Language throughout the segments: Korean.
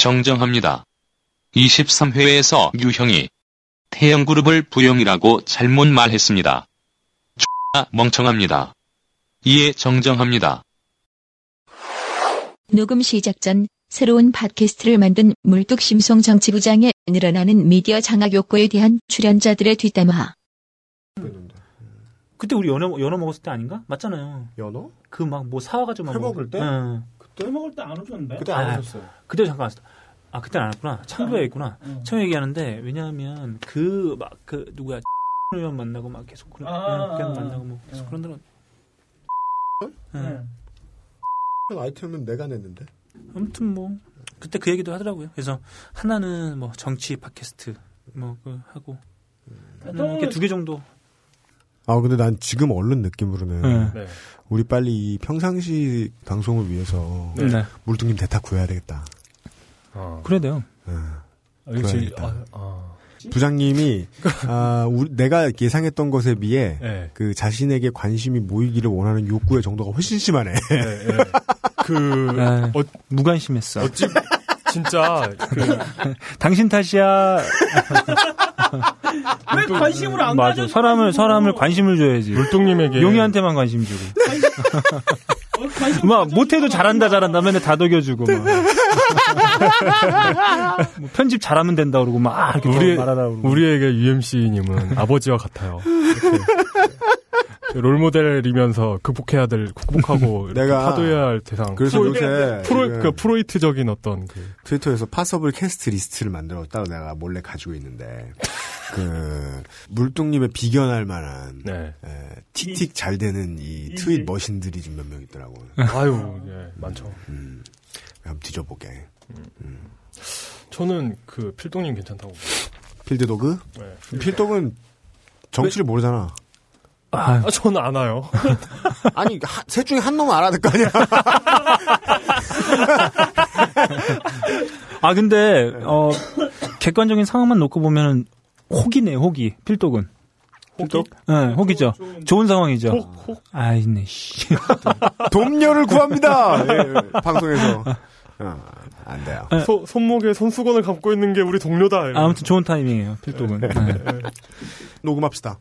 정정합니다. 23회에서 유형이 태영그룹을 부영이라고 잘못 말했습니다. X나 멍청합니다. 이에 정정합니다. 녹음 시작 전 새로운 팟캐스트를 만든 물뚝심송 정치부장의 늘어나는 미디어 장악 욕구에 대한 출연자들의 뒷담화. 그때 우리 연어 연어 먹었을 때 아닌가? 맞잖아요. 연어? 그 막 뭐 사와가지고 막 먹을 때? 응. 회 먹을 때 안 오셨는데? 그때 안 아, 오셨어요. 그때 잠깐 왔어. 아 그때는 안 왔구나. 창조에 있구나. 응. 처음 얘기하는데 왜냐하면 그 막 그 누구야 의원 만나고 막 계속 그런 아, 그냥 아, 만나고 뭐 계속 아. 그런 데는 네. 아이템은 내가 냈는데. 아무튼 뭐 그때 그 얘기도 하더라고요. 그래서 하나는 뭐 정치 팟캐스트 뭐 그 하고 하나는 이렇게 두 개 정도. 아 근데 난 지금 얼른 느낌으로는 네. 네. 우리 빨리 이 평상시 방송을 위해서 네. 물뚱님 대타 구해야 되겠다. 아, 그래야 돼요. 네. 아, 그래야겠다. 아, 아, 부장님이 아, 우리, 내가 예상했던 것에 비해 네. 그 자신에게 관심이 모이기를 원하는 욕구의 정도가 훨씬 심하네. 네, 네. 그, 아, 어, 무관심했어. 어찌, 진짜, 그, 당신 탓이야. 왜 관심을 안 맞아. 가져? 사람을 사람을 관심을 줘야지. 물뚝님에게. 용이한테만 관심 주고. 막 못해도 잘한다 잘한다 맨날 다독여주고 막. 뭐 편집 잘하면 된다 그러고 막 이렇게 우리, 말하라 그러고. 우리에게 UMC님은 아버지와 같아요. 이렇게. 롤모델이면서 극복해야 될, 극복하고 내가 타도해야 할 대상. 그래서 프로, 요새 프로, 그 프로이트적인 어떤 그. 트위터에서 possible cast list를 만들었다고 내가 몰래 가지고 있는데 그 물뚱님의 비견할 만한 네. 에, 틱틱 잘 되는 이 트윗 머신들이 좀 몇 명 있더라고. 아유, 예, 많죠. 음, 한번 뒤져보게. 저는 그 필동님 괜찮다고. 필드도그? 네. 필독은 정치를 모르잖아. 아, 아, 저는 안 와요. 아니 하- 셋 중에 한 놈은 알아야 될거 아니야. 아 근데 어 객관적인 상황만 놓고 보면은 혹이네 혹이 필독은. 필독? 네, 혹이죠. 좋은 상황이죠. 혹, 혹. 아이네 씨. 돕녀를 구합니다. 예, 방송에서. 어, 안 돼요. 소, 손목에 손수건을 감고 있는 게 우리 동료다. 이러면. 아무튼 좋은 타이밍이에요 필독은. 네. 녹음합시다.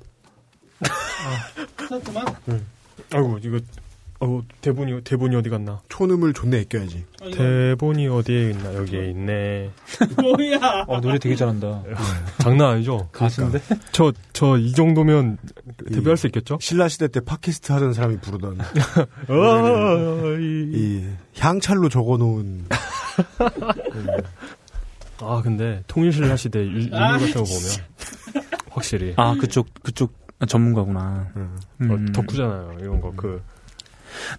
그만. 아이고, 이거, 아이고, 대본이, 대본이 어디 갔나? 촌음을 존내 아껴야지. 대본이 어디에 있나? 여기에 있네. 뭐야? 어 노래 되게 잘한다. 장난 아니죠? 가수인데? 저, 저, 이 정도면 데뷔할 수 있겠죠? 신라 시대 때 팟캐스트 하던 사람이 부르던 아, 이... 이 향찰로 적어놓은 아, 근데, 통일신라 시대 유- 유물 같은 거 보면, 확실히. 아 그쪽 그쪽 전문가구나. 음. 어, 음. 덕후잖아요, 이런 거. 그,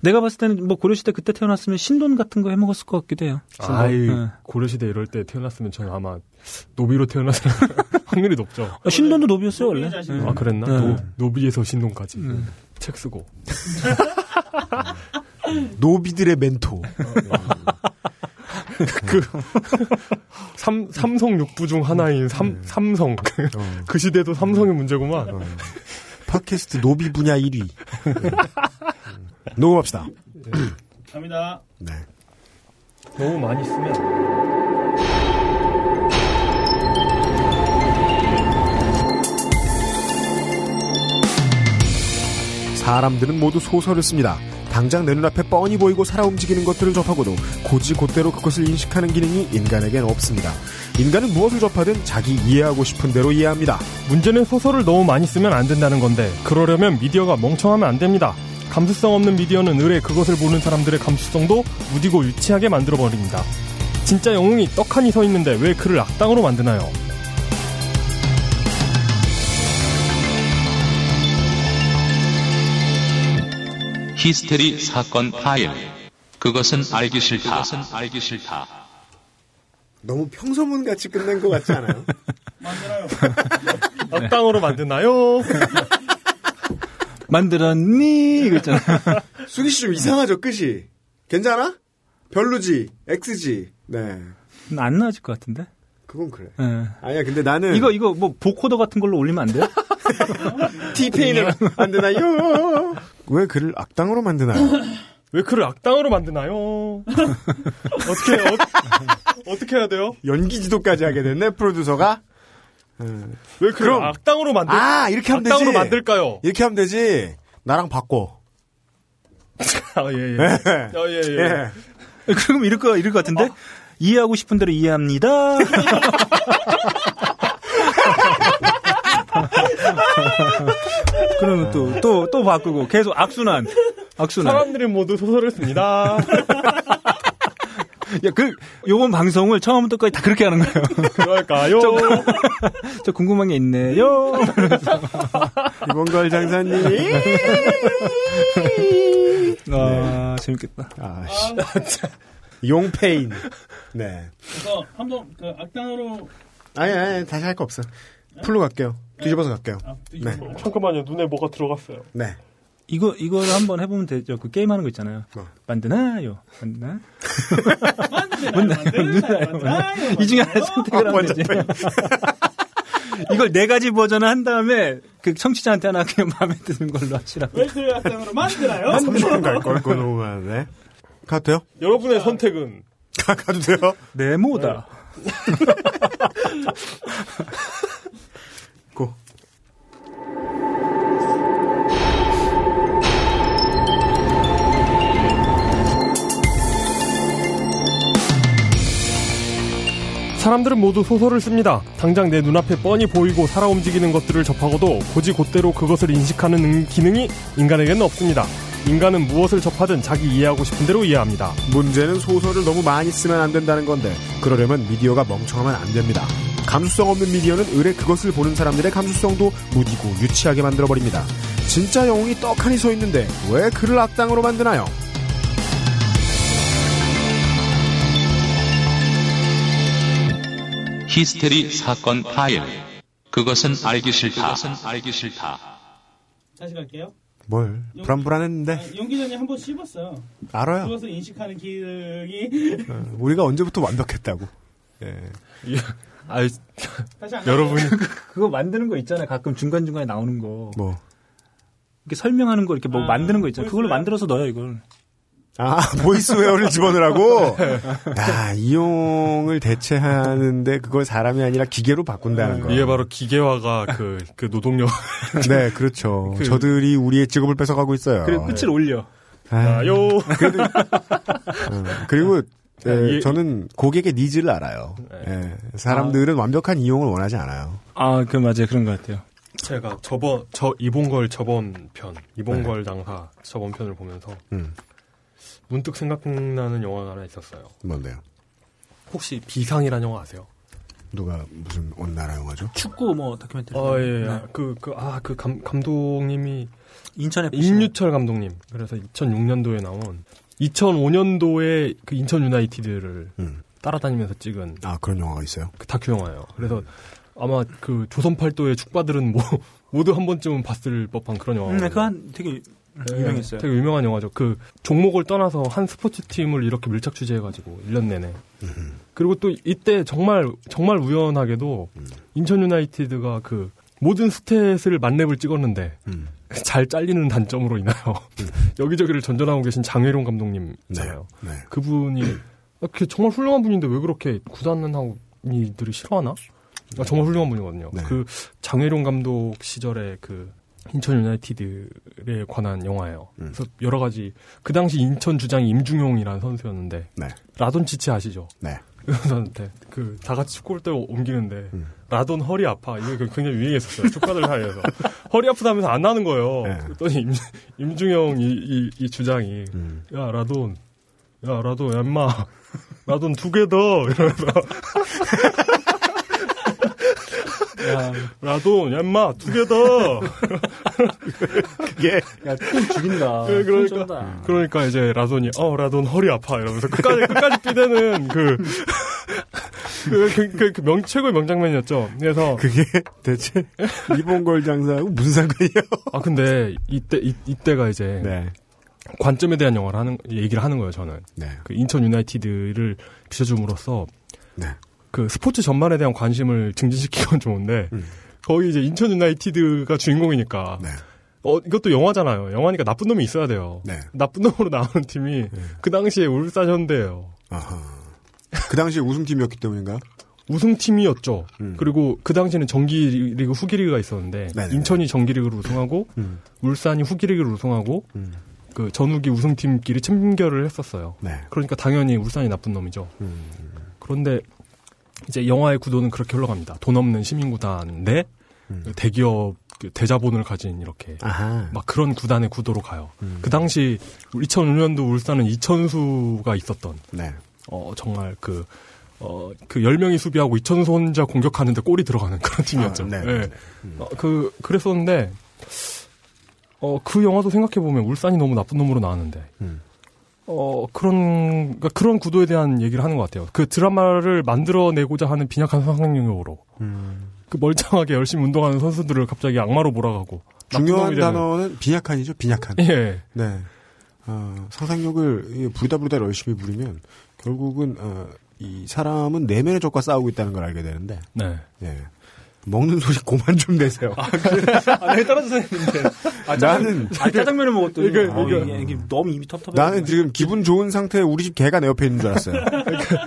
내가 봤을 때는 뭐 고려시대 그때 태어났으면 신돈 같은 거 해먹었을 것 같기도 해요. 아이, 네. 고려시대 이럴 때 태어났으면 저는 아마, 노비로 태어났을 확률이 높죠. 아, 신돈도 노비였어요 원래. 네. 아, 그랬나? 네. 노, 노비에서 신돈까지. 음. 책 쓰고. 노비들의 멘토. 삼, 삼성 육부 중 하나인 삼, 삼성. 어, 그 시대도 삼성의 문제구만. 어. 팟캐스트 노비 분야 1위. 녹음합시다. 갑니다. 네. 너무 많이 쓰면. 사람들은 모두 소설을 씁니다. 당장 내 눈앞에 뻔히 보이고 살아 움직이는 것들을 접하고도 고지 곧대로 그것을 인식하는 기능이 인간에겐 없습니다. 인간은 무엇을 접하든 자기 이해하고 싶은 대로 이해합니다. 문제는 소설을 너무 많이 쓰면 안 된다는 건데 그러려면 미디어가 멍청하면 안 됩니다. 감수성 없는 미디어는 의뢰 그것을 보는 사람들의 감수성도 무디고 유치하게 만들어 버립니다. 진짜 영웅이 떡하니 서 있는데 왜 그를 악당으로 만드나요? 히스테리 사건 파일. 그것은 알기 싫다. 그것은 알기 싫다. 너무 평소문 같이 끝낸 것 같지 않아요? 만들어요. 악당으로 만드나요? 만들었니? 이거 있잖아. 수기 씨 좀 이상하죠, 끝이? 괜찮아? 별로지, X지. 네. 안 나아질 것 같은데? 그건 그래. 예. 아니야, 근데 나는 이거 이거 뭐 보코더 같은 걸로 올리면 안 돼요? T페인을 안 되나요? 왜 그를 악당으로 만드나요? 왜 그를 악당으로 만드나요? 어떻게 어, 어떻게 해야 돼요? 연기 지도까지 하게 됐네 프로듀서가. 음. 왜 그럼 악당으로 만들? 아 이렇게 하면 악당으로 되지. 만들까요? 이렇게 하면 되지. 나랑 바꿔. 아, 예, 예. 아, 예, 예. 예. 그럼 이럴 거 이럴 것 같은데 이해하고 싶은 대로 이해합니다. 그러면 또 또 또 바꾸고 계속 악순환 악순환. 사람들이 모두 소설을 씁니다. 야, 그 요번 방송을 처음부터까지 다 그렇게 하는 거예요. 그럴까요? 저 궁금한 게 있네요. 이봉걸 장사님이. 아 재밌겠다. 아, 씨. 용페인. 네. 그래서 한번 그 악당으로 아니, 아니, 다시 할 거 없어. 풀로 갈게요. 뒤집어서 갈게요. 아, 네. 잠깐만요. 눈에 뭐가 들어갔어요. 네. 이거 이거를 한번 해보면 되죠. 그 게임 하는 거 있잖아요. 뭐? 만드나요? 만드나? 만드나요? 만드나요? 이 중에 하나 선택을 하면 되지. 이걸 네 가지 버전을 한 다음에 그 청취자한테 하나 그냥 마음에 드는 걸로 하시라고. 웰트 악당으로 만드나요? 30분 갈걸, 그거 너무 많네. 가도 돼요? 여러분의 선택은 가, 가도 돼요? 네모다. 고. 사람들은 모두 소설을 씁니다. 당장 내 눈앞에 뻔히 보이고 살아 움직이는 것들을 접하고도 고지 곧대로 그것을 인식하는 능- 기능이 인간에게는 없습니다. 인간은 무엇을 접하든 자기 이해하고 싶은 대로 이해합니다. 문제는 소설을 너무 많이 쓰면 안 된다는 건데, 그러려면 미디어가 멍청하면 안 됩니다. 감수성 없는 미디어는 의뢰 그것을 보는 사람들의 감수성도 무디고 유치하게 만들어버립니다. 진짜 영웅이 떡하니 서 있는데, 왜 그를 악당으로 만드나요? 히스테리 사건 파일. 그것은 알기 싫다. 그것은 알기 싫다. 다시 갈게요. 뭘, 불안불안했는데, 아, 용 기자님 한번 씹었어요. 알아요. 그것을 인식하는 기능이 어, 우리가 언제부터 완벽했다고. 예. 아, 여러분이 그거 만드는 거 있잖아요. 가끔 중간 중간에 나오는 거. 뭐. 이렇게 설명하는 거 이렇게 뭐 아, 만드는 거 있잖아요. 그걸로? 만들어서 넣어요 이걸. 아, 보이스웨어를 집어넣으라고? 아, 이용을 대체하는데 그걸 사람이 아니라 기계로 바꾼다는 거. 이게 바로 기계화가 그, 그 노동력. 네, 그렇죠. 그- 저들이 우리의 직업을 뺏어가고 있어요. 그리고 끝을 올려. 아, 아요. 어, 그리고 예, 이- 저는 고객의 needs를 알아요. 예, 사람들은 완벽한 이용을 원하지 않아요. 아, 그 맞아요. 그런 것 같아요. 제가 저번, 저, 이봉걸 저번 편, 이봉걸 장사 저번 편을 보면서 음, 문득 생각나는 영화가 하나 있었어요. 뭔데요? 혹시 비상이라는 영화 아세요? 누가 무슨 어느 나라 영화죠? 축구 뭐 다큐멘터리. 아, 예, 예. 네. 그, 그, 아, 그 감, 감독님이 인천에 임유철 감독님. 그래서 2006년도에 나온 2005년도에 그 인천 유나이티드를 음. 따라다니면서 찍은 아 그런 영화가 있어요. 그 다큐 영화예요. 그래서 아마 그 조선 팔도의 축바들은 뭐 모두 한 번쯤은 봤을 법한 그런 영화. 음, 네, 그한 되게 유명했어요. 되게 유명한 영화죠. 그 종목을 떠나서 한 스포츠 팀을 이렇게 밀착 취재해가지고 1년 내내. 그리고 또 이때 정말 정말 우연하게도 인천 유나이티드가 그 모든 스탯을 만렙을 찍었는데 음. 잘 잘리는 단점으로 인하여 여기저기를 전전하고 계신 장혜룡 감독님 있잖아요. 네. 그분이 아, 그 정말 훌륭한 분인데 왜 그렇게 구단하고이들이 싫어하나? 아, 정말 훌륭한 분이거든요. 네. 그 장혜룡 감독 시절에 그 인천 유나이티드에 관한 영화예요. 음. 그래서 여러 가지 그 당시 인천 주장이 임중용이라는 선수였는데 네. 라돈치치 아시죠? 네. 그 선수한테 그 다 같이 축구를 때 옮기는데 음. 라돈 허리 아파 이게 그 굉장히 유행했었어요 축가들 사이에서 허리 아프다면서 안 나는 거예요. 네. 그랬더니 임, 임중영 이, 이, 이 주장이 음. 야 라돈 야 라돈 야 인마 라돈 두 개 더 이러면서 야, 라돈 야 인마 두개더 그게 야, 톤 죽인다. 그- 톤 그러니까. 그러니까 이제 라돈이 어 라돈 허리 아파 이러면서 끝까지 끝까지 삐대는 그 그, 그, 그, 그 명, 최고의 명장면이었죠. 그래서, 그게 대체 이봉걸 장사하고 무슨 상관이에요? 아, 근데, 이때, 이, 이때가 이제, 네. 관점에 대한 영화를 하는, 얘기를 하는 거예요, 저는. 네. 그 인천 유나이티드를 비춰줌으로써, 네. 그 스포츠 전반에 대한 관심을 증진시키건 좋은데, 음. 거기 이제 인천 유나이티드가 주인공이니까, 네. 어, 이것도 영화잖아요. 영화니까 나쁜 놈이 있어야 돼요. 네. 나쁜 놈으로 나오는 팀이 그 당시에 울산 현대예요. 아하. 그 당시에 우승팀이었기 때문인가요? 우승팀이었죠. 음. 그리고 그 당시에는 정기리그 후기리그가 있었는데 네네. 인천이 정기리그로 우승하고 음. 울산이 후기리그로 우승하고 음. 그 전후기 우승팀끼리 챔결을 했었어요. 네. 그러니까 당연히 울산이 나쁜 놈이죠. 음. 그런데 이제 영화의 구도는 그렇게 흘러갑니다. 돈 없는 시민구단 대 음. 대기업 그 대자본을 가진 이렇게 아하. 막 그런 구단의 구도로 가요. 음. 그 당시 2005년도 울산은 이천수가 있었던 네. 어 정말 그 어, 그 10명이 수비하고 이천수 혼자 공격하는데 골이 들어가는 그런 팀이었죠. 아, 네, 예. 네, 네. 어, 그, 그랬었는데, 어, 그 영화도 생각해보면 울산이 너무 나쁜 놈으로 나왔는데, 음. 어, 그런, 그러니까 그런 구도에 대한 얘기를 하는 것 같아요. 그 드라마를 만들어내고자 하는 빈약한 상상력으로, 음. 그 멀쩡하게 열심히 운동하는 선수들을 갑자기 악마로 몰아가고, 중요한. 단어는 빈약한이죠. 빈약한. 예. 네. 어, 상상력을 이 부리다 부리다 열심히 부리면 결국은 어, 이 사람은 내면의 적과 싸우고 있다는 걸 알게 되는데 네. 예. 먹는 소리 고만 좀 내세요. 아, 내 떨어져서 했는데. 아, 나는 아, 짜장면을 먹었더니. 이게- 어, 이게- 이게, 이게 너무 입이 텁텁해. 나는 지금 기분 좋은 상태에 우리 집 개가 내 옆에 있는 줄 알았어요.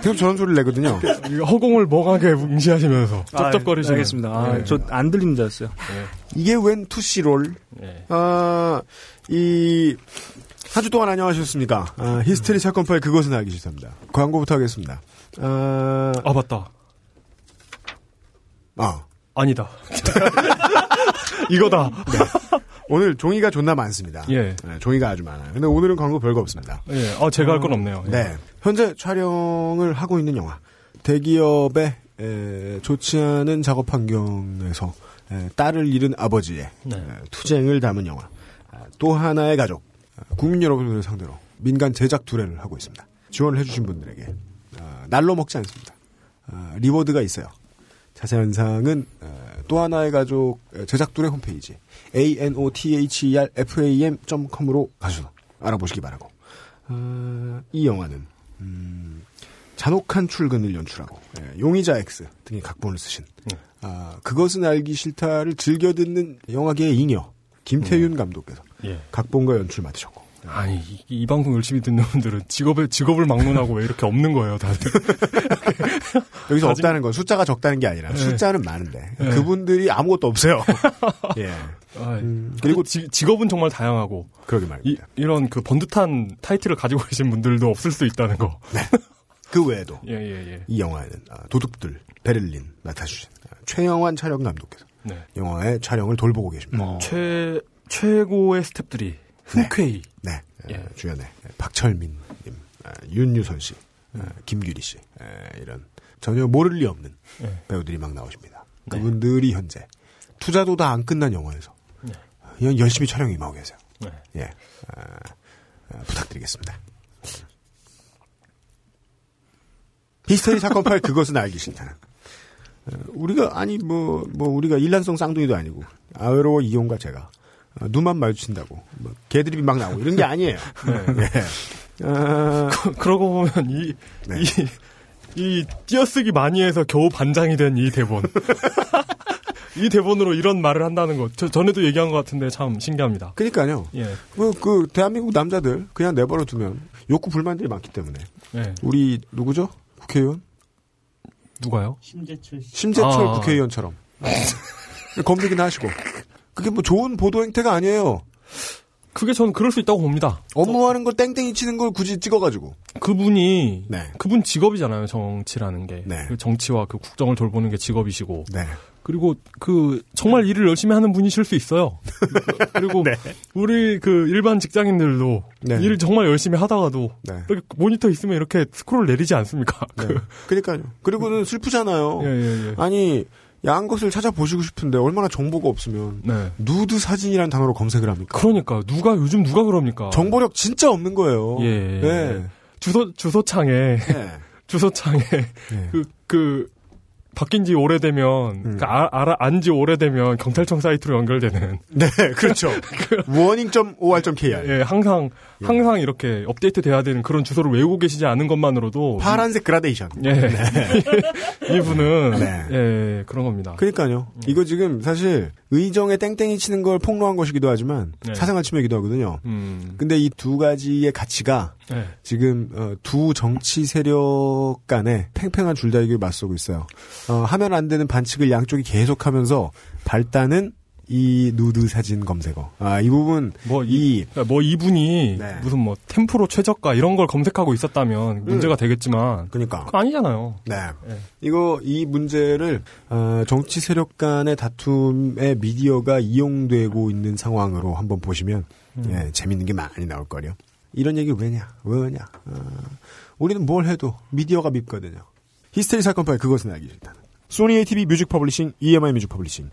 계속 저런 소리를 내거든요. 허공을 멍하게 응시하시면서 아, 쩝쩝거리시는. 알겠습니다. 아, 예. 저안 들리는 줄 알았어요. 이게 웬 투시롤? 예. 아, 이, 한 주 동안 안녕하셨습니까? 아, 히스테리 사건 파일 그것은 알기 싫답니다. 광고부터 하겠습니다. 아, 아, 맞다. 아, 아니다. 이거다. 오늘 종이가 존나 많습니다. 예. 네, 종이가 아주 많아요. 근데 오늘은 광고 별거 없습니다. 예. 아, 제가 할 건 없네요. 예. 네. 현재 촬영을 하고 있는 영화. 대기업의 에, 좋지 않은 작업 환경에서 에, 딸을 잃은 아버지의 네. 에, 투쟁을 담은 영화. 아, 또 하나의 가족. 아, 국민 여러분들을 상대로 민간 제작 두례를 하고 있습니다. 지원을 해주신 분들에게 아, 날로 먹지 않습니다. 아, 리워드가 있어요. 자세한 사항은 어, 또 하나의 가족 어, 제작둘의 홈페이지 a n o t h e r f a m com으로 가셔서 알아보시기 바라고. 어, 이 영화는 음, 잔혹한 출근을 연출하고 예, 용의자 X 등의 각본을 쓰신 아, 그것은 알기 싫다를 즐겨 듣는 영화계의 잉여 김태윤 감독께서 예. 각본과 연출 맡으셨고 아니 이, 이 방송 열심히 듣는 분들은 직업에 직업을 막론하고 왜 이렇게 없는 거예요, 다들. 여기서 가진- 없다는 건 숫자가 적다는 게 아니라 네. 숫자는 많은데 네. 그분들이 아무것도 없어요. 예. 아, 음, 그리고 지, 직업은 정말 다양하고 그러게 이, 말입니다. 이 런 그 번듯한 타이틀을 가지고 계신 분들도 없을 수 있다는 거. 그 외에도 예, 예, 예. 이 영화에는 아, 도둑들 베를린 맡아주신 아, 최영환 촬영 감독께서 네. 영화의 촬영을 돌보고 계십니다. 최 최고의 스탭들이 흔쾌히 네, 예. 어, 주연의 박철민님, 아, 윤유선 씨, 아, 김규리 씨 아, 이런 전혀 모를 리 없는 예. 배우들이 막 나오십니다. 그분들이 현재 투자도 다 안 끝난 영화에서 그냥 열심히 촬영 임하고 계세요. 네. 예, 아, 아, 부탁드리겠습니다. 히스테리 사건 파일 그것은 알기 싫다. 어, 우리가 아니 뭐뭐 우리가 일란성 쌍둥이도 아니고 아외로워 이용과 제가 어, 눈만 마주친다고 뭐 개드립이 막 나오고 이런 게 아니에요. 예. 아, 그러고 보면 이, 네. 이, 이 띄어쓰기 많이 해서 겨우 반장이 된 이 대본. 이 대본으로 이런 말을 한다는 것. 저, 전에도 얘기한 것 같은데 참 신기합니다. 그러니까요. 예. 그, 그 대한민국 남자들 그냥 내버려 두면 욕구 불만들이 많기 때문에 예. 우리 누구죠? 국회의원 누가요? 심재철 씨. 심재철 아. 국회의원처럼 검색이나 하시고 그게 뭐 좋은 보도 행태가 아니에요. 그게 저는 그럴 수 있다고 봅니다. 업무하는 걸 땡땡이 치는 걸 굳이 찍어가지고 그분이 네. 그분 직업이잖아요. 정치라는 게. 네. 그 정치와 그 국정을 돌보는 게 직업이시고. 네. 그리고 그 정말 일을 열심히 하는 분이실 수 있어요. 그리고 우리 그 일반 직장인들도 네. 일을 정말 열심히 하다가도 네. 이렇게 모니터 있으면 이렇게 스크롤 내리지 않습니까? 네. 그, 그러니까요. 그리고는 슬프잖아요. 예, 예, 예. 아니 야한 것을 찾아보시고 싶은데 얼마나 정보가 없으면 네. 누드 사진이라는 단어로 검색을 합니까? 그러니까 누가 요즘 누가 그럽니까? 정보력 진짜 없는 거예요. 예. 네. 주소 주소창에 네. 주소창에 네. 그그 바뀐 지 오래되면 음. 그 아, 알아 안지 오래되면 경찰청 사이트로 연결되는 네, 그렇죠. warning.or.kr. 예 항상 예. 항상 이렇게 업데이트 돼야 되는 그런 주소를 외우고 계시지 않은 것만으로도 파란색 그라데이션. 예 이분은 네. 예 그런 겁니다. 그러니까요. 이거 지금 사실 의정에 땡땡이 치는 걸 폭로한 것이기도 하지만 네. 사생활 침해이기도 하거든요. 음. 근데 이 두 가지의 가치가 네. 지금 어, 두 정치 세력 간의 팽팽한 줄다리기를 맞서고 있어요. 어, 하면 안 되는 반칙을 양쪽이 계속하면서 발단은 이 누드 사진 검색어. 아, 이 부분 뭐, 이 그러니까 뭐 이분이 네. 무슨 뭐 템프로 최저가 이런 걸 검색하고 있었다면 문제가 되겠지만 그러니까 그거 아니잖아요. 네. 네. 이거 이 문제를 어, 정치 세력 간의 다툼에 미디어가 이용되고 있는 상황으로 한번 보시면 음. 예, 재밌는 게 많이 나올 거요. 이런 얘기 왜냐? 왜냐? 어, 우리는 뭘 해도 미디어가 밉거든요. 히스테리 사건 파일 그것은 알기 싫다. Sony ATV Music Publishing, EMI Music Publishing,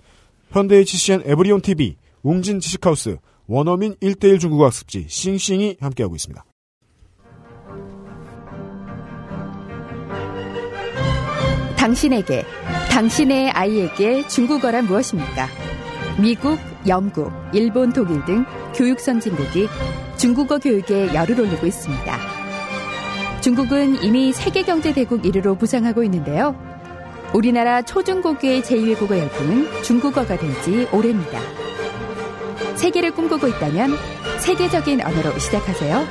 현대 HCN Everyon TV, 웅진 지식하우스, 원어민 1대1 중국어 학습지 싱싱이 함께하고 있습니다. 당신에게, 당신의 아이에게 중국어란 무엇입니까? 미국, 영국, 일본, 독일 등 교육 선진국이 중국어 교육에 열을 올리고 있습니다. 중국은 이미 세계 경제 대국 1위로 부상하고 있는데요. 우리나라 초중고교의 제2외국어 열풍은 중국어가 된 지 오래입니다. 세계를 꿈꾸고 있다면 세계적인 언어로 시작하세요.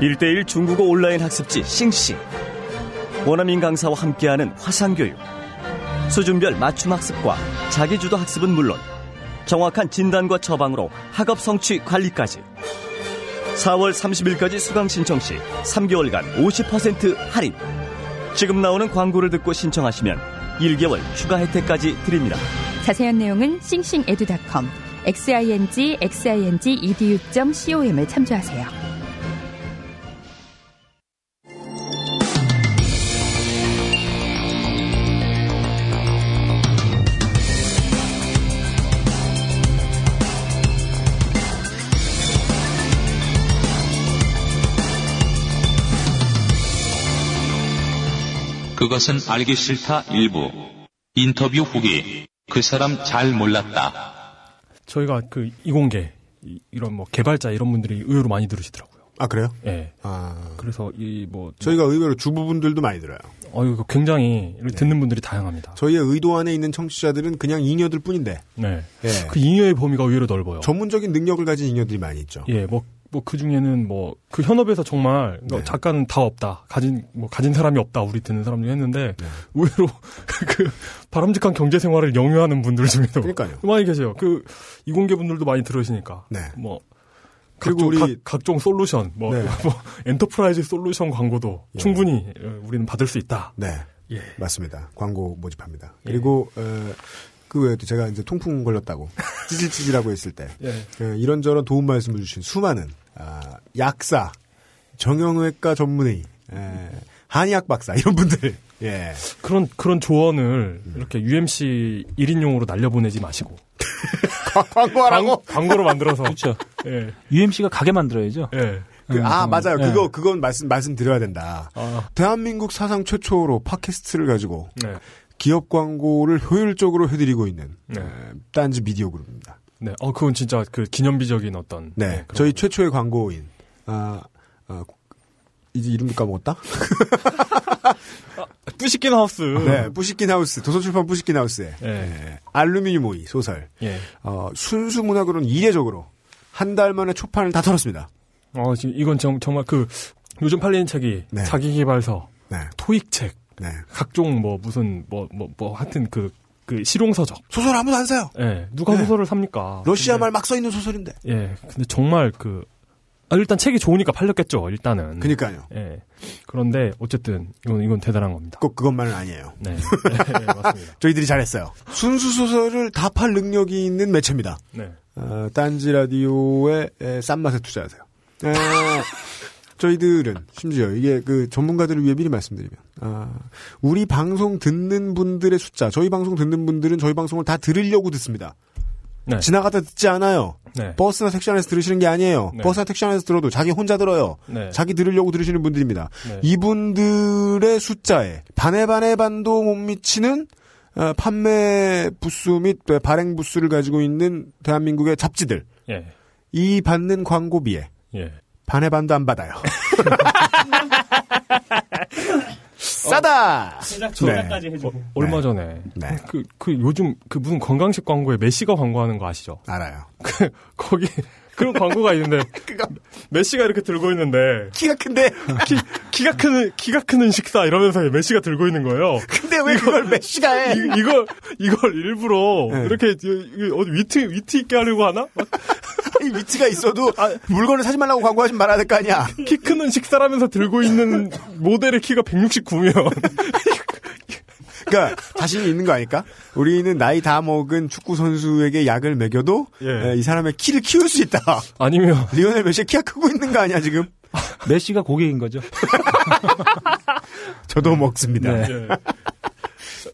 1대1 중국어 온라인 학습지 싱싱 원어민 강사와 함께하는 화상교육 수준별 맞춤 학습과 자기주도 학습은 물론 정확한 진단과 처방으로 학업 성취 관리까지 4월 30일까지 수강 신청 시 3개월간 50% 할인 지금 나오는 광고를 듣고 신청하시면 1개월 추가 혜택까지 드립니다 자세한 내용은 싱싱에듀닷컴 xing xing edu.com을 참조하세요. 그것은 알기 싫다 일부. 인터뷰 후기. 그 사람 잘 몰랐다. 저희가 그 이공계 이- 이런 뭐 개발자 이런 분들이 의외로 많이 들으시더라고요. 아 그래요? 예. 아 그래서 이 뭐 저희가 의외로 주부분들도 많이 들어요. 어 이거 굉장히 듣는 분들이 다양합니다. 저희의 의도 안에 있는 청취자들은 그냥 잉여들 뿐인데 네. 예. 그 잉여의 범위가 의외로 넓어요. 전문적인 능력을 가진 잉여들이 많이 있죠. 예, 뭐, 뭐, 그 중에는 뭐, 그 현업에서 정말, 뭐 네. 작가는 다 없다. 가진, 뭐, 가진 사람이 없다. 우리 듣는 사람 중에 했는데, 네. 의외로, 그, 바람직한 경제 생활을 영위하는 분들 중에도. 그러니까요. 많이 계세요. 그, 이공계 분들도 많이 들으시니까. 네. 뭐, 그리고 각종, 우리- 각, 종 솔루션, 뭐, 네. 뭐, enterprise solution 광고도 예. 충분히 어, 우리는 받을 수 있다. 네. 예. 맞습니다. 광고 모집합니다. 예. 그리고 어, 그 외에도 제가 이제 통풍 걸렸다고 찌질찌질하고 있을 때 예. 어, 이런저런 도움 말씀을 주신 수많은 아, 약사, 정형외과 전문의, 에, 한의학 박사 이런 분들 예. 그런, 그런 조언을 음. 이렇게 UMC 1인용으로 날려보내지 마시고. 광고하라고. 광, 고로 만들어서. 그렇죠. 예. UMC가 가게 만들어야죠. 예. 그, 아 음, 맞아요. 예. 그거 그건 말씀 말씀 드려야 된다. 아, 대한민국 사상 최초로 팟캐스트를 가지고 네. 기업 광고를 효율적으로 해드리고 있는 네. 에, 딴지 미디어 그룹입니다. 네, 어, 그건 진짜 그 기념비적인 어떤. 네, 그런 저희 거. 최초의 광고인 아, 아, 이제 이름도 까먹었다. 뿌시킨 하우스. 네, 뿌시킨 하우스 도서출판 뿌시킨 하우스의 네. 예, 알루미늄 오이 소설 예. 어, 순수 문학으로는 이례적으로 한 달 만에 초판을 다 털었습니다. 어, 지금 이건 정, 정말 그 요즘 팔리는 책이 네. 자기개발서, 네, 토익 책, 네. 각종 뭐 무슨 뭐뭐 뭐 하여튼 그그 실용서적. 소설 아무도 안 사요. 예. 누가 네. 소설을 삽니까? 러시아 말 막 써 있는 소설인데. 예. 근데 정말 그 아, 일단 책이 좋으니까 팔렸겠죠. 일단은. 그니까요. 예. 그런데 어쨌든 이건 이건 대단한 겁니다. 꼭 그것만은 아니에요. 네. 네, 맞습니다. 저희들이 잘했어요. 순수 소설을 다 팔 능력이 있는 매체입니다. 네. 어, 딴지 라디오에 에, 싼 맛에 투자하세요. 에, 저희들은 심지어 이게 그 전문가들을 위해 미리 말씀드리면 아, 우리 방송 듣는 분들의 숫자, 저희 방송 듣는 분들은 저희 방송을 다 들으려고 듣습니다. 네. 지나가다 듣지 않아요. 네. 버스나 택시 안에서 들으시는 게 아니에요. 네. 버스나 택시 안에서 들어도 자기 혼자 들어요. 네. 자기 들으려고 들으시는 분들입니다. 네. 이분들의 숫자에 반의 반의 반도 못 미치는 어, 판매 부수 및 발행 부수를 가지고 있는 대한민국의 잡지들 예. 이 받는 광고비에 예. 반의 반도 안 받아요. 싸다. 제작 네. 해주고. 얼마 전에 네. 그, 그 요즘 그 무슨 건강식 광고에 메시가 광고하는 거 아시죠? 알아요. 그 거기 그런 광고가 있는데 메시가 이렇게 들고 있는데 키가 큰데. 키, 키가 크는 키가 크는 식사 이러면서 메시가 들고 있는 거예요. 근데 왜 그걸 메시가 해? 이, 이걸 이걸 일부러 네. 이렇게 위트 위트 있게 하려고 하나? 이 위트가 있어도 물건을 사지 말라고 광고하지 말아야 될 거 아니야. 키 크는 식사라면서 들고 있는 모델의 키가 169면 그러니까 자신이 있는 거 아닐까? 우리는 나이 다 먹은 축구 선수에게 약을 먹여도 예. 에, 이 사람의 키를 키울 수 있다. 아니면 리오넬 메시 키가 크고 있는 거 아니야 지금? 메시가 고객인 거죠. 저도 먹습니다. 네.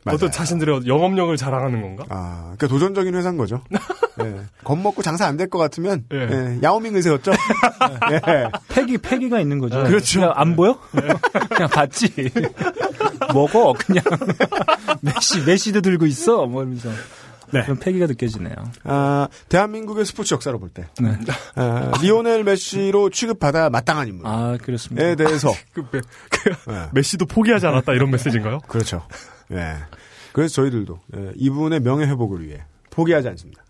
예. 맞아요. 어떤 자신들의 영업력을 자랑하는 건가? 아, 그러니까 도전적인 회사인 거죠. 예. 겁먹고 장사 안 될 것 같으면 예. 예, 야오밍을 세웠죠. 예. 패기 패기가 있는 거죠. 그렇죠. 그냥 안 보여? 그냥 봤지. 먹어 그냥 메시 메시도 들고 있어. 뭐 이러면서 네. 그런 패기가 느껴지네요. 아, 대한민국의 스포츠 역사로 볼 때, 네. 아, 리오넬 메시로 취급받아 마땅한 인물에 아 그렇습니다. 네, 대해서 그, 메, 그 예. 메시도 포기하지 않았다 이런 메시지인가요? 그렇죠. 예. 그래서 저희들도 예, 이분의 명예 회복을 위해 포기하지 않습니다.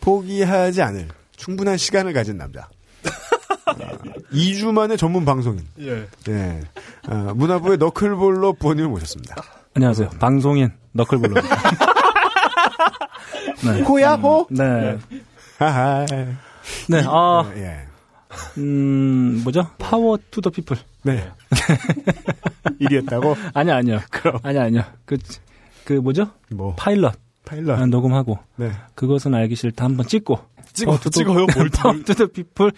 포기하지 않을 충분한 시간을 가진 남자. 2주 만에 전문 방송인. 예. 예. 아, 문화부의 너클볼러 부원님을 모셨습니다. 안녕하세요. 방송인 너클볼러입니다. 네. 호야호? 네. 하하. 네. 아, 예. 음, 뭐죠? Power to the People. 네. 일이었다고? 아니요, 아니요. 그럼. 아니요, 아니요. 그, 그 뭐죠? 뭐. 파일럿. 파일럿. 아, 녹음하고. 네. 그것은 알기 싫다 한번 찍고. 찍어 찍어요 뭘 Power to the People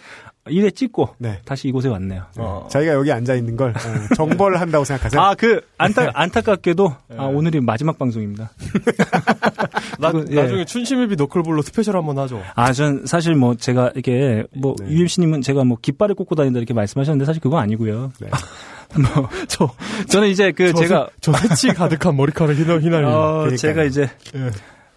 1회 찍고. 네. 다시 이곳에 왔네요. 어. 자기가 여기 앉아 있는 걸 어, 정벌 한다고 생각하세요? 아, 그, 안타, 안타깝게도, 아, 오늘이 마지막 방송입니다. 나, 예. 나중에 춘심애비 너클볼러 special 한번 하죠. 아, 전 사실 뭐 제가 이게 뭐 네. UMC님은 제가 뭐 깃발을 꽂고 다닌다 이렇게 말씀하셨는데 사실 그거 아니고요. 네. 뭐, 저, 저는 이제 그 저 제가, 새- 저 새치 가득한 머리카락 휘날 휘날리는. 어. 제가 이제 예.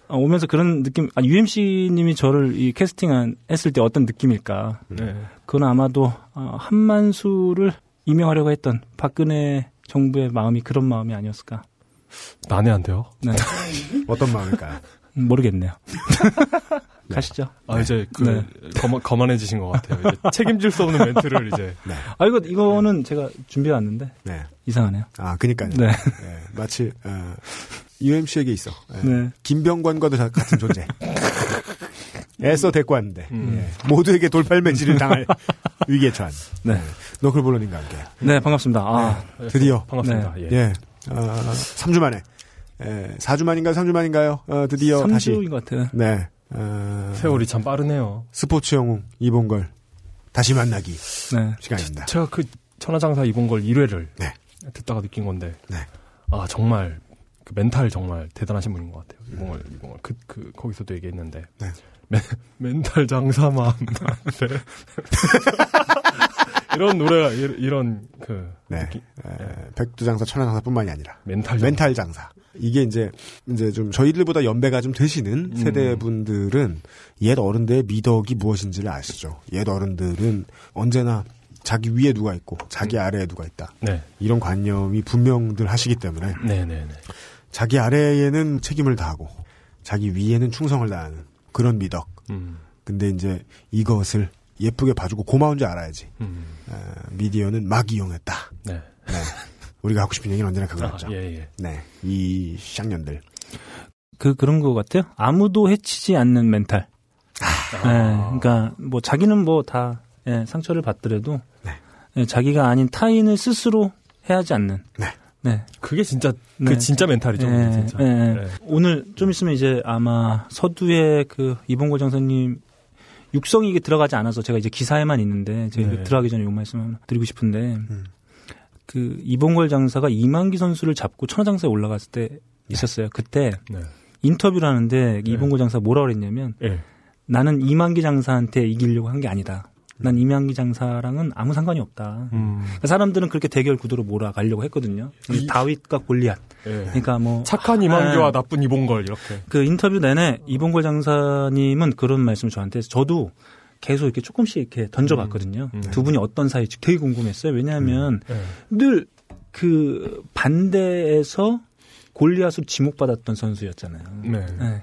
어, 오면서 그런 느낌, 아, UMC님이 저를 이 캐스팅 했을 때 어떤 느낌일까. 네. 그건 아마도 어, 한만수를 임명하려고 했던 박근혜 정부의 마음이 그런 마음이 아니었을까. 난해한데요. 네. 어떤 마음일까요? 음, 모르겠네요. 가시죠. 아 이제 그 네. 거만, 거만해지신 것 같아요. 이제 책임질 수 없는 멘트를 이제 네. 아, 이거, 이거는 제가 준비해 왔는데 네. 이상하네요. 아, 그니까요. 네. 예, 마치, 어, UMC에게 있어. 예. 네. 김병관과도 다- 같은 존재. 애써 데리고 왔는데, 음. 예. 모두에게 돌팔매질을 당할 위기에 처한. 네. 너클볼러님과 함께. 네, 반갑습니다. 아, 드디어. 반갑습니다. 예. 예. 어, 3주 만에. 예, 4주 만인가요? 3주 만인가요? 어, 드디어 다시. 3주인 것 같아요. 네. 어, 세월이 참 빠르네요. 스포츠 영웅 이봉걸. 다시 만나기 네. 시간입니다. 제가 그 천하장사 입은 걸 1회를 네. 듣다가 느낀 건데, 네. 아 정말 그 멘탈 정말 대단하신 분인 것 같아요. 이봉걸 이봉걸 그, 그 거기서도 얘기했는데, 네. 멘, 멘탈 장사만 네. 이런 노래가 이- 이런 그 네. 느낌, 에, 백두 장사, 천하장사뿐만이 아니라. 멘탈 멘탈 장사. 이게 이제 이제 좀 저희들보다 연배가 좀 되시는 음. 세대 분들은 옛 어른들의 미덕이 무엇인지를 아시죠. 옛 어른들은 언제나 자기 위에 누가 있고 자기 아래에 누가 있다. 네, 이런 관념이 분명들 하시기 때문에 네, 네, 네. 자기 아래에는 책임을 다하고 자기 위에는 충성을 다하는 그런 미덕. 음, 근데 이제 이것을 예쁘게 봐주고 고마운 줄 알아야지. 음, 어, 미디어는 막 이용했다. 네. 네. 우리가 하고 싶은 얘기는 언제나 아, 그거였죠. 예, 예. 네. 이 쌍년들. 그, 그런 것 같아요. 아무도 해치지 않는 멘탈. 아. 예, 그러니까, 뭐, 자기는 뭐 다, 예, 상처를 받더라도, 네. 예, 자기가 아닌 타인을 스스로 해하지 않는. 네. 네. 그게 진짜 네. 그 진짜 멘탈이죠. 예, 진짜. 예. 네. 오늘 좀 있으면 이제 아마 서두에 그 이봉골 장사님 육성이 이게 들어가지 않아서 제가 이제 기사에만 있는데 제가 네. 들어가기 전에 요 말씀 드리고 싶은데 음. 그 이봉골 장사가 이만기 선수를 잡고 천하장사에 올라갔을 때 있었어요. 그때 네. 인터뷰를 하는데 이봉골 장사 뭐라 그랬냐면 예. 나는 이만기 장사한테 이기려고 한 게 아니다. 난 이만기 장사랑은 아무 상관이 없다. 음. 그러니까 사람들은 그렇게 대결 구도로 몰아가려고 했거든요. 이- 다윗과 골리앗. 예. 그러니까 뭐 착한 이만기와 네. 나쁜 이봉걸 이렇게. 그 인터뷰 내내 이봉골 장사님은 그런 말씀을 저한테 해서 저도 계속 이렇게 조금씩 이렇게 던져봤거든요. 음. 두 분이 어떤 사이일지 되게 궁금했어요. 왜냐하면 예. 늘그 반대에서 골리앗으로 지목받았던 선수였잖아요. 네.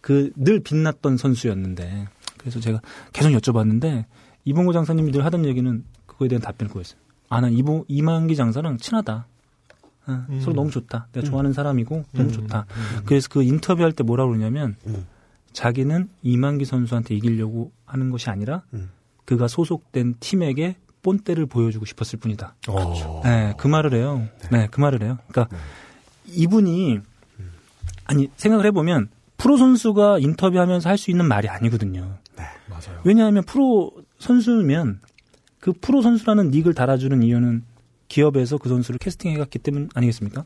그늘 빛났던 선수였는데 그래서 제가 계속 여쭤봤는데 이봉호 장사님이 늘 하던 얘기는 그거에 대한 답변을 그거였어요. 아, 난 이봉 이만기 장사랑 친하다. 어, 음. 서로 너무 좋다. 내가 좋아하는 사람이고 너무 좋다. 그래서 그 인터뷰할 때 뭐라고 그러냐면 음. 자기는 이만기 선수한테 이기려고 하는 것이 아니라 음. 그가 소속된 팀에게 본때를 보여주고 싶었을 뿐이다. 어. 네, 그 말을 해요. 네, 그 말을 해요. 그러니까 이분이 아니 생각을 해보면 프로 선수가 인터뷰하면서 할 수 있는 말이 아니거든요. 맞아요. 왜냐하면 프로 선수면 그 프로 선수라는 닉을 달아주는 이유는 기업에서 그 선수를 캐스팅해갔기 때문 아니겠습니까?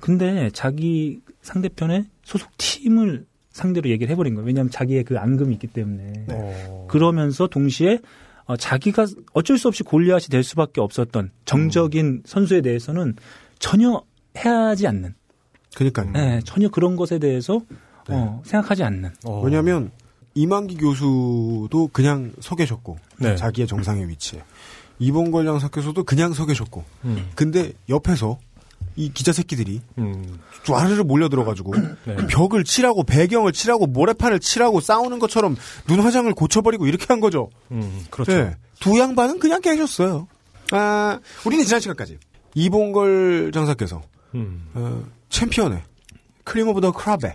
근데 자기 상대편의 소속 팀을 상대로 얘기를 해버린 거예요. 왜냐하면 자기의 그 앙금이 있기 때문에. 어. 그러면서 동시에 어, 자기가 어쩔 수 없이 골리앗이 될 수밖에 없었던 정적인 선수에 대해서는 전혀 해하지 않는, 그러니까요. 네, 전혀 그런 것에 대해서 어, 생각하지 않는. 어. 왜냐하면 이만기 교수도 그냥 서 계셨고 네. 자기의 정상의 위치에 이봉걸 장사께서도 그냥 서 계셨고 음. 근데 옆에서 이 기자 새끼들이 음. 와르르 몰려 들어가지고 네. 벽을 칠하고 배경을 칠하고 모래판을 칠하고 싸우는 것처럼 눈 화장을 고쳐버리고 이렇게 한 거죠. 음. 그렇죠. 네. 두 양반은 그냥 계셨어요. 아, 우리는 지난 시간까지 이봉걸 장사께서 음. 어, 챔피언의 cream of the crop에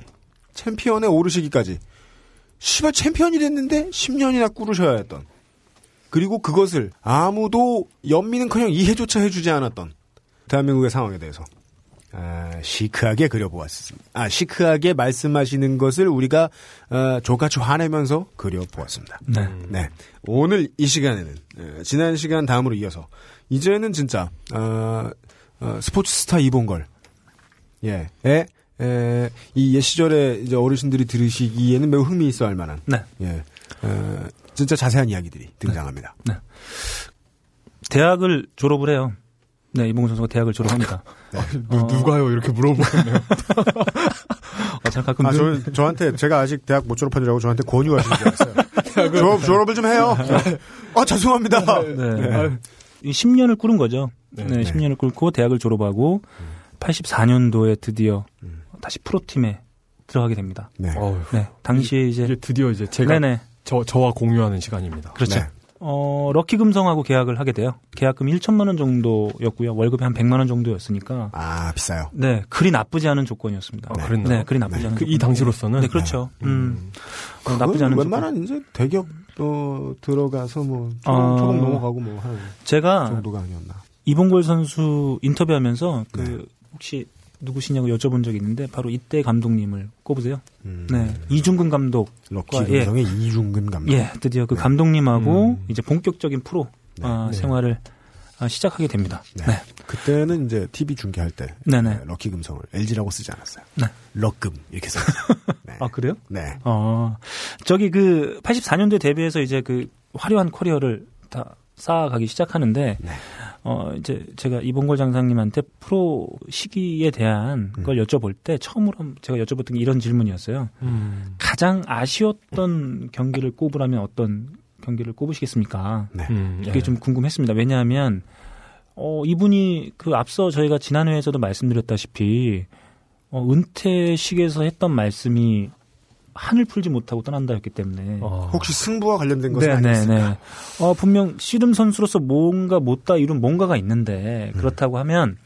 챔피언에 오르시기까지 씨발 챔피언이 됐는데 10년이나 구르셔야 했던 그리고 그것을 아무도 연민은커녕 이해조차 해주지 않았던 대한민국의 상황에 대해서 아, 시크하게 그려보았습니다. 아 시크하게 말씀하시는 것을 우리가 어, 좆같이 화내면서 그려보았습니다. 네. 네. 오늘 이 시간에는 에, 지난 시간 다음으로 이어서 이제는 진짜 어, 어, 스포츠 스타 이봉걸 예, 에, 에, 이 옛 시절에 이제 어르신들이 들으시기에는 매우 흥미 있어 할 만한 네. 예, 어, 진짜 자세한 이야기들이 등장합니다. 대학을 졸업을 해요. 네, 이봉훈 선수가 대학을 졸업합니다. 누, 어. 누가요? 이렇게 물어보네요. 어, 잘 가끔 아, 눈- 저, 저한테 제가 아직 대학 못 졸업한 줄 알고 저한테 권유하시는 줄 알았어요. 졸업, 졸업을 좀 해요. 아 죄송합니다. 네. 이 10년을 꾸른 거죠. 네, 네. 10년을 꿇고 대학을 졸업하고 84년도에 드디어 다시 프로팀에 들어가게 됩니다. 네. 어휴. 네, 당시에 이제 이제 드디어 이제 제가 네네 저 저와 공유하는 시간입니다. 그렇죠. 네. 어 럭키 금성하고 계약을 하게 돼요. 계약금 1천만 원 정도였고요. 월급이 한 100만 원 정도였으니까 아 비싸요. 네 그리 나쁘지 않은 조건이었습니다. 아, 그랬나요? 네, 그리 나쁘지 않은 그, 이 조건. 당시로서는 네, 그렇죠. 음, 어, 나쁘지 않은 조건. 웬만한 이제 대기업 어, 들어가서 뭐 초봉, 아. 초봉 넘어가고 뭐 하는 제가 정도가 아니었나. 이봉골 선수 인터뷰하면서 그 네. 혹시 누구시냐고 여쭤본 적이 있는데 바로 이때 감독님을 꼽으세요. 음, 네, 이중근 감독. 럭키 예. 금성의 이중근 감독. 예, 드디어 그 감독님하고 음. 이제 본격적인 프로 어, 네. 생활을 어, 시작하게 됩니다. 네. 네. 그때는 이제 TV 중계할 때 네네. 네, 럭키 금성을 LG라고 쓰지 않았어요. 네. 럭금 이렇게 써요. 네. 아 그래요? 네. 어, 저기 그 84년도에 데뷔해서 이제 그 화려한 커리어를 다 쌓아가기 시작하는데, 네. 어, 이제 제가 이봉걸 장사님한테 프로 시기에 대한 음. 걸 여쭤볼 때 처음으로 제가 여쭤봤던 게 이런 질문이었어요. 음. 가장 아쉬웠던 경기를 꼽으라면 어떤 경기를 꼽으시겠습니까? 네. 음, 이게 예. 좀 궁금했습니다. 왜냐하면, 어, 이분이 그 앞서 저희가 지난 회에서도 말씀드렸다시피, 어, 은퇴식에서 했던 말씀이 한을 풀지 못하고 떠난다였기 때문에. 어. 혹시 승부와 관련된 것은 아니었을까? 네네네. 어, 분명 씨름 선수로서 뭔가 못다 이룬 뭔가가 있는데 음. 그렇다고 하면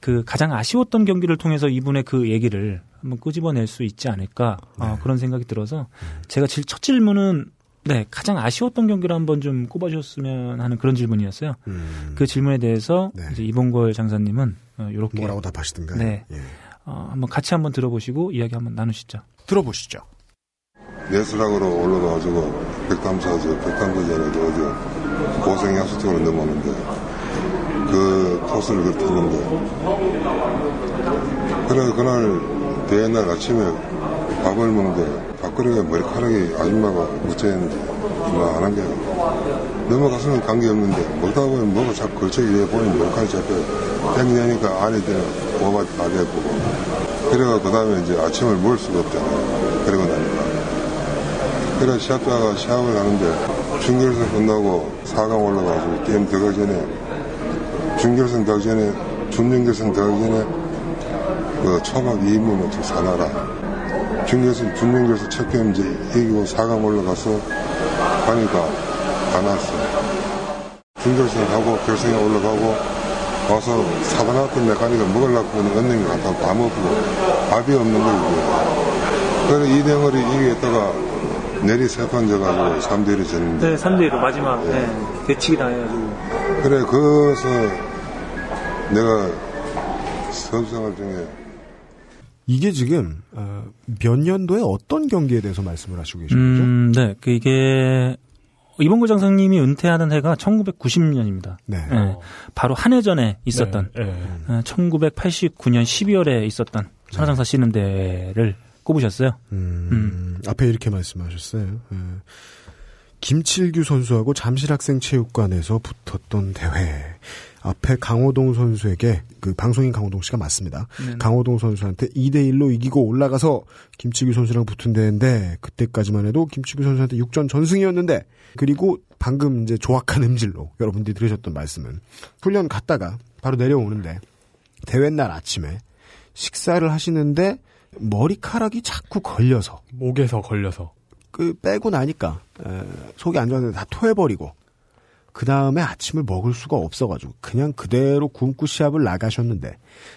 그 가장 아쉬웠던 경기를 통해서 이분의 그 얘기를 한번 끄집어낼 수 있지 않을까 어, 네. 그런 생각이 들어서 음. 제가 질- 첫 질문은 네 가장 아쉬웠던 경기를 한번 좀 꼽아주셨으면 하는 그런 질문이었어요. 음, 그 질문에 대해서 네. 이제 이봉걸 장사님은 어, 이렇게 뭐라고 답하시던가요? 네. 예. 어, 한번 같이 한번 들어보시고 이야기 한번 나누시죠. 들어보시죠. 내수락으로 올라가가지고 백담사 저 백담사전에도 어제 고생 약수통으로 넘어오는데 그 코스를 그렇게 그래 그날 대회 날 아침에 밥을 먹는데 밥그릇에 머리카락이 아줌마가 묻혀있는데 이거 안 한 게요 넘어가서는 관계없는데 먹다 보면 뭐가 자꾸 걸쳐 위에 보니 머리카락이 잡혀요 땡기니까 안에 있는 뭐가 다 돼보고. 그래가 그 다음에 이제 아침을 먹을 수가 없잖아요 그래 시합자가 시합을 하는데 중결선 끝나고 4강 올라가지고 게임 들어가기 전에 중결선 가기 전에 준연결승 들어가기 전에 그 초밥 2인분어치 사놔라. 준결승, 준연결승 첫 게임 이제 이기고 4강 올라가서 가니까 안 왔어. 준결승 하고 결승에 올라가고 와서 사다 놨던 메카닉을 먹으려고 하니 언능이 갖다 다 먹고 밥이 없는 거예요. 그래 이대영을 이기겠다가 내리 세판 져가지고 3대1이 졌는데 네, 3대1로 마지막 네, 대치기 당해가지고 그래 거기서 내가 선수생활 중에 이게 지금 어, 몇 년도에 어떤 경기에 대해서 말씀을 하시고 계신 거죠? 음, 네. 그 이게 이봉구 장성님이 은퇴하는 해가 1990년입니다. 네. 바로 한 해 전에 있었던 네, 네. 어, 1989년 12월에 있었던 천하장사 씨름대를 꼽으셨어요. 음, 앞에 이렇게 말씀하셨어요. 예. 김칠규 선수하고 잠실학생 체육관에서 붙었던 대회. 앞에 강호동 선수에게 그 방송인 강호동 씨가 맞습니다. 네네. 강호동 선수한테 2대 1로 이기고 올라가서 김치규 선수랑 붙은 대회인데 그때까지만 해도 김치규 선수한테 6전 전승이었는데 그리고 방금 이제 조악한 음질로 여러분들이 들으셨던 말씀은 훈련 갔다가 바로 내려오는데 대회 날 아침에 식사를 하시는데 머리카락이 자꾸 걸려서 목에서 걸려서 그 빼고 나니까 에, 속이 안 좋았는데 다 토해버리고 그 다음에 아침을 먹을 수가 없어가지고 그냥 그대로 굶고 시합을 나가셨는데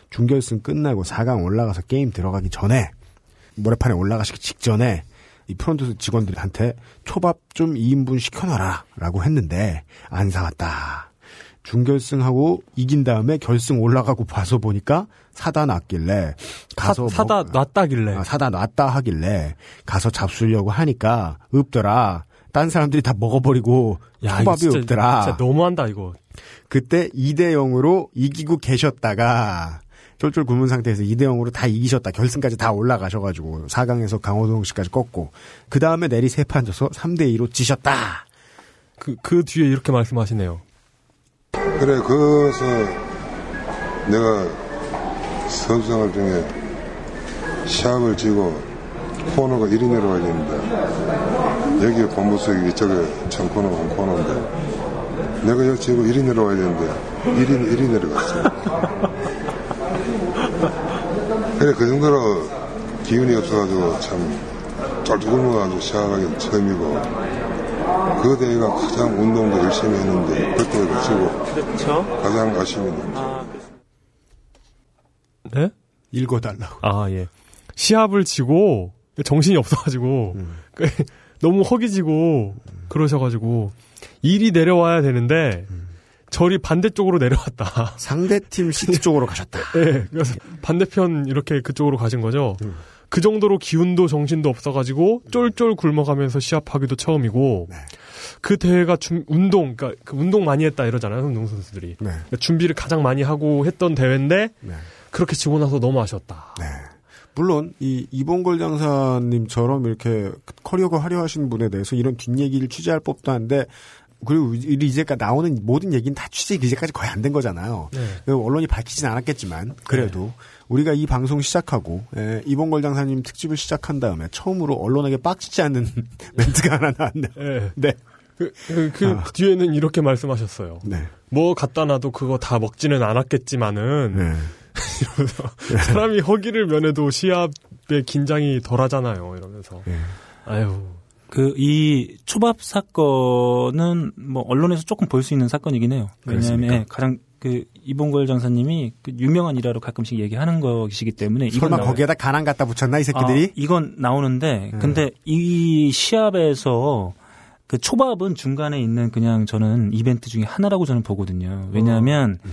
준결승 끝나고 4강 올라가서 게임 들어가기 전에 모래판에 올라가시기 직전에 이 프론트 직원들한테 초밥 좀 2인분 시켜놔라 라고 했는데 안 사왔다. 준결승하고 이긴 다음에 결승 올라가고 봐서 보니까 사다 놨길래 가서 사, 다 먹- 놨다길래 아, 사다 놨다 하길래 가서 잡수려고 하니까 없더라. 딴 사람들이 다 먹어버리고 야, 초밥이 진짜- 없더라. 진짜 너무한다 이거. 그때 2대 0으로 이기고 계셨다가 쫄쫄 굶은 상태에서 2대 0으로 다 이기셨다. 결승까지 다 올라가셔가지고 4강에서 강호동 씨까지 꺾고 그 다음에 내리 세판 져서 3대 2로 지셨다. 그, 그 뒤에 이렇게 말씀하시네요. 그래 거기서 내가 선수생활 중에 시합을 지고 코너가 1위 내려와야 되는데 여기 본부석이 이쪽에 전 코너가 한 코너인데 내가 여기 지고 1위 내려와야 되는데 1위, 1위 내려갔어. 그래 그 정도로 기운이 없어가지고 참 쫄쫄 굶어가지고 시합하기 처음이고 그 대회가 가장 운동도 열심히 했는데 그때도 지고 그렇죠. 가장 아쉬움이 남죠. 아, 네? 읽어달라고. 아, 예. 시합을 지고 정신이 없어가지고 음. 그 너무 허기지고 그러셔가지고 일이 내려와야 되는데 절이 반대쪽으로 내려왔다. 상대팀 시티 쪽으로 가셨다. 네, 그래서 반대편 이렇게 그쪽으로 가신 거죠. 음. 그 정도로 기운도 정신도 없어가지고 쫄쫄 굶어가면서 시합하기도 처음이고 네. 그 대회가 준- 운동, 그러니까 그 운동 많이 했다 이러잖아요, 운동 선수들이. 네. 그러니까 준비를 가장 많이 하고 했던 대회인데 네. 그렇게 지고 나서 너무 아쉬웠다. 네. 물론 이 이봉걸 장사님처럼 이렇게 커리어가 화려하신 분에 대해서 이런 뒷얘기를 취재할 법도 한데 그리고 이제까지 나오는 모든 얘기는 다 취재 이제까지 거의 안 된 거잖아요. 네. 그 언론이 밝히진 않았겠지만 그래도 우리가 이 방송 시작하고 에, 이봉걸 장사님 특집을 시작한 다음에 처음으로 언론에게 빡치지 않는 멘트가 하나 나왔네요. 네. 네. 그, 그, 그 아. 뒤에는 이렇게 말씀하셨어요. 네. 뭐 갖다 놔도 그거 다 먹지는 않았겠지만은 네. 이러면서 사람이 허기를 면해도 시합의 긴장이 덜하잖아요. 이러면서 네. 아유 그 이 초밥 사건은 뭐 언론에서 조금 볼 수 있는 사건이긴 해요. 왜냐하면 그렇습니까? 예, 가장 그 이봉걸 장사님이 그 유명한 일화로 가끔씩 얘기하는 것이기 때문에 설마 나와요. 거기에다 가난 갖다 붙였나 이 새끼들이? 아, 이건 나오는데 음. 근데 이 시합에서 그 초밥은 중간에 있는 그냥 저는 이벤트 중에 하나라고 저는 보거든요. 왜냐하면 어.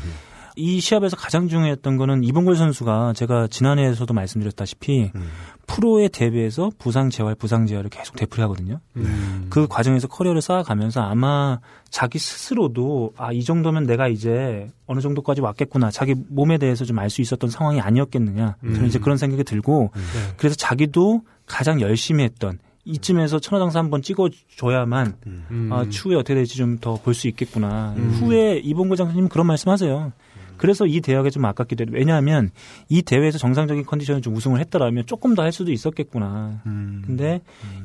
이 시합에서 가장 중요했던 거는 이봉걸 선수가 제가 지난해에서도 말씀드렸다시피 음. 프로에 대비해서 부상 재활 부상 재활을 계속 되풀이하거든요. 음. 그 과정에서 커리어를 쌓아가면서 아마 자기 스스로도 아 이 정도면 내가 이제 어느 정도까지 왔겠구나 자기 몸에 대해서 좀 알 수 있었던 상황이 아니었겠느냐 저는 음. 이제 그런 생각이 들고 네. 그래서 자기도 가장 열심히 했던 이쯤에서 천하장사 한번 찍어줘야만 음. 아, 추후에 어떻게 될지 좀 더 볼 수 있겠구나 음. 후에 이봉구 장사님 그런 말씀하세요. 그래서 이 대회가 좀 아깝기도 해요. 왜냐하면 이 대회에서 정상적인 컨디션을 좀 우승을 했더라면 조금 더 할 수도 있었겠구나. 음. 근데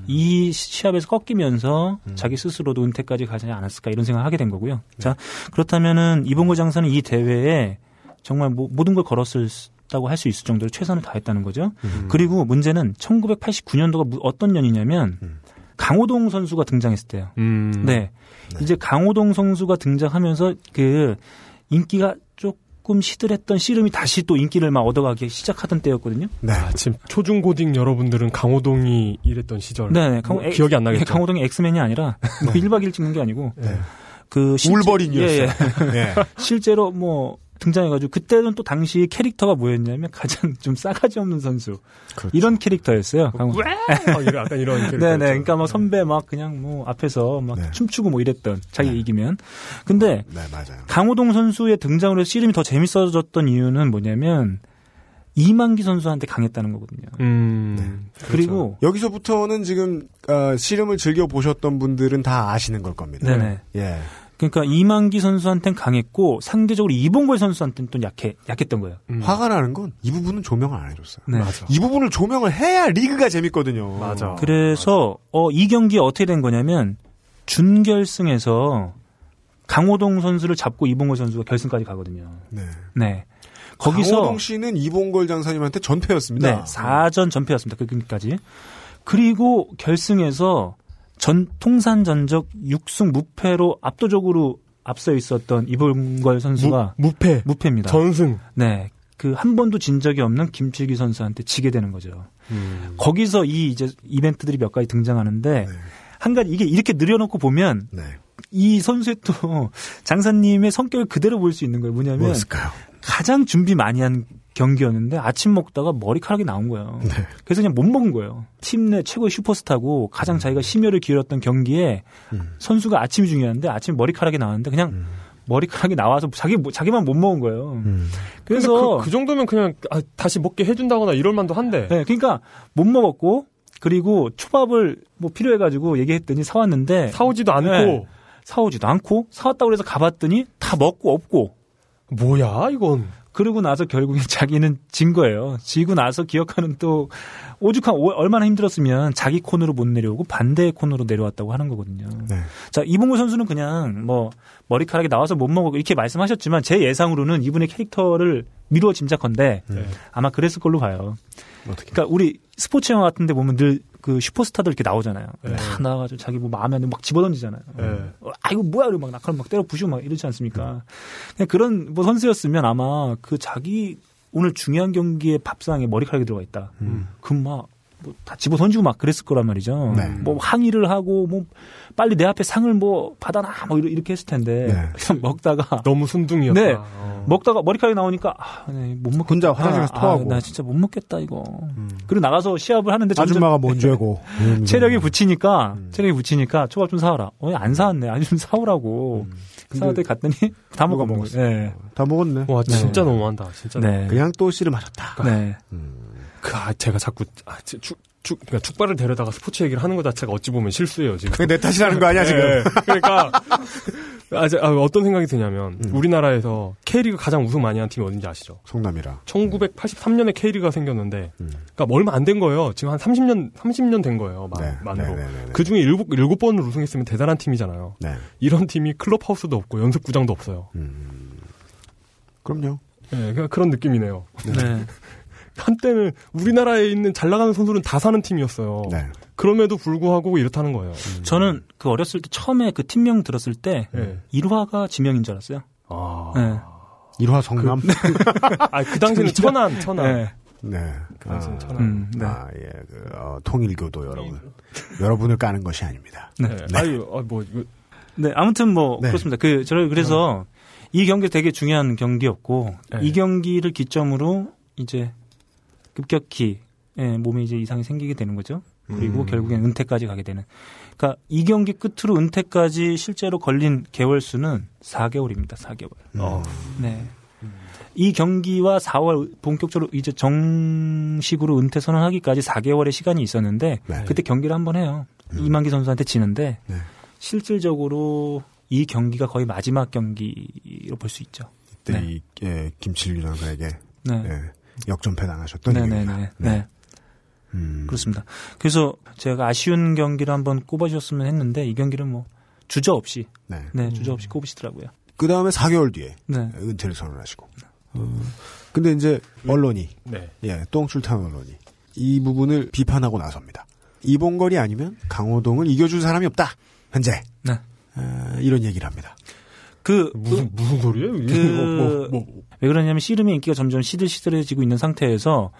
이 시합에서 꺾이면서 자기 스스로도 은퇴까지 가지 않았을까 이런 생각을 하게 된 거고요. 자 그렇다면은 이봉구 장사는 이 대회에 정말 뭐 모든 걸 걸었다고 할 수 있을 정도로 최선을 다했다는 거죠. 음. 그리고 문제는 1989년도가 어떤 년이냐면 음. 강호동 선수가 등장했을 때요. 음. 네. 이제 강호동 선수가 등장하면서 그 인기가 조금 시들했던 씨름이 다시 또 인기를 막 얻어가기 시작하던 때였거든요. 네. 아, 지금 초중고딩 여러분들은 강호동이 이랬던 시절. 네, 강호, 뭐 기억이 안 나겠죠. 예, 강호동이 엑스맨이 아니라 뭐 1박 2일 찍는 게 아니고 네. 그 실제- 울버린이었어요. 예, 예. 예. 실제로 뭐 등장해가지고 그때는 또 당시 캐릭터가 뭐였냐면 가장 좀 싸가지 없는 선수 그렇죠. 이런 캐릭터였어요. 강호. 어, 이런 약간 이런 캐릭터. 네네. 그러니까 뭐 선배 막 그냥 뭐 앞에서 막 네. 춤추고 뭐 이랬던 자기 가 이기면. 근데 네, 맞아요. 강호동 선수의 등장으로 해서 씨름이 더 재밌어졌던 이유는 뭐냐면 이만기 선수한테 강했다는 거거든요. 음. 그리고 여기서부터는 지금 어, 씨름을 즐겨 보셨던 분들은 다 아시는 걸 겁니다. 네네. 예. 그러니까 이만기 선수한테는 강했고 상대적으로 이봉걸 선수한테는 또 약해 약했던 거예요. 음. 화가 나는 건 이 부분은 조명을 안 해줬어요. 네. 맞아. 이 부분을 조명을 해야 리그가 재밌거든요. 맞아. 그래서 어, 이 경기 어떻게 된 거냐면 준결승에서 강호동 선수를 잡고 이봉걸 선수가 결승까지 가거든요. 네. 네. 거기서 강호동 씨는 이봉걸 장사님한테 전패였습니다. 네, 4전 전패였습니다. 그 경기까지. 그리고 결승에서 전 통산 전적 6승 무패로 압도적으로 앞서 있었던 이봉걸 선수가 무, 무패. 무패입니다. 전승. 네. 그 한 번도 진 적이 없는 김칠기 선수한테 지게 되는 거죠. 음. 거기서 이 이제 이벤트들이 몇 가지 등장하는데 네. 한 가지 이게 이렇게 늘여놓고 보면 네. 이 선수의 또 장사님의 성격을 그대로 볼 수 있는 거예요. 뭐냐면 뭐였을까요? 가장 준비 많이 한 경기였는데 아침 먹다가 머리카락이 나온 거예요. 네. 그래서 그냥 못 먹은 거예요. 팀 내 최고의 슈퍼스타고 가장 자기가 심혈을 기울였던 경기에 음. 선수가 아침이 중요한데 아침 머리카락이 나왔는데 그냥 머리카락이 나와서 자기 자기만 못 먹은 거예요. 음. 그래서 그, 그 정도면 그냥 아, 다시 먹게 해준다거나 이럴 만도 한데. 네, 그러니까 못 먹었고 그리고 초밥을 뭐 필요해가지고 얘기했더니 사왔는데 사오지도 않고 네. 사오지도 않고 사왔다고 그래서 가봤더니 다 먹고 없고 뭐야 이건. 그러고 나서 결국에 자기는 진 거예요. 지고 나서 기억하는 또 오죽한 오- 얼마나 힘들었으면 자기 코너로 못 내려오고 반대의 코너로 내려왔다고 하는 거거든요. 네. 자 이봉구 선수는 그냥 뭐 머리카락이 나와서 못 먹고 이렇게 말씀하셨지만 제 예상으로는 이분의 캐릭터를 미루어 짐작컨대 네. 아마 그랬을 걸로 봐요. 어떻게? 그러니까 우리 스포츠 영화 같은데 보면 늘 그 슈퍼스타들 이렇게 나오잖아요. 네. 다 나와가지고 자기 뭐 마음에 안 들면 막 집어던지잖아요. 네. 어, 아 이거 뭐야 이러고 막 낙하를 막 때려 부시고 막 이러지 않습니까? 그냥 그런 뭐 선수였으면 아마 그 자기 오늘 중요한 경기에 밥상에 머리카락이 들어가 있다. 음. 그럼 막 뭐다 집어 던지고 막 그랬을 거란 말이죠. 네. 뭐 항의를 하고 뭐 빨리 내 앞에 상을 뭐 받아놔 뭐 이렇게 했을 텐데 네. 그냥 먹다가 너무 순둥이였다. 네. 어. 먹다가 머리카락이 나오니까 아, 네, 못 먹겠다. 혼자 화장실에서 아, 토하고. 나 진짜 못 먹겠다 이거. 그리고 나가서 시합을 하는데 점점 아줌마가 뭔 죄고. 이러면서. 체력이 붙이니까 음. 체력이 붙이니까 초밥 좀 사와라. 어, 안 사왔네. 아니 좀 사오라고. 사왔더니 갔더니 다 먹어 먹었어요? 네. 다 먹었네. 와 네. 진짜 너무한다. 진짜. 네. 그냥 또 씨름하셨다. 네. 그 아, 제가 자꾸 아, 제- 축, 축, 그러니까 축발을 데려다가 스포츠 얘기를 하는 것 자체가 어찌 보면 실수예요 지금. 그게 내 탓이라는 거 아니야 지금? 네. 그러니까 아, 제- 아, 어떤 생각이 드냐면 음. 우리나라에서 K리그 가장 우승 많이 한 팀이 어딘지 아시죠? 송남이라. 1983년에 K리그가 생겼는데 음. 그러니까 얼마 안 된 거예요. 지금 한 30년 30년 된 거예요. 만, 네. 만으로. 네, 네, 네, 네. 그 중에 일곱 일곱 번을 우승했으면 대단한 팀이잖아요. 네. 이런 팀이 클럽하우스도 없고 연습구장도 없어요. 음. 그럼요. 예, 그냥 그런 느낌이네요. 네. 한때는 우리나라에 있는 잘 나가는 선수는 다 사는 팀이었어요. 네. 그럼에도 불구하고 이렇다는 거예요. 저는 그 어렸을 때 처음에 그 팀명 들었을 때 예. 일화가 지명인 줄 알았어요. 아. 네. 일화 성남. 아, 그 당시에는 천안, 천안. 네. 네. 그 당시에는 천안. 음, 네. 아, 예. 그, 어, 통일교도 여러분. 여러분을 까는 것이 아닙니다. 네. 아유, 아, 뭐, 이거, 네, 아무튼 뭐 네. 그렇습니다. 그 저를 그래서 이 경기 되게 중요한 경기였고 네. 이 경기를 기점으로 이제 급격히 예, 몸에 이제 이상이 생기게 되는 거죠. 그리고 음. 결국엔 은퇴까지 가게 되는. 그러니까 이 경기 끝으로 은퇴까지 실제로 걸린 개월 수는 4개월입니다. 4개월. 어. 네. 이 경기와 4월 본격적으로 이제 정식으로 은퇴 선언하기까지 4개월의 시간이 있었는데 네. 그때 경기를 한번 해요. 이만기 선수한테 지는데 네. 실질적으로 이 경기가 거의 마지막 경기로 볼 수 있죠. 그때 네. 이, 예, 김칠규 장사에게 네. 예, 역전패 당하셨던 네, 네, 얘기입니다. 네, 네. 음. 그렇습니다. 그래서 제가 아쉬운 경기를 한번 꼽아주셨으면 했는데 이 경기는 뭐 주저 없이 네. 네 주저 없이 꼽으시더라고요. 그 다음에 4개월 뒤에 네. 은퇴를 선언하시고 어, 근데 이제 언론이 네. 예, 똥줄 탄 언론이 이 부분을 비판하고 나섭니다. 이봉걸이 아니면 강호동을 이겨줄 사람이 없다. 현재 네. 어, 이런 얘기를 합니다. 그 무슨 무슨 소리예요? 그, 뭐, 뭐, 뭐. 왜 그러냐면 씨름의 인기가 점점 시들시들해지고 있는 상태에서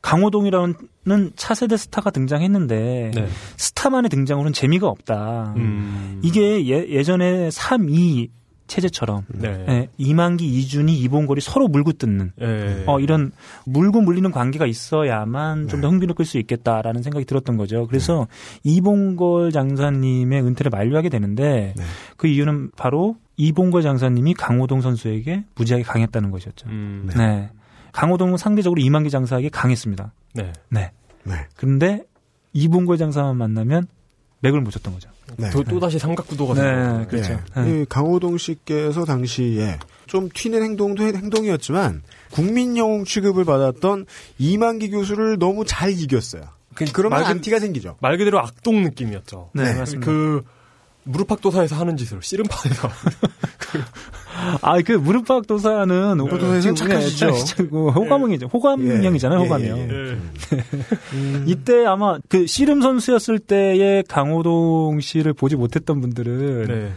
강호동이라는 차세대 스타가 등장했는데 네. 스타만의 등장으로는 재미가 없다. 음. 이게 예, 예전에 3, 2 체제처럼 네. 예, 이만기, 이준이, 이봉걸이 서로 물고 뜯는 예. 어, 이런 물고 물리는 관계가 있어야만 좀 더 흥미를 끌수 있겠다라는 생각이 들었던 거죠. 그래서 이봉걸 장사님의 은퇴를 만류하게 되는데 네. 그 이유는 바로 이봉걸 장사님이 강호동 선수에게 무지하게 강했다는 것이었죠. 음. 네. 강호동은 상대적으로 이만기 장사에게 강했습니다. 네. 네. 네. 그런데 이봉걸 장사만 만나면 맥을 못 쳤던 거죠. 네. 또, 또 다시 삼각구도가 네. 그렇죠. 예. 네. 이 강호동 씨께서 당시에 좀 튀는 행동도 해- 행동이었지만 국민 영웅 취급을 받았던 이만기 교수를 너무 잘 이겼어요. 그, 그러면 말 그- 안티가 생기죠. 말 그대로 악동 느낌이었죠. 네, 맞습니다. 그 무릎팍도사에서 하는 짓으로 씨름판에서 아, 그 무릎팍 도사는 무릎팍도사에서는 착하시죠. 호감형이죠. 호감형이잖아요, 예, 호감형. 예, 예. 예. 이때 아마 그 씨름 선수였을 때의 강호동 씨를 보지 못했던 분들은 네.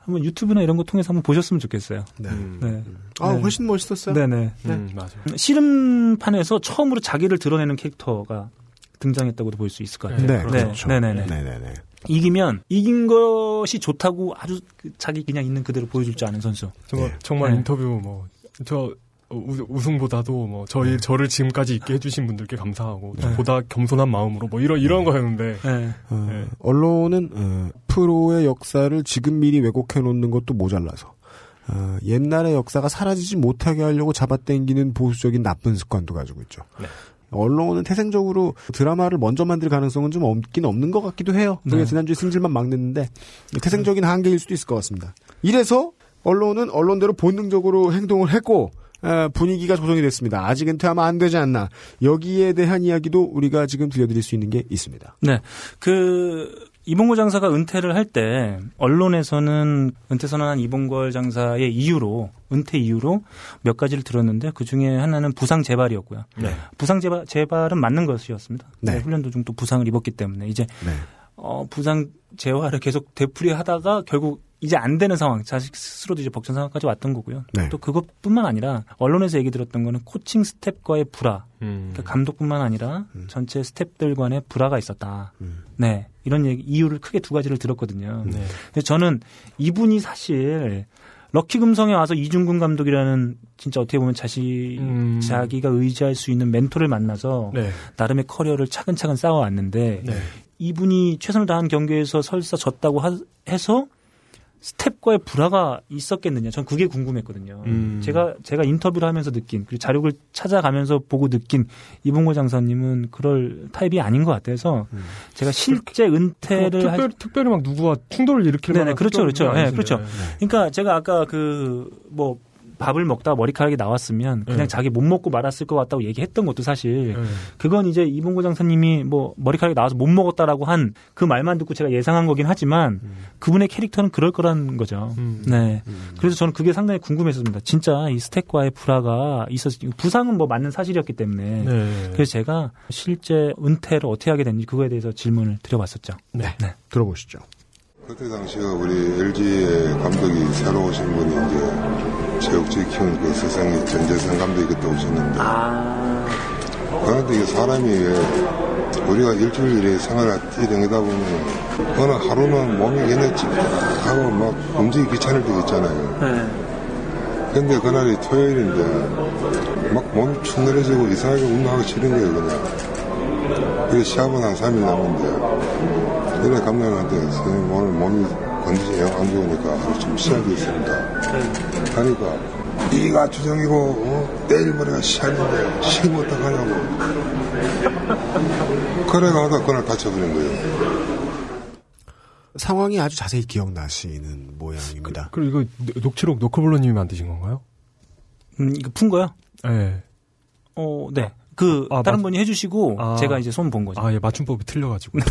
한번 유튜브나 이런 거 통해서 한번 보셨으면 좋겠어요. 네. 음. 네. 아, 네. 훨씬 멋있었어요. 네네. 음, 맞아요. 씨름판에서 처음으로 자기를 드러내는 캐릭터가 등장했다고도 볼 수 있을 것 같아요. 네, 네. 그렇죠. 네네네. 네네네. 이기면 이긴 것이 좋다고 아주 그 자기 그냥 있는 그대로 보여줄 줄 아는 선수. 정말, 네. 정말 네. 인터뷰 뭐, 저, 우- 우승보다도 뭐, 저희, 저를 지금까지 있게 해주신 분들께 감사하고, 네. 저보다 겸손한 마음으로 뭐, 이런, 이런 거였는데, 네. 어, 네. 언론은 어, 프로의 역사를 지금 미리 왜곡해 놓는 것도 모자라서 어, 옛날의 역사가 사라지지 못하게 하려고 잡아당기는 보수적인 나쁜 습관도 가지고 있죠. 네. 언론은 태생적으로 드라마를 먼저 만들 가능성은 좀 없긴 없는 것 같기도 해요. 우리가 네. 지난주에 승질만 막 냈는데 태생적인 한계일 수도 있을 것 같습니다. 이래서 언론은 언론대로 본능적으로 행동을 했고 에, 분위기가 조성이 됐습니다. 아직 은퇴하면 안 되지 않나. 여기에 대한 이야기도 우리가 지금 들려드릴 수 있는 게 있습니다. 네. 그 이봉걸 장사가 은퇴를 할 때 언론에서는 은퇴 선언한 이봉걸 장사의 이유로 은퇴 이유로 몇 가지를 들었는데 그 중에 하나는 부상 재발이었고요. 네. 부상 재발, 재발은 맞는 것이었습니다. 네. 네, 훈련 도중 또 부상을 입었기 때문에 이제 네. 어, 부상 재활을 계속 되풀이하다가 결국 이제 안 되는 상황, 자신 스스로도 이제 벅찬 상황까지 왔던 거고요. 네. 또 그것뿐만 아니라 언론에서 얘기 들었던 거는 코칭 스태프와의 불화, 음. 그러니까 감독뿐만 아니라 전체 스태프들 간의 불화가 있었다. 음. 네. 이런 얘기, 이유를 크게 두 가지를 들었거든요. 네. 근데 저는 이분이 사실 럭키 금성에 와서 이중근 감독이라는 진짜 어떻게 보면 자시, 음. 자기가 의지할 수 있는 멘토를 만나서 네. 나름의 커리어를 차근차근 쌓아왔는데 네. 이분이 최선을 다한 경기에서 설사 졌다고 하- 해서 스태프와의 불화가 있었겠느냐. 전 그게 궁금했거든요. 음. 제가 제가 인터뷰를 하면서 느낀 그리고 자료를 찾아가면서 보고 느낀 이봉걸 장사님은 그럴 타입이 아닌 것 같아서 제가 실제 은퇴를 뭐할 특별, 특별히 막 누구와 충돌을 일으킬 네네, 그렇죠, 그렇죠. 특별한 네. 그렇죠. 그러니까 제가 아까 그 뭐 밥을 먹다 머리카락이 나왔으면 그냥 네. 자기 못 먹고 말았을 것 같다고 얘기했던 것도 사실 네. 그건 이제 이봉고 장사님이 뭐 머리카락이 나와서 못 먹었다라고 한 그 말만 듣고 제가 예상한 거긴 하지만 그분의 캐릭터는 그럴 거라는 거죠. 음. 네. 그래서 저는 그게 상당히 궁금했습니다. 진짜 이 스택과의 불화가 있었, 부상은 뭐 맞는 사실이었기 때문에. 네. 그래서 제가 실제 은퇴를 어떻게 하게 됐는지 그거에 대해서 질문을 드려봤었죠. 네. 네. 들어보시죠. 그때 당시가 우리 LG의 감독이 새로 오신 분이 이제 체육지 키운 그 세상이 전재성 감독이 그때 오셨는데 그런데 이게 사람이 왜 우리가 일주일에 생활을 뛰댕기다 보면 어느 하루는 몸이 굉장히 찌하고 막 움직이기 귀찮을 때 있잖아요. 근데 그날이 토요일인데 막 몸이 축 늘어지고 이상하게 운동하기 싫은 거예요 그냥. 그래서 시합은 한 3일 남았는데 그래 감독님한테 선생님 오늘 몸이 컨디션이 영 안 좋으니까 하루 좀 시합이 있습니다. 하니까 이가 주정이고 어? 내일 모레가 시합인데 쉬면 어떡하냐고. 그래가 하다 그날 다쳐버린 거예요. 상황이 아주 자세히 기억나시는 모양입니다. 그리고 이거 노- 녹취록 노크블러님이 만드신 건가요? 음, 이거 푼 거요? 네. 어, 네. 그 아, 다른 맞- 분이 해주시고 아. 제가 이제 손 본 거죠. 아, 예, 맞춤법이 틀려가지고.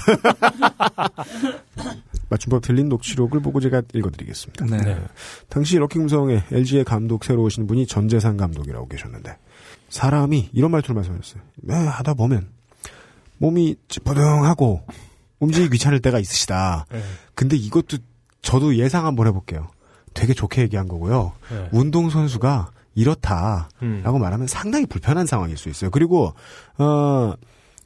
맞춤법 틀린 녹취록을 보고 제가 읽어드리겠습니다. 네. 네. 당시 럭킹음성의 LG의 감독 새로 오신 분이 전재산 감독이라고 계셨는데 사람이 이런 말투를 말씀하셨어요. 네, 하다 보면 몸이 찌뿌둥하고 움직이기 귀찮을 때가 있으시다. 네. 근데 이것도 저도 예상 한번 해볼게요. 되게 좋게 얘기한 거고요. 네. 운동선수가 이렇다라고 음. 말하면 상당히 불편한 상황일 수 있어요. 그리고 어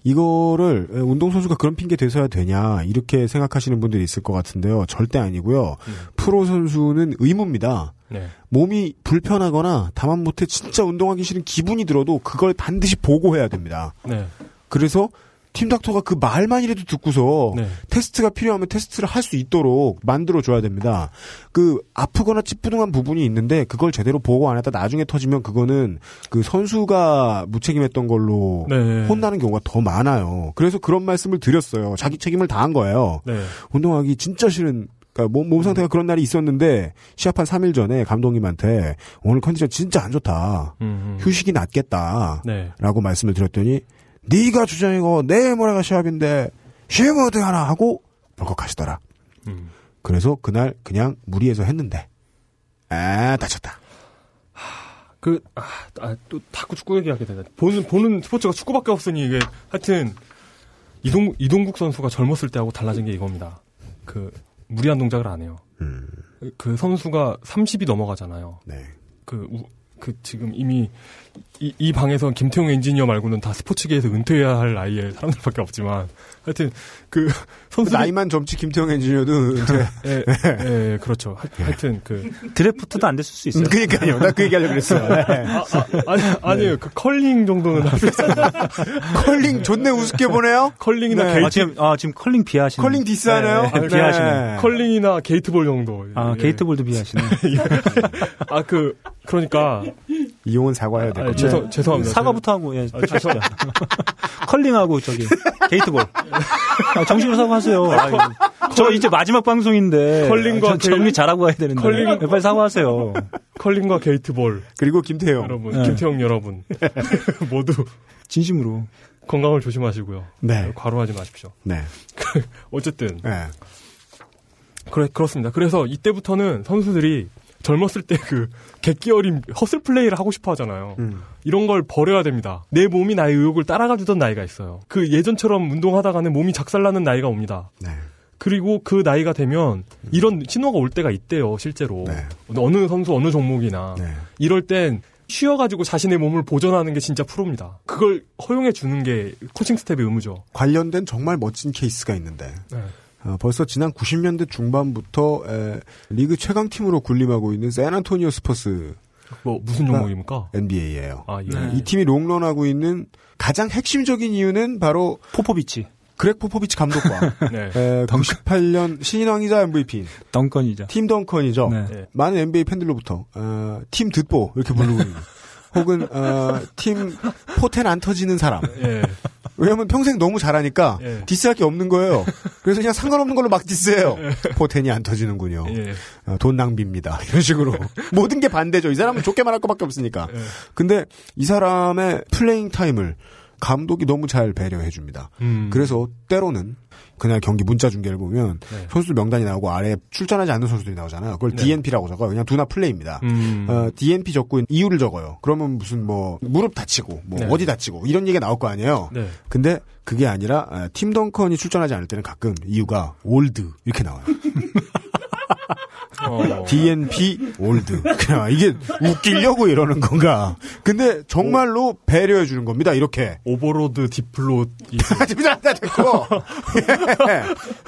이거를 운동선수가 그런 핑계 대서야 되냐 이렇게 생각하시는 분들이 있을 것 같은데요. 절대 아니고요. 음. 프로 선수는 의무입니다. 네. 몸이 불편하거나 다만 못해 진짜 운동하기 싫은 기분이 들어도 그걸 반드시 보고해야 됩니다. 네. 그래서 팀 닥터가 그 말만이라도 듣고서 네. 테스트가 필요하면 테스트를 할 수 있도록 만들어 줘야 됩니다. 그 아프거나 찌뿌둥한 부분이 있는데 그걸 제대로 보고 안 했다 나중에 터지면 그거는 그 선수가 무책임했던 걸로 네. 혼나는 경우가 더 많아요. 그래서 그런 말씀을 드렸어요. 자기 책임을 다한 거예요. 네. 운동하기 진짜 싫은 그러니까 몸, 몸 상태가 그런 날이 있었는데 시합 한 3일 전에 감독님한테 오늘 컨디션 진짜 안 좋다. 음, 음. 휴식이 낫겠다. 네. 라고 말씀을 드렸더니 네가 주장이고 내일 모레가 시합인데 쉬면 어떻게 하나 하고 벌컥 하시더라. 음. 그래서 그날 그냥 무리해서 했는데 아 다쳤다. 그, 아, 아, 또, 자꾸 축구 얘기하게 되네. 보는, 보는 스포츠가 축구밖에 없으니 이게, 하여튼, 이동, 이동국 선수가 젊었을 때하고 달라진 게 이겁니다. 그, 무리한 동작을 안 해요. 음, 그 선수가 30이 넘어가잖아요. 네. 그, 우- 그, 지금 이미, 이, 이 방에서 김태용 엔지니어 말고는 다 스포츠계에서 은퇴해야 할 나이의 사람들밖에 없지만, 하여튼, 그, 선수. 나이만 젊지 김태형 엔지니어도 이제 예, 예, 그렇죠. 하, 하여튼, 그, 드래프트도 안 됐을 수 있어요. 그러니까요. 나 그 얘기하려고 그랬어요. 네. 아, 아, 아니, 아니에요. 그 컬링 정도는 할수 있어요. 컬링 존내 우습게 보네요. 컬링이나 네. 게이트, 아, 지금, 아, 지금 컬링 비하시네. 컬링 디스하네요. 네, 네, 비하시네. 컬링이나 게이트볼 정도. 아, 예. 게이트볼도 비하시네. 아, 그, 그러니까. 이용은 사과해야 될 아, 것 죄송, 죄송합니다. 사과부터 하고, 예, 아, 하시죠. 컬링하고, 저기, 게이트볼. 아, 정식으로 사과하세요. 아. 저 이제 마지막 방송인데. 컬링과 아, 저 정리 잘하고 가야 되는데. 컬링- 네, 빨리 사과하세요. 컬링과 게이트볼. 그리고 김태형. 여러분, 네. 김태형 여러분. 모두 진심으로. 건강을 조심하시고요. 네. 과로하지 마십시오. 네. 어쨌든. 네. 그래, 그렇습니다. 그래서 이때부터는 선수들이 젊었을 때 그 객기 어린 허슬 플레이를 하고 싶어 하잖아요. 음. 이런 걸 버려야 됩니다. 내 몸이 나의 의욕을 따라가 주던 나이가 있어요. 그 예전처럼 운동하다가는 몸이 작살나는 나이가 옵니다. 네. 그리고 그 나이가 되면 이런 신호가 올 때가 있대요, 실제로. 네. 어느 선수, 어느 종목이나. 네. 이럴 땐 쉬어가지고 자신의 몸을 보존하는 게 진짜 프로입니다. 그걸 허용해 주는 게 코칭 스태프의 의무죠. 관련된 정말 멋진 케이스가 있는데 네. 어, 벌써 지난 90년대 중반부터 에, 리그 최강 팀으로 군림하고 있는 샌안토니오 스퍼스 뭐 무슨 종목입니까? NBA예요. 아, 예. 네. 이 팀이 롱런하고 있는 가장 핵심적인 이유는 바로 포포비치. 그렉 포포비치 감독과 네. 에, 98년 신인왕이자 MVP 덩컨이죠. 팀 덩컨이죠. 네. 네. 많은 NBA 팬들로부터 어, 팀 듣보 이렇게 부르고 있는 혹은 어, 팀 포텐 안 터지는 사람. 예. 왜냐면 평생 너무 잘하니까 예. 디스할 게 없는 거예요. 그래서 그냥 상관없는 걸로 막 디스해요. 포텐이 안 터지는군요. 예. 어, 돈 낭비입니다. 이런 식으로. 모든 게 반대죠. 이 사람은 좋게 말할 것밖에 없으니까. 예. 근데 이 사람의 playing time을 감독이 너무 잘 배려해 줍니다. 음. 그래서 때로는 그날 경기 문자 중계를 보면 네. 선수들 명단이 나오고 아래에 출전하지 않는 선수들이 나오잖아요. 그걸 네. DNP라고 적어요. 그냥 do not play입니다. 음. 어, DNP 적고 이유를 적어요. 그러면 무슨 뭐 무릎 다치고 뭐 네. 어디 다치고 이런 얘기가 나올 거 아니에요. 네. 근데 그게 아니라 어, 팀 덩컨이 출전하지 않을 때는 가끔 이유가 old 이렇게 나와요. 어. DNP old. 그냥 이게 웃기려고 이러는 건가? 근데 정말로 배려해 주는 겁니다. 이렇게. 오버로드 디플로 이- 집에 다 됐고. 예.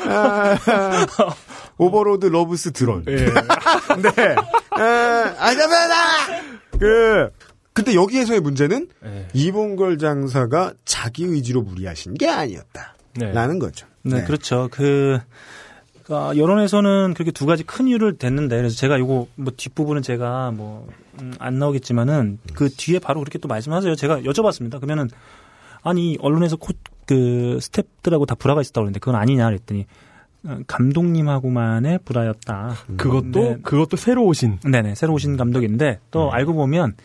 아, 오버로드 러브스 드론. 예. 네. 아, 아자마다 그 근데 여기에서의 문제는 예. 이봉걸 장사가 자기 의지로 무리하신 게 아니었다. 네. 라는 거죠. 네, 그렇죠. 그, 아, 여론에서는 그렇게 두 가지 큰 이유를 댔는데, 그래서 제가 요거, 뭐, 뒷부분은 제가 뭐, 음, 안 나오겠지만은, 그 뒤에 바로 그렇게 또 말씀하세요. 제가 여쭤봤습니다. 그러면은, 아니, 언론에서 코, 그, 스탭들하고 다 불화가 있었다고 그러는데, 그건 아니냐 그랬더니, 어, 감독님하고만의 불화였다. 그것도 네. 그것도 새로 오신 네네, 새로 오신 감독인데, 또 알고 보면,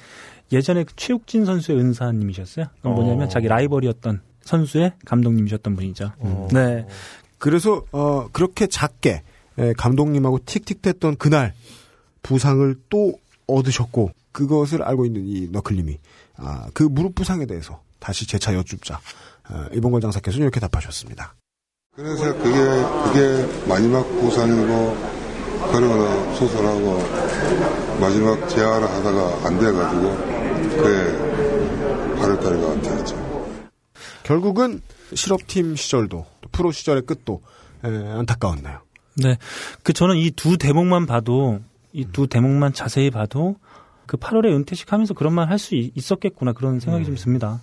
예전에 그 최욱진 선수의 은사님이셨어요. 뭐냐면, 어. 자기 라이벌이었던 선수의 감독님이셨던 분이죠. 어. 네. 그래서 어 그렇게 작게 에, 감독님하고 틱틱댔던 그날 부상을 또 얻으셨고 그것을 알고 있는 이 너클님이 아, 그 무릎 부상에 대해서 다시 재차 여쭙자 아, 일본걸 장사께서는 이렇게 답하셨습니다. 그래서 그게 그게 마지막 부산이고 그러거나 수술하고 마지막 재활을 하다가 안 돼가지고 그게 8월달에 되었죠. 결국은 실업팀 시절도 또 프로 시절의 끝도 에, 안타까웠나요? 네. 그 저는 이 두 대목만 봐도 이 두 대목만 자세히 봐도 그 8월에 은퇴식 하면서 그런 말 할 수 있었겠구나 그런 생각이 좀 듭니다.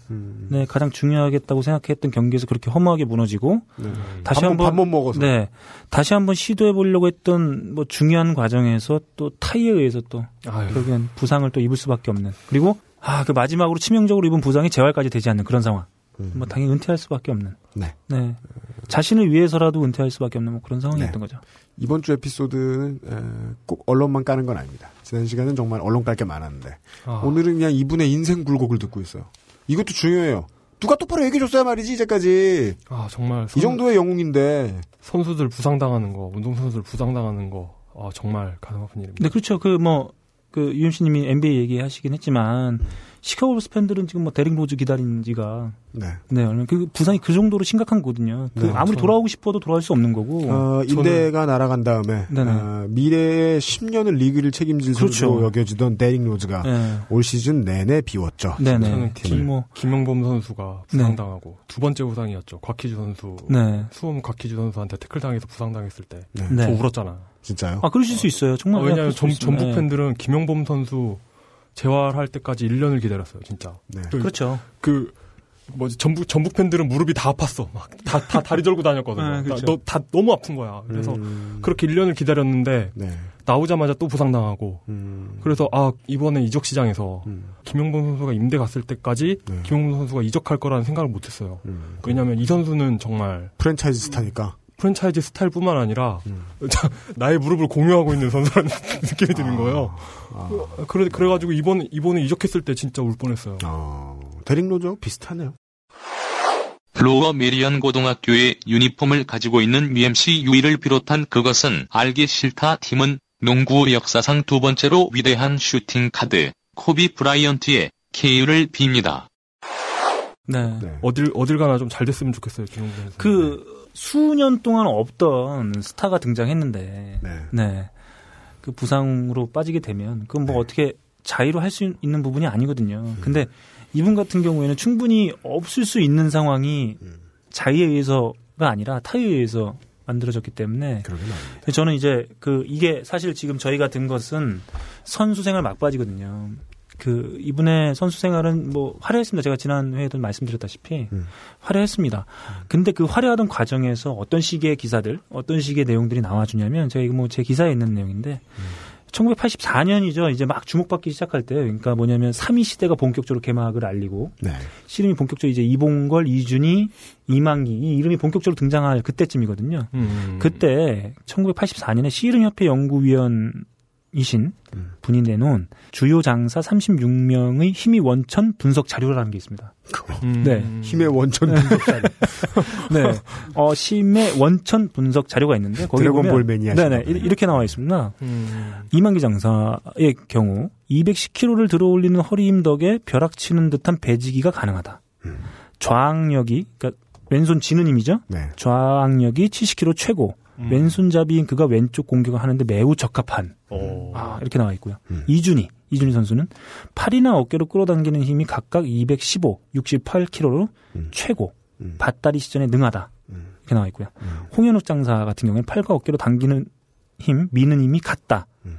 네, 가장 중요하겠다고 생각했던 경기에서 그렇게 허무하게 무너지고 네. 다시 밥, 한번 밥 못 먹어서. 네, 다시 한번 시도해 보려고 했던 뭐 중요한 과정에서 또 타이에 의해서 또 아유. 결국엔 부상을 또 입을 수밖에 없는 그리고 아 그 마지막으로 치명적으로 입은 부상이 재활까지 되지 않는 그런 상황. 뭐 당연히 은퇴할 수밖에 없는. 네. 네. 자신을 위해서라도 은퇴할 수밖에 없는 뭐 그런 상황이었던 네. 거죠. 이번 주 에피소드는 에, 꼭 언론만 까는 건 아닙니다. 지난 시간은 정말 언론 깔 게 많았는데 아. 오늘은 그냥 이분의 인생 굴곡을 듣고 있어요. 이것도 중요해요. 누가 똑바로 얘기해줬어야 말이지 이제까지 아 정말 이 정도의 영웅인데 선수들 부상당하는 거, 운동선수들 부상당하는 거, 아 정말 가슴 아픈 일입니다. 네, 그렇죠. 그 뭐그 유엠씨님이 NBA 얘기하시긴 했지만 시카고 불스 팬들은 지금 뭐 데릭 로즈 기다린 지가 네. 네 얼마 그 부상이 그 정도로 심각한 거거든요. 그 네, 아무리 저- 돌아오고 싶어도 돌아올 수 없는 거고. 어, 인대가 날아간 다음에 네네. 어, 미래의 10년을 리그를 책임질 선수로 그렇죠. 여겨지던 데릭 로즈가 네. 올 시즌 내내 비웠죠. 네네. 저는 팀 뭐. 김형범 선수가 부상당하고 두 번째 부상이었죠. 곽희주 선수, 네. 수원 곽희주 선수한테 태클 당해서 부상당했을 때저 네. 네. 울었잖아요. 진짜요? 아 그러실 수 있어요. 정말. 어, 왜냐하면 전. 전북 네. 팬들은 김형범 선수 재활할 때까지 1년을 기다렸어요, 진짜. 네. 그, 그렇죠. 그 뭐지 전북 전북 팬들은 무릎이 다 아팠어. 막 다 다 다리 절고 다녔거든요. 네, 그렇죠. 나- 너, 다 너무 아픈 거야. 그래서 음, 그렇게 1년을 기다렸는데 네. 나오자마자 또 부상 당하고 음, 그래서 아 이번에 이적 시장에서 음, 김영범 선수가 임대 갔을 때까지 네. 김영범 선수가 이적할 거라는 생각을 못했어요. 음. 왜냐하면 이 선수는 정말 프랜차이즈 스타니까. 프랜차이즈 스타일뿐만 아니라 음. 나의 무릎을 공유하고 있는 선수라는 느낌이 드는 거예요. 아, 그래 그래가지고 이번 이번에 이적했을 때 진짜 울 뻔했어요. 어, 데릭 로즈하고 비슷하네요. 로어 메리언 고등학교의 유니폼을 가지고 있는 UMC 유이를 비롯한 그것은 알기 싫다 팀은 농구 역사상 두 번째로 위대한 슈팅 가드 코비 브라이언트의 쾌유를 빕니다. 네. 네. 어딜 어딜 가나 좀 잘 됐으면 좋겠어요. 그 수년 동안 없던 스타가 등장했는데 네. 네. 그 부상으로 빠지게 되면 그건 뭐 네. 어떻게 자의로 할 수 있는 부분이 아니거든요. 근데 이분 같은 경우에는 충분히 없을 수 있는 상황이 음. 자의에 의해서가 아니라 타의에 의해서 만들어졌기 때문에. 저는 이제 그 이게 사실 지금 저희가 든 것은 선수 생활 막바지거든요. 그 이분의 선수 생활은 뭐 화려했습니다. 제가 지난 회에도 말씀드렸다시피 음. 화려했습니다. 근데 그 화려하던 과정에서 어떤 식의 기사들, 어떤 식의 내용들이 나와주냐면 제가 이거 뭐 제 기사에 있는 내용인데 1984년이죠. 이제 막 주목받기 시작할 때, 그러니까 뭐냐면 3위 시대가 본격적으로 개막을 알리고 네. 씨름이 본격적으로 이제 이봉걸, 이준희, 이만기 이 이름이 본격적으로 등장할 그때쯤이거든요. 음. 그때 1984년에 씨름협회 연구위원 이신 음. 분이 내놓은 주요 장사 36명의 힘이 원천 분석 자료라는 게 있습니다. 음. 네. 힘의 원천 분석자리. 네. 어, 힘의 원천 분석 자료가 있는데 거기 드래곤볼 보면 매니아시나 네네. 이렇게 나와 있습니다. 음. 이만기 장사의 경우 210kg를 들어올리는 허리 힘 덕에 벼락 치는 듯한 배지기가 가능하다. 음. 좌악력이 그러니까 왼손 지는 힘이죠. 네. 좌악력이 70kg 최고. 음. 왼손잡이인 그가 왼쪽 공격을 하는데 매우 적합한. 어. 아, 이렇게 나와 있고요. 음. 이준희, 이준희 선수는 팔이나 어깨로 끌어당기는 힘이 각각 215, 68kg로 음. 최고. 음. 밭다리 시전에 능하다. 음. 이렇게 나와 있고요. 음. 홍현욱 장사 같은 경우에는 팔과 어깨로 당기는 힘, 미는 힘이 같다. 음.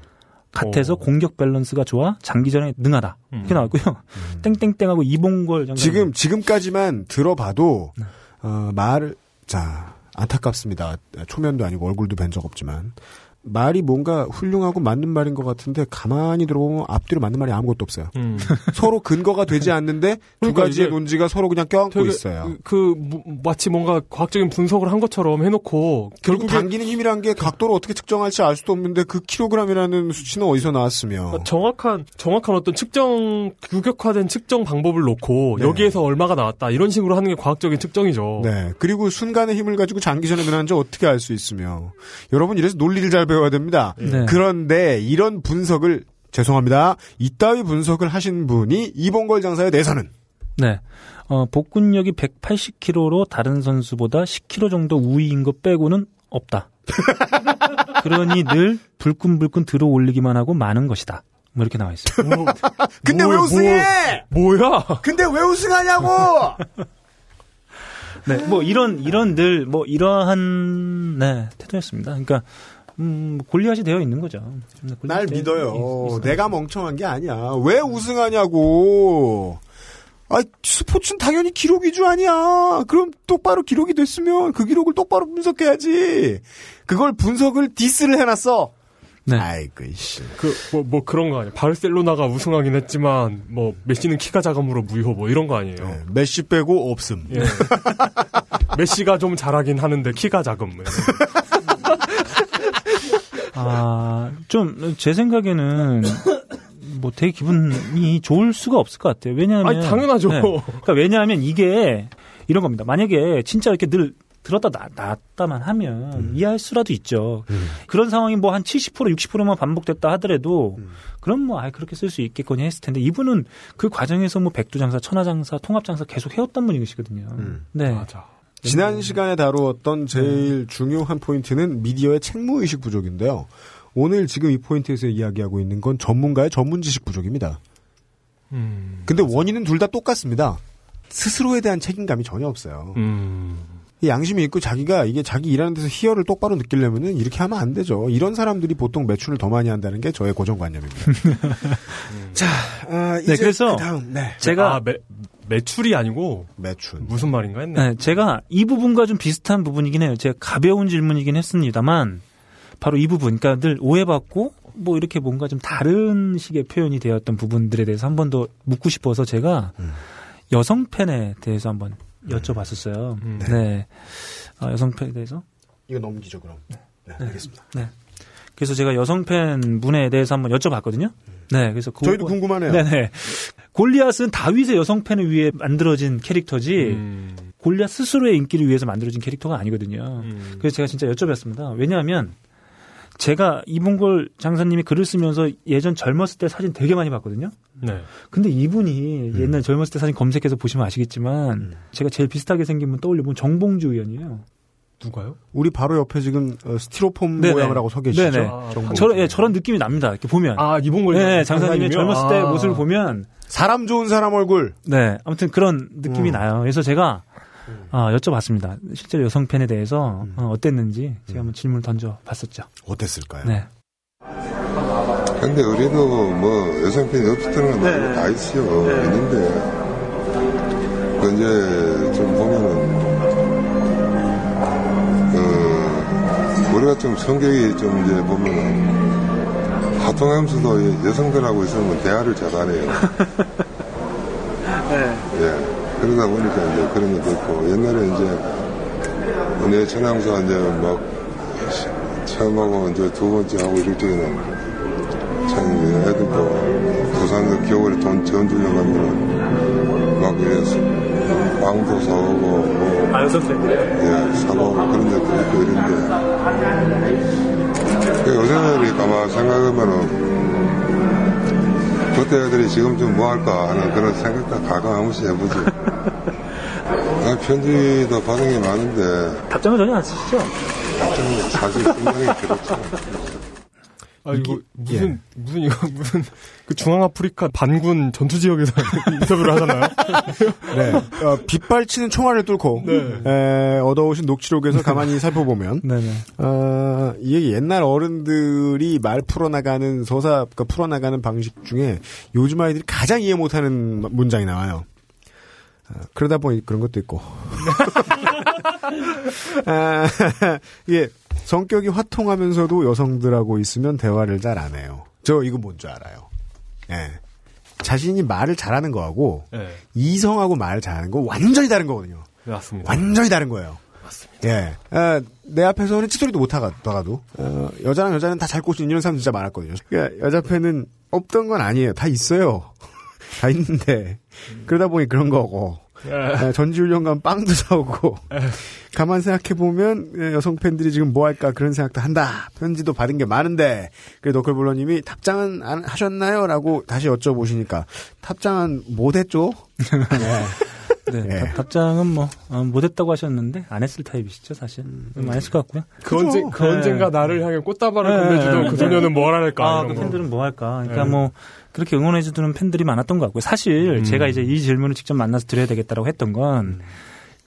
같아서 어. 공격 밸런스가 좋아 장기전에 능하다. 이렇게 나와 있고요. 땡땡땡하고 이봉걸 장사. 지금 지금까지만 들어봐도 네. 어, 말을 자 안타깝습니다. 초면도 아니고 얼굴도 뵌 적 없지만 말이 뭔가 훌륭하고 맞는 말인 것 같은데 가만히 들어보면 앞뒤로 맞는 말이 아무것도 없어요. 음. 서로 근거가 되지 않는데 두 그러니까 가지의 논지가 서로 그냥 껴안고 있어요. 그 무- 마치 뭔가 과학적인 분석을 한 것처럼 해놓고 결국 당기는 힘이란 게 각도를 어떻게 측정할지 알 수도 없는데 그 킬로그램이라는 수치는 어디서 나왔으며 정확한 정확한 어떤 측정 규격화된 측정 방법을 놓고 네. 여기에서 얼마가 나왔다 이런 식으로 하는 게 과학적인 측정이죠. 네. 그리고 순간의 힘을 가지고 장기전에 늘어난지 어떻게 알 수 있으며. 여러분, 이래서 논리를 잘 배워야 됩니다. 네. 그런데 이런 분석을, 죄송합니다. 이따위 분석을 하신 분이 이봉걸 장사에 대해서는. 네. 어, 복근력이 180kg로 다른 선수보다 10kg 정도 우위인 것 빼고는 없다. 그러니 늘 불끈불끈 들어 올리기만 하고 많은 것이다. 뭐 이렇게 나와 있어요. 근데 뭐, 왜 우승해! 뭐 야? 근데 왜 우승하냐고! 네, 뭐 이런 이런 늘 뭐 이러한 네 태도였습니다. 그러니까 음, 골리앗이 되어 있는 거죠. 네, 골리앗이 날 믿어요. 있-. 내가 멍청한 게 아니야. 왜 우승하냐고! 아, 스포츠는 당연히 기록 위주 아니야. 그럼 똑바로 기록이 됐으면 그 기록을 똑바로 분석해야지. 그걸 분석을 디스를 해놨어. 네. 아이고, 씨. 그뭐 뭐 그런 거 아니에요. 바르셀로나가 우승하긴 했지만 뭐 메시는 키가 작음으로 무효 뭐 이런 거 아니에요. 네, 메시 빼고 없음. 예. 메시가 좀 잘하긴 하는데 키가 작음. 뭐. 아, 좀 제 생각에는 뭐 되게 기분이 좋을 수가 없을 것 같아요. 왜냐하면 아니, 당연하죠. 그러니까 왜냐하면 이게 이런 겁니다. 만약에 진짜 이렇게 늘 들었다 놨- 놨다만 하면 음. 이해할 수라도 있죠. 그런 상황이 뭐 한 70% 60%만 반복됐다 하더라도 음. 그럼 뭐 아, 그렇게 쓸 수 있겠거니 했을 텐데 이분은 그 과정에서 뭐 백두장사, 천하장사, 통합장사 계속 해왔단 분이시거든요. 네. 맞아. 지난 시간에 다루었던 제일 중요한 포인트는 미디어의 책무의식 부족인데요. 오늘 지금 이 포인트에서 이야기하고 있는 건 전문가의 전문 지식 부족입니다. 음. 근데 원인은 둘 다 똑같습니다. 스스로에 대한 책임감이 전혀 없어요. 음. 이 양심이 있고 자기가 이게 자기 일하는 데서 희열을 똑바로 느끼려면은 이렇게 하면 안 되죠. 이런 사람들이 보통 매출을 더 많이 한다는 게 저의 고정관념입니다. 자, 아, 이제 네, 그래서 그 다음 네. 제가 아, 매, 매출이 아니고 매출. 무슨 말인가 했네. 네, 제가 이 부분과 좀 비슷한 부분이긴 해요. 제가 가벼운 질문이긴 했습니다만 바로 이 부분, 그러니까 늘 오해받고 뭐 이렇게 뭔가 좀 다른 식의 표현이 되었던 부분들에 대해서 한 번 더 묻고 싶어서 제가 음. 여성 팬에 대해서 한번 여쭤봤었어요. 음. 네, 아, 여성 팬에 대해서. 이거 넘기죠 그럼. 네, 알겠습니다. 그래서 제가 여성 팬 분에 대해서 한번 여쭤봤거든요. 네, 그래서 그 저희도 궁금하네요. 네네. 골리앗은 다윗의 여성 팬을 위해 만들어진 캐릭터지 음. 골리앗 스스로의 인기를 위해서 만들어진 캐릭터가 아니거든요. 음. 그래서 제가 진짜 여쭤봤습니다. 왜냐하면 제가 이봉골 장사님이 글을 쓰면서 예전 젊었을 때 사진 되게 많이 봤거든요. 네. 근데 이분이 음. 옛날 젊었을 때 사진 검색해서 보시면 아시겠지만 제가 제일 비슷하게 생긴 분 떠올려 보면 정봉주 의원이에요. 누가요? 우리 바로 옆에 지금 어, 스티로폼 네네. 모양을 하고 서 계시죠. 네네. 아, 정보. 저런, 예, 저런 느낌이 납니다. 이렇게 보면. 아, 이봉걸 네, 장사님의 장사님이요? 젊었을 때 아. 모습을 보면 사람 좋은 사람 얼굴. 네, 아무튼 그런 느낌이 음. 나요. 그래서 제가 아, 여쭤봤습니다. 실제로 여성 팬에 대해서 음. 어, 어땠는지 제가 한번 질문을 던져봤었죠. 어땠을까요? 네. 근데 우리도 뭐 여성 팬이 없었다는 건 네. 다 있어요. 있는데 그 이제 좀 보면은 우리가 좀 성격이 좀 이제 보면은 하통하면서도 여성들하고 있으면 대화를 잘하네요. 예. 그러다 보니까 이제 그런 것도 있고 옛날에 이제 내 천황사 이제 막 처음하고 이제 두 번째 하고 이럴 때는 참 이제 애들도 부산에서 겨울에 돈 전주에 가면은 막 이래서 빵도 사오고 뭐 아, 팬. 예, 사고 그런 데도 있고 이런데 그 요새는 가만 생각하면은 그때 애들이 지금 좀 뭐 할까 하는 그런 생각도 가끔 한 번씩 해보지 아, 편지도 받은 게 많은데 답장을 전혀 안 쓰시죠? 좀 사실 굉장히 그렇죠 아, 이거 무슨 무슨 이거 무슨 그 중앙 아프리카 반군 전투 지역에서 인터뷰를 하잖아요. 네. 어, 빗발치는 총알을 뚫고 네. 에, 얻어오신 녹취록에서 가만히 살펴보면 네네. 어, 이게 옛날 어른들이 말 풀어나가는 서사, 그러니까 풀어나가는 방식 중에 요즘 아이들이 가장 이해 못하는 문장이 나와요. 어, 그러다 보니 그런 것도 있고. 아, 이게 성격이 화통하면서도 여성들하고 있으면 대화를 잘 안 해요. 저 이거 뭔 줄 알아요. 예. 자신이 말을 잘하는 거하고 네. 이성하고 말을 잘하는 거 완전히 다른 거거든요. 네, 맞습니다. 완전히 다른 거예요. 맞습니다. 예. 아, 내 앞에서는 찌소리도 못 하다가도 어, 여자랑 여자는 다 잘 꼬시는 이런 사람 진짜 많았거든요. 그러니까 여자 팬은 없던 건 아니에요. 다 있어요. 다 있는데 그러다 보니 그런 거고 예, 전지훈련 가면 빵도 사오고 가만 생각해 보면 여성 팬들이 지금 뭐 할까 그런 생각도 한다. 편지도 받은 게 많은데 그래 너클블러님이 탑장은 안 하셨나요?라고 다시 여쭤보시니까 탑장은 못 했죠. 네, 예. 답- 답장은 뭐 어, 못했다고 하셨는데 안 했을 타입이시죠 사실. 음, 안 했을 것 같고요. 그 언제 그 언젠가 나를 향해 꽃다발을 건네주던 그 소녀는 뭘 할까? 아, 그 거. 팬들은 뭐 할까? 그러니까 네. 뭐 그렇게 응원해주는 팬들이 많았던 것 같고요. 사실 음. 제가 이제 이 질문을 직접 만나서 드려야 되겠다라고 했던 건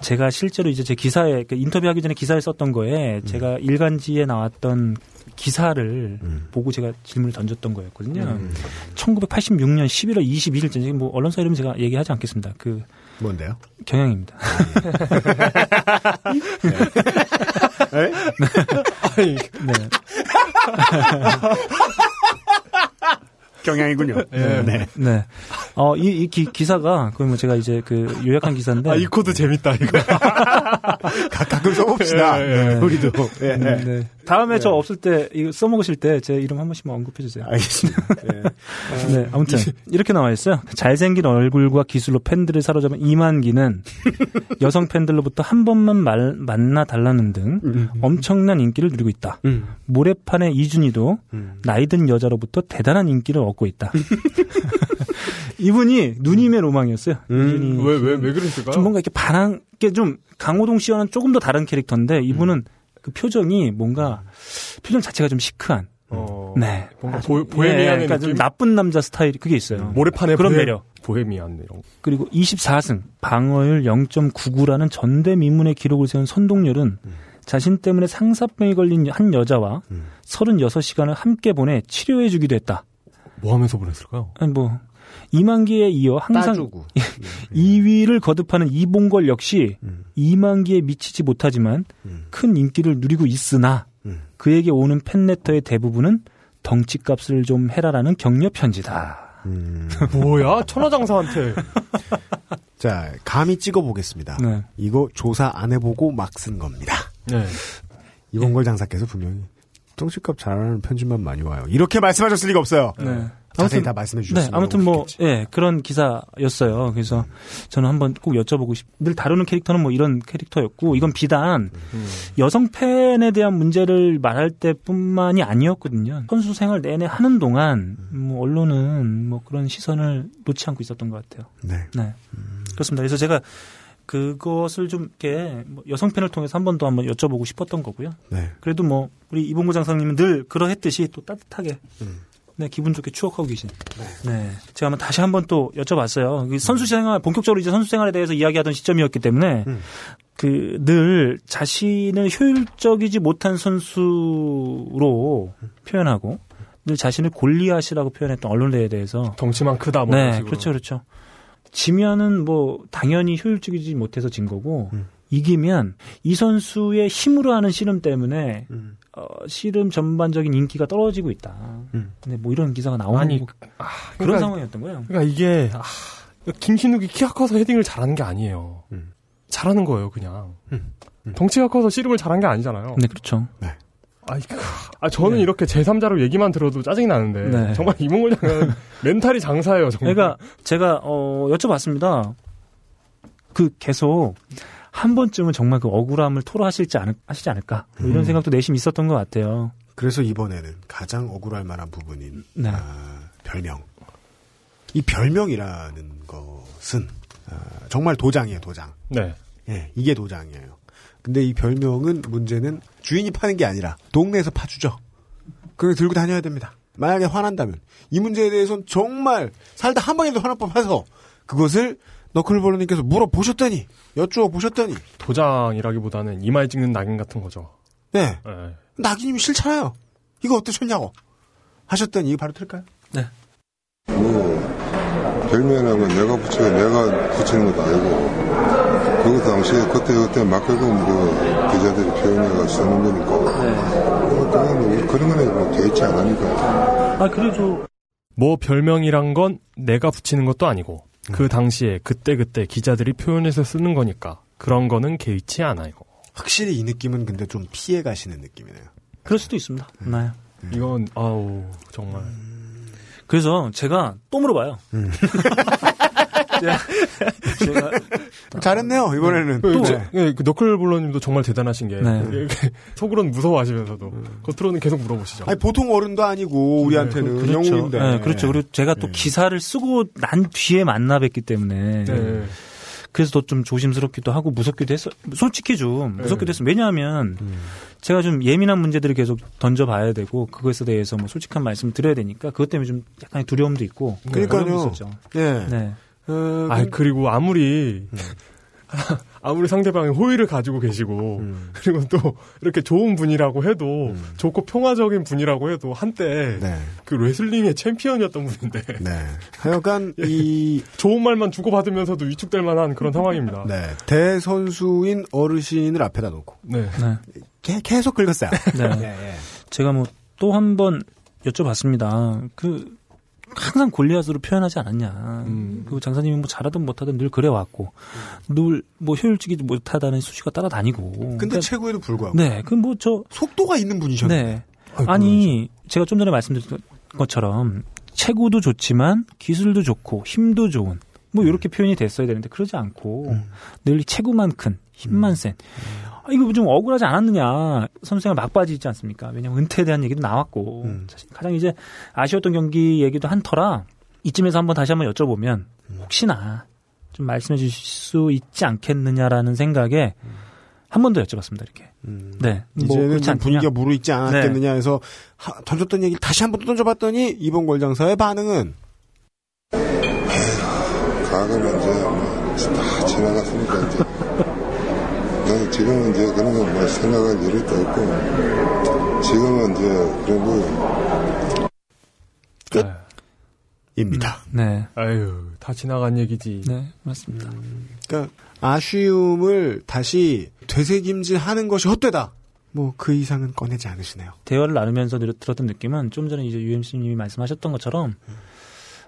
제가 실제로 이제 제 기사에 그 인터뷰하기 전에 기사를 썼던 거에 제가 일간지에 나왔던 기사를 보고 제가 질문을 던졌던 거였거든요. 음. 1986년 11월 21일째 지금 뭐 언론사 이름 제가 얘기하지 않겠습니다. 그 뭔데요? 경향입니다. 네? 아니, 네. 경향이군요. 예. 네. 네. 어, 이, 이 기, 기사가, 그뭐 제가 이제 그 요약한 기사인데. 아, 이 코드 재밌다, 이거. 가, 가끔 써봅시다. 예, 예. 우리도. 음, 네. 다음에 저 없을 때, 이거 써먹으실 때 제 이름 한 번씩만 언급해주세요. 알겠습니다. 예. 네, 아무튼 이렇게 나와 있어요. 잘생긴 얼굴과 기술로 팬들을 사로잡은 이만기는 여성 팬들로부터 한 번만 말, 만나 달라는 등 엄청난 인기를 누리고 있다. 음. 모래판의 이준희도 나이든 여자로부터 대단한 인기를 얻고 있다. 이분이 누님의 로망이었어요. 이준희 왜, 왜, 왜 그랬을까요? 좀 뭔가 이렇게 반항, 게좀 강호동 씨와는 조금 더 다른 캐릭터인데 이분은 그 표정이 뭔가 표정 자체가 좀 시크한. 어, 네. 뭔가 보, 보헤미안의 그러니까 좀? 나쁜 남자 스타일 그게 있어요. 모래판에 그런 보헤- 매력. 보헤미안 이런 거. 그리고 24승, 방어율 0.99라는 전대미문의 기록을 세운 선동열은 자신 때문에 상사병에 걸린 한 여자와 36시간을 함께 보내 치료해주기도 했다. 뭐 하면서 보냈을까요? 아니 뭐 이만기에 이어 항상 따주고. 2위를 거듭하는 이봉걸 역시 이만기에 미치지 못하지만 큰 인기를 누리고 있으나 그에게 오는 팬레터의 대부분은 덩치값을 좀 해라라는 격려 편지다. 뭐야? 천하장사한테. 자, 감히 찍어보겠습니다. 네. 이거 조사 안 해보고 막 쓴 겁니다. 네. 이봉걸 장사께서 분명히 똥집값 잘하는 편집만 많이 와요. 이렇게 말씀하셨을 리가 없어요. 네. 자세히 다 말씀해 주셨어요. 네, 아무튼 뭐, 예, 그런 기사였어요. 그래서 저는 한번 꼭 여쭤보고 싶, 늘 다루는 캐릭터는 뭐 이런 캐릭터였고, 이건 비단 여성 팬에 대한 문제를 말할 때 뿐만이 아니었거든요. 선수 생활 내내 하는 동안, 뭐, 언론은 뭐 그런 시선을 놓지 않고 있었던 것 같아요. 네. 네. 그렇습니다. 그래서 제가 그것을 좀 이렇게 뭐 여성 팬을 통해서 한 번 더 한번 여쭤보고 싶었던 거고요. 네. 그래도 뭐, 우리 이봉구 장사님은 늘 그러했듯이 또 따뜻하게 네, 기분 좋게 추억하고 계신. 네. 제가 한번 다시 한번 또 여쭤봤어요. 이 선수 생활, 본격적으로 이제 선수 생활에 대해서 이야기하던 시점이었기 때문에, 그, 늘 자신을 효율적이지 못한 선수로 표현하고, 늘 자신을 골리앗이라고 표현했던 언론에 대해서. 덩치만 크다, 뭐. 네. 그렇죠, 그렇죠. 지면은 뭐, 당연히 효율적이지 못해서 진 거고, 이기면 이 선수의 힘으로 하는 씨름 때문에 어, 씨름 전반적인 인기가 떨어지고 있다. 근데 뭐 이런 기사가 나오는 아니, 거- 아, 그런 그러니까- 상황이었던 거예요. 그러니까 이게, 아, 김신욱이 키가 커서 헤딩을 잘하는 게 아니에요. 잘하는 거예요, 그냥. 덩치가 커서 씨름을 잘한 게 아니잖아요. 네, 그렇죠. 아이, 그, 아, 저는 이렇게 제3자로 얘기만 들어도 짜증이 나는데. 네. 정말 이몽골 장은 멘탈이 장사예요, 정말. 그러니까 제가 어, 여쭤봤습니다. 그 계속 한 번쯤은 정말 그 억울함을 토로하실지 않을, 하시지 않을까 뭐 이런 음. 생각도 내심 있었던 것 같아요. 그래서 이번에는 가장 억울할 만한 부분인 네. 아, 별명. 이 별명이라는 것은 아, 정말 도장이에요, 도장. 네. 예, 이게 도장이에요. 근데 이 별명은 문제는 주인이 파는 게 아니라 동네에서 파주죠. 그걸 들고 다녀야 됩니다. 만약에 화난다면 이 문제에 대해서는 정말 살다 한 번이라도 화날 법해서 그것을 너클볼러님께서 물어보셨더니 여쭈어 보셨더니 도장이라기보다는 이마에 찍는 낙인 같은 거죠. 네 네. 낙인님이 싫잖아요. 이거 어떠셨냐고 하셨더니 이거 바로 틀까요? 네. 뭐 별명이라면 내가 붙여 내가 붙이는 것도 아니고 그 당시에 그때 그때 맡겨둔 그 기자들이 표현해가 쓰는 거니까 뭐 그건 우리 그런 거는 뭐 개의치 않으니까 아 그래도 뭐 별명이란 건 내가 붙이는 것도 아니고 그 당시에 그때그때 기자들이 표현해서 쓰는 거니까 그런 거는 개의치 않아요. 확실히 이 느낌은 근데 좀 피해 가시는 느낌이네요. 그럴 수도 있습니다. 네. 이건 아우 정말 그래서 제가 또 물어봐요. 음. 제가, 제가 잘했네요 이번에는. 또 네. 예, 그 너클볼러님도 정말 대단하신 게 네. 속으로는 무서워하시면서도 겉으로는 계속 물어보시죠. 아니 보통 어른도 아니고 우리한테는 그렇죠. 영웅인데. 네, 그렇죠. 그리고 제가 또 기사를 쓰고 난 뒤에 만나 뵙기 때문에 네. 그래서 더 좀 조심스럽기도 하고 무섭기도 했어. 솔직히 좀 무섭기도 했어. 왜냐하면 제가 좀 예민한 문제들을 계속 던져봐야 되고 그것에 대해서 뭐 솔직한 말씀을 드려야 되니까 그것 때문에 좀 약간의 두려움도 있고 그러니까요. 예. 네. 어, 아 그리고 아무리 음. 아무리 상대방이 호의를 가지고 계시고 음. 그리고 또 이렇게 좋은 분이라고 해도 좋고 평화적인 분이라고 해도 한때 네. 그 레슬링의 챔피언이었던 분인데 네. 하여간 이 좋은 말만 주고받으면서도 위축될 만한 그런 상황입니다. 네. 대선수인 어르신을 앞에다 놓고 네. 계속 긁었어요. 네. 예, 예. 제가 뭐 또 한 번 여쭤봤습니다. 그 항상 골리앗으로 표현하지 않았냐. 음. 그리고 장사님이 뭐 잘하든 못하든 늘 그래 왔고 늘뭐 효율적이지 못하다는 수치가 따라다니고. 근데 최고에도 불구하고 네, 그 뭐 저 속도가 있는 분이셨네. 네. 아니 제가 좀 전에 말씀드린 것처럼 체구도 좋지만 기술도 좋고 힘도 좋은 뭐 이렇게 표현이 됐어야 되는데 그러지 않고 음. 늘이 체구만 큰 힘만 센 아, 이거 좀 억울하지 않았느냐 선수생활 막바지 있지 않습니까? 왜냐면 은퇴에 대한 얘기도 나왔고 음. 사실 가장 이제 아쉬웠던 경기 얘기도 한 터라 이쯤에서 한번 다시 한번 여쭤보면 혹시나 좀 말씀해 주실 수 있지 않겠느냐라는 생각에 한번 더 여쭤봤습니다 이렇게. 음. 네. 뭐 이제는 않느냐? 분위기가 무르익지 않았겠느냐 해서 하- 던졌던 얘기를 다시 한번또 던져봤더니 이번 골장사의 반응은 과거는 이제 뭐다 지나갔으니까 이제 나는 지금은 이제 그런 거 뭐 생각할 일도 없고 지금은 이제 그런 거 끝. 아, 입니다. 네. 아유 다 지나간 얘기지. 네, 맞습니다. 그러니까 아쉬움을 다시 되새김질하는 것이 헛되다. 뭐그 이상은 꺼내지 않으시네요. 대화를 나누면서 늘- 들었던 느낌은 좀 전에 이제 UMC님이 말씀하셨던 것처럼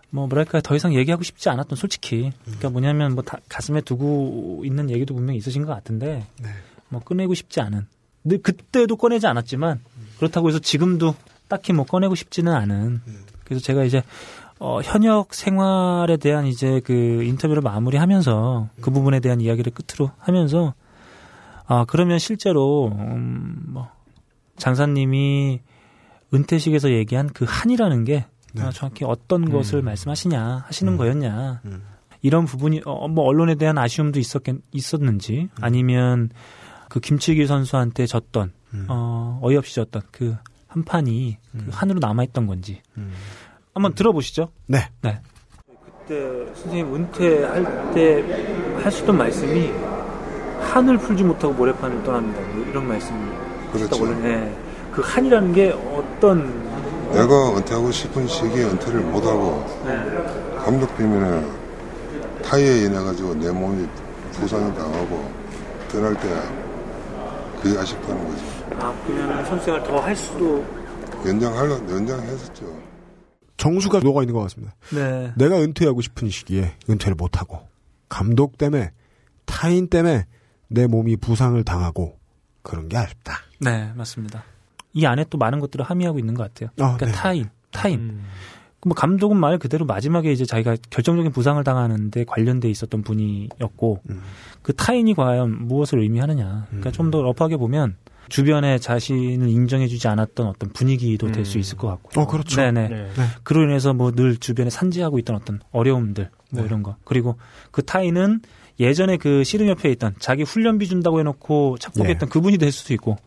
뭐 뭐랄까 더 이상 얘기하고 싶지 않았던 솔직히. 그러니까 뭐냐면 뭐 다- 가슴에 두고 있는 얘기도 분명히 있으신 것 같은데 네. 뭐 꺼내고 싶지 않은. 근데 그때도 꺼내지 않았지만 그렇다고 해서 지금도 딱히 뭐 꺼내고 싶지는 않은. 그래서 제가 이제 어, 현역 생활에 대한 이제 그 인터뷰를 마무리하면서 그 부분에 대한 이야기를 끝으로 하면서 아 그러면 실제로 음, 뭐 장사님이 은퇴식에서 얘기한 그 한이라는 게 네. 아, 정확히 어떤 것을 말씀하시냐 하시는 거였냐 음. 이런 부분이 어, 뭐 언론에 대한 아쉬움도 있었겠 있었는지 음. 아니면 그 김치기 선수한테 졌던 음. 어, 어이없이 졌던 그 한 판이 그 한으로 남아있던 건지 음. 한번 들어보시죠. 네. 네. 그때 선생님 은퇴할 때 하시던 말씀이 한을 풀지 못하고 모래판을 떠납니다. 뭐 이런 말씀이 그렇죠. 원래 그 한이라는 게 어떤 내가 은퇴하고 싶은 시기에 은퇴를 못하고 네. 감독 때문에 타이어에 인해 가지고 내 몸이 부상을 당하고 떠날 때 그게 아쉽다는 거죠. 아 그러면 선수생활 더 할 수도 연장하려 연장했었죠. 정수가 녹아 있는 것 같습니다. 네. 내가 은퇴하고 싶은 시기에 은퇴를 못하고 감독 때문에 타인 때문에 내 몸이 부상을 당하고 그런 게 아쉽다. 네, 맞습니다. 이 안에 또 많은 것들을 함의하고 있는 것 같아요. 아, 그러니까 네. 타인, 타인. 음. 뭐 감독은 말 그대로 마지막에 이제 자기가 결정적인 부상을 당하는데 관련돼 있었던 분이었고 음. 그 타인이 과연 무엇을 의미하느냐. 그러니까 좀더 러프하게 보면 주변에 자신을 인정해주지 않았던 어떤 분위기도 될 수 있을 것 같고. 어, 그렇죠. 네네. 네. 그로 인해서 뭐 늘 주변에 산지하고 있던 어떤 어려움들 뭐 네. 이런 거 그리고 그 타인은 예전에 그 씨름 협회에 있던 자기 훈련비 준다고 해놓고 착복했던 그분이 될 수도 있고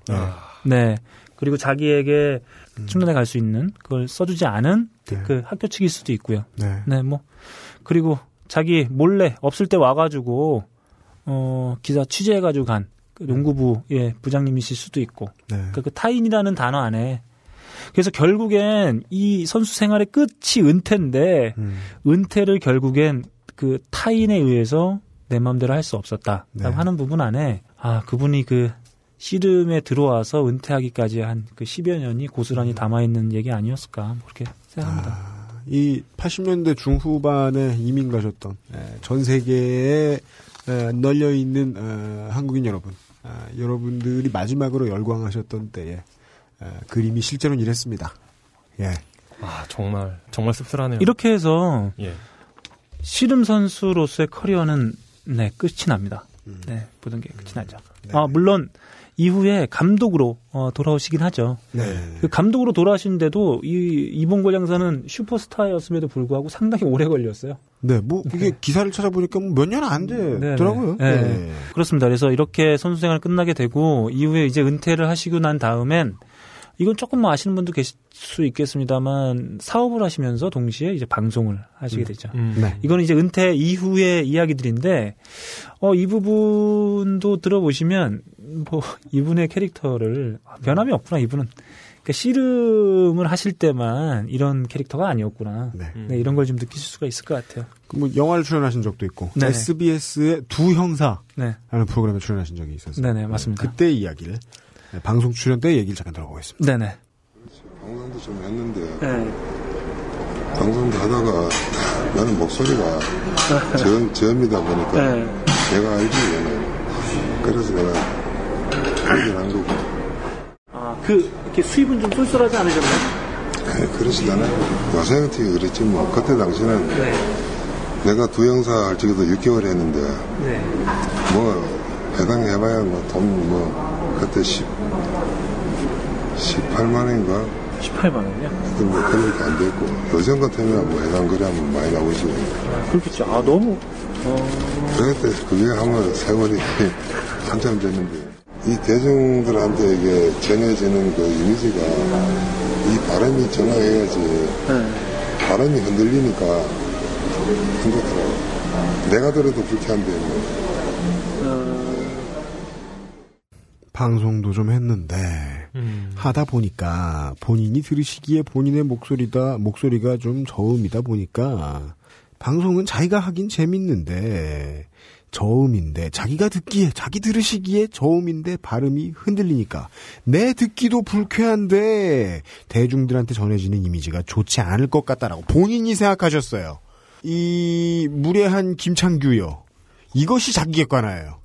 네 그리고 자기에게 충분히 갈수 있는 그걸 써주지 않은 네. 그 학교 측일 수도 있고요 네. 네 뭐 그리고 자기 몰래 없을 때 와가지고 어 기사 취재해가지고 간 그 농구부의 부장님이실 수도 있고 네. 그러니까 그 타인이라는 단어 안에 그래서 결국엔 이 선수 생활의 끝이 은퇴인데 음. 은퇴를 결국엔 그 타인에 의해서 내 마음대로 할 수 없었다라고 네. 하는 부분 안에 아 그분이 그 씨름에 들어와서 은퇴하기까지 한 그 10여 년이 고스란히 담아 있는 얘기 아니었을까 뭐 그렇게 생각합니다. 이 80년대 중후반에 이민 가셨던 에, 전 세계에 에, 널려 있는 어, 한국인 여러분, 아, 여러분들이 마지막으로 열광하셨던 때에 에, 그림이 실제로는 이랬습니다. 예. 아 정말 정말 씁쓸하네요. 이렇게 해서 예. 씨름 선수로서의 커리어는 네 끝이 납니다. 네 모든 게 끝이 나죠. 아 물론 이후에 감독으로 어, 돌아오시긴 하죠. 네. 그 감독으로 돌아가시는데도 이 이봉걸 장사는 슈퍼스타였음에도 불구하고 상당히 오래 걸렸어요. 네, 뭐 이게 기사를 찾아보니까 뭐 몇 년 안 되더라고요. 네. 네. 그렇습니다. 그래서 이렇게 선수 생활 끝나게 되고 이후에 이제 은퇴를 하시고 난 다음엔 이건 조금 뭐 아시는 분도 계실 수 있겠습니다만 사업을 하시면서 동시에 이제 방송을 하시게 되죠. 음. 네. 이거는 이제 은퇴 이후의 이야기들인데 어 이 부분도 들어보시면 뭐 이분의 캐릭터를 아, 변함이 없구나 이분은 그러니까 씨름을 하실 때만 이런 캐릭터가 아니었구나. 네. 네, 이런 걸 좀 느끼실 수가 있을 것 같아요. 뭐 영화를 출연하신 적도 있고 네. SBS의 두 형사라는 네. 프로그램에 출연하신 적이 있었어요. 네네, 맞습니다. 그때 이야기를 네, 방송 출연 때 얘기를 잠깐 들어보겠습니다. 네네. 방송도 좀 했는데 네. 방송도 하다가 나는 목소리가 저, 저음이다 보니까 네. 내가 알지 얘는 그래서 내가 한 거고 아, 그, 이렇게 수입은 좀 쏠쏠하지 않으셨나요? 않아요 요새 어떻게 그랬지 뭐 그때 당시는 네. 내가 두 형사 할 적에도 6개월 했는데 네. 뭐 해당해봐야 뭐돈뭐 그때 10 18만 원인가 18만 원이요? 하여튼 뭐 그렇게 안 됐고 요즘 같으면 뭐 해당 거래하면 많이 나오지 그렇겠죠. 아, 너무, 어, 그때 그게 하면 세월이 한참 됐는데 이 대중들한테 이게 전해지는 그 이미지가 이 바람이 전화해야지 네. 바람이 흔들리니까 안 좋더라고 내가 들어도 불쾌한데 뭐 방송도 좀 했는데 음. 하다 보니까 본인이 들으시기에 본인의 목소리다 목소리가 좀 저음이다 보니까 방송은 자기가 하긴 재밌는데 저음인데 자기가 듣기에 자기 들으시기에 저음인데 발음이 흔들리니까 내 듣기도 불쾌한데 대중들한테 전해지는 이미지가 좋지 않을 것 같다라고 본인이 생각하셨어요. 이 무례한 김창규요. 이것이 자기 객관화예요.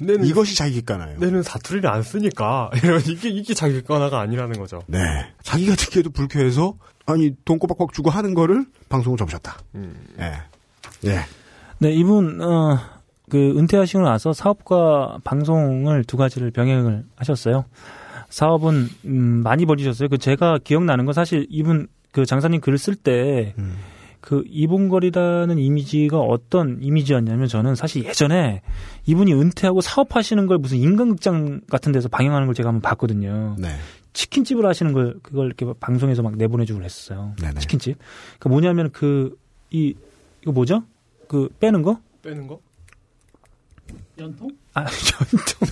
내는 이것이 자기 객관화예요. 내는 사투리를 안 쓰니까 이런 이게 이게 자기 객관화가 아니라는 거죠. 네. 자기가 듣기에도 불쾌해서 아니 돈 꼬박꼬박 주고 하는 거를 방송을 접으셨다. 예. 예. 네, 이분, 어, 그, 은퇴하시고 나서 사업과 방송을 두 가지를 병행을 하셨어요. 사업은, 음, 많이 벌이셨어요. 그, 제가 기억나는 건 사실 이분, 그 장사님 글을 쓸 때, 음. 그, 이봉걸이라는 이미지가 어떤 이미지였냐면 저는 사실 예전에 이분이 은퇴하고 사업하시는 걸 무슨 인간극장 같은 데서 방영하는 걸 제가 한번 봤거든요. 네. 치킨집을 하시는 걸, 그걸 이렇게 방송에서 막 내보내주고 그랬어요. 네네. 치킨집. 그 뭐냐면 그, 이, 이거 뭐죠? 그, 빼는 거? 빼는 거? 연통? 아, 전통.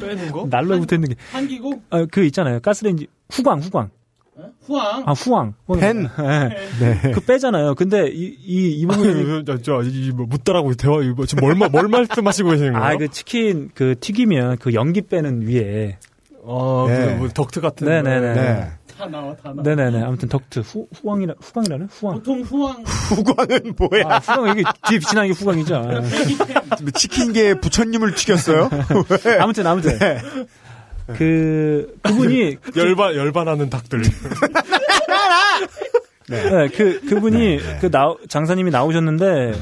빼는 거? 날로 붙어 있는 게. 한기고? 아, 그 있잖아요. 가스레인지. 후광, 후광. 어? 후황? 아, 후광. 팬? 네. 네. 그 빼잖아요. 근데 이, 이, 이 부분이. 저, 저, 이, 뭐, 묻더라고, 대화, 이거 지금 뭘, 마- 뭘 말씀하시고 계시는 거예요? 아, 그 치킨, 그 튀기면 그 연기 빼는 위에. 아, 네. 그, 뭐, 덕트 같은. 네네네. 네. 다 나와, 다 나와. 네네네. 아무튼 덕트, 후, 후광이라, 후광이라는? 후광. 보통 후황. 후광은 뭐야? 아, 후광, 이게 뒤에 빛이 나는 게 후광이죠. 아. 치킨계에 부처님을 튀겼어요? 아무튼, 아무튼. 그, 그분이. 열반, 열반하는 닭들. 네, 그, 그분이, 네, 네. 그, 나, 장사님이 나오셨는데,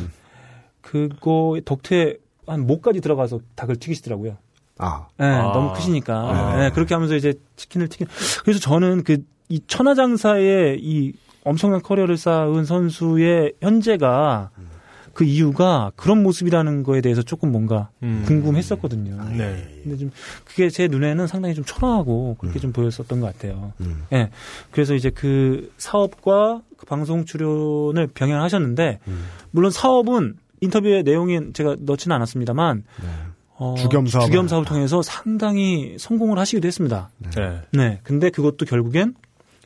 그거, 덕트에 한 목까지 들어가서 닭을 튀기시더라고요. 아. 네, 아. 너무 크시니까. 아. 네, 그렇게 하면서 이제 치킨을 튀긴. 그래서 저는 그, 이 천하장사의 이 엄청난 커리어를 쌓은 선수의 현재가 그 이유가 그런 모습이라는 거에 대해서 조금 뭔가 음. 궁금했었거든요. 네. 근데 좀 그게 제 눈에는 상당히 좀 초라하고 그렇게 좀 보였었던 것 같아요. 음. 예. 그래서 이제 그 사업과 그 방송 출연을 병행하셨는데 음. 물론 사업은 인터뷰의 내용인 제가 넣지는 않았습니다만 어, 주겸 사업을 주겸 사업을 통해서 상당히 성공을 하시기도 했습니다. 네. 네. 근데 그것도 결국엔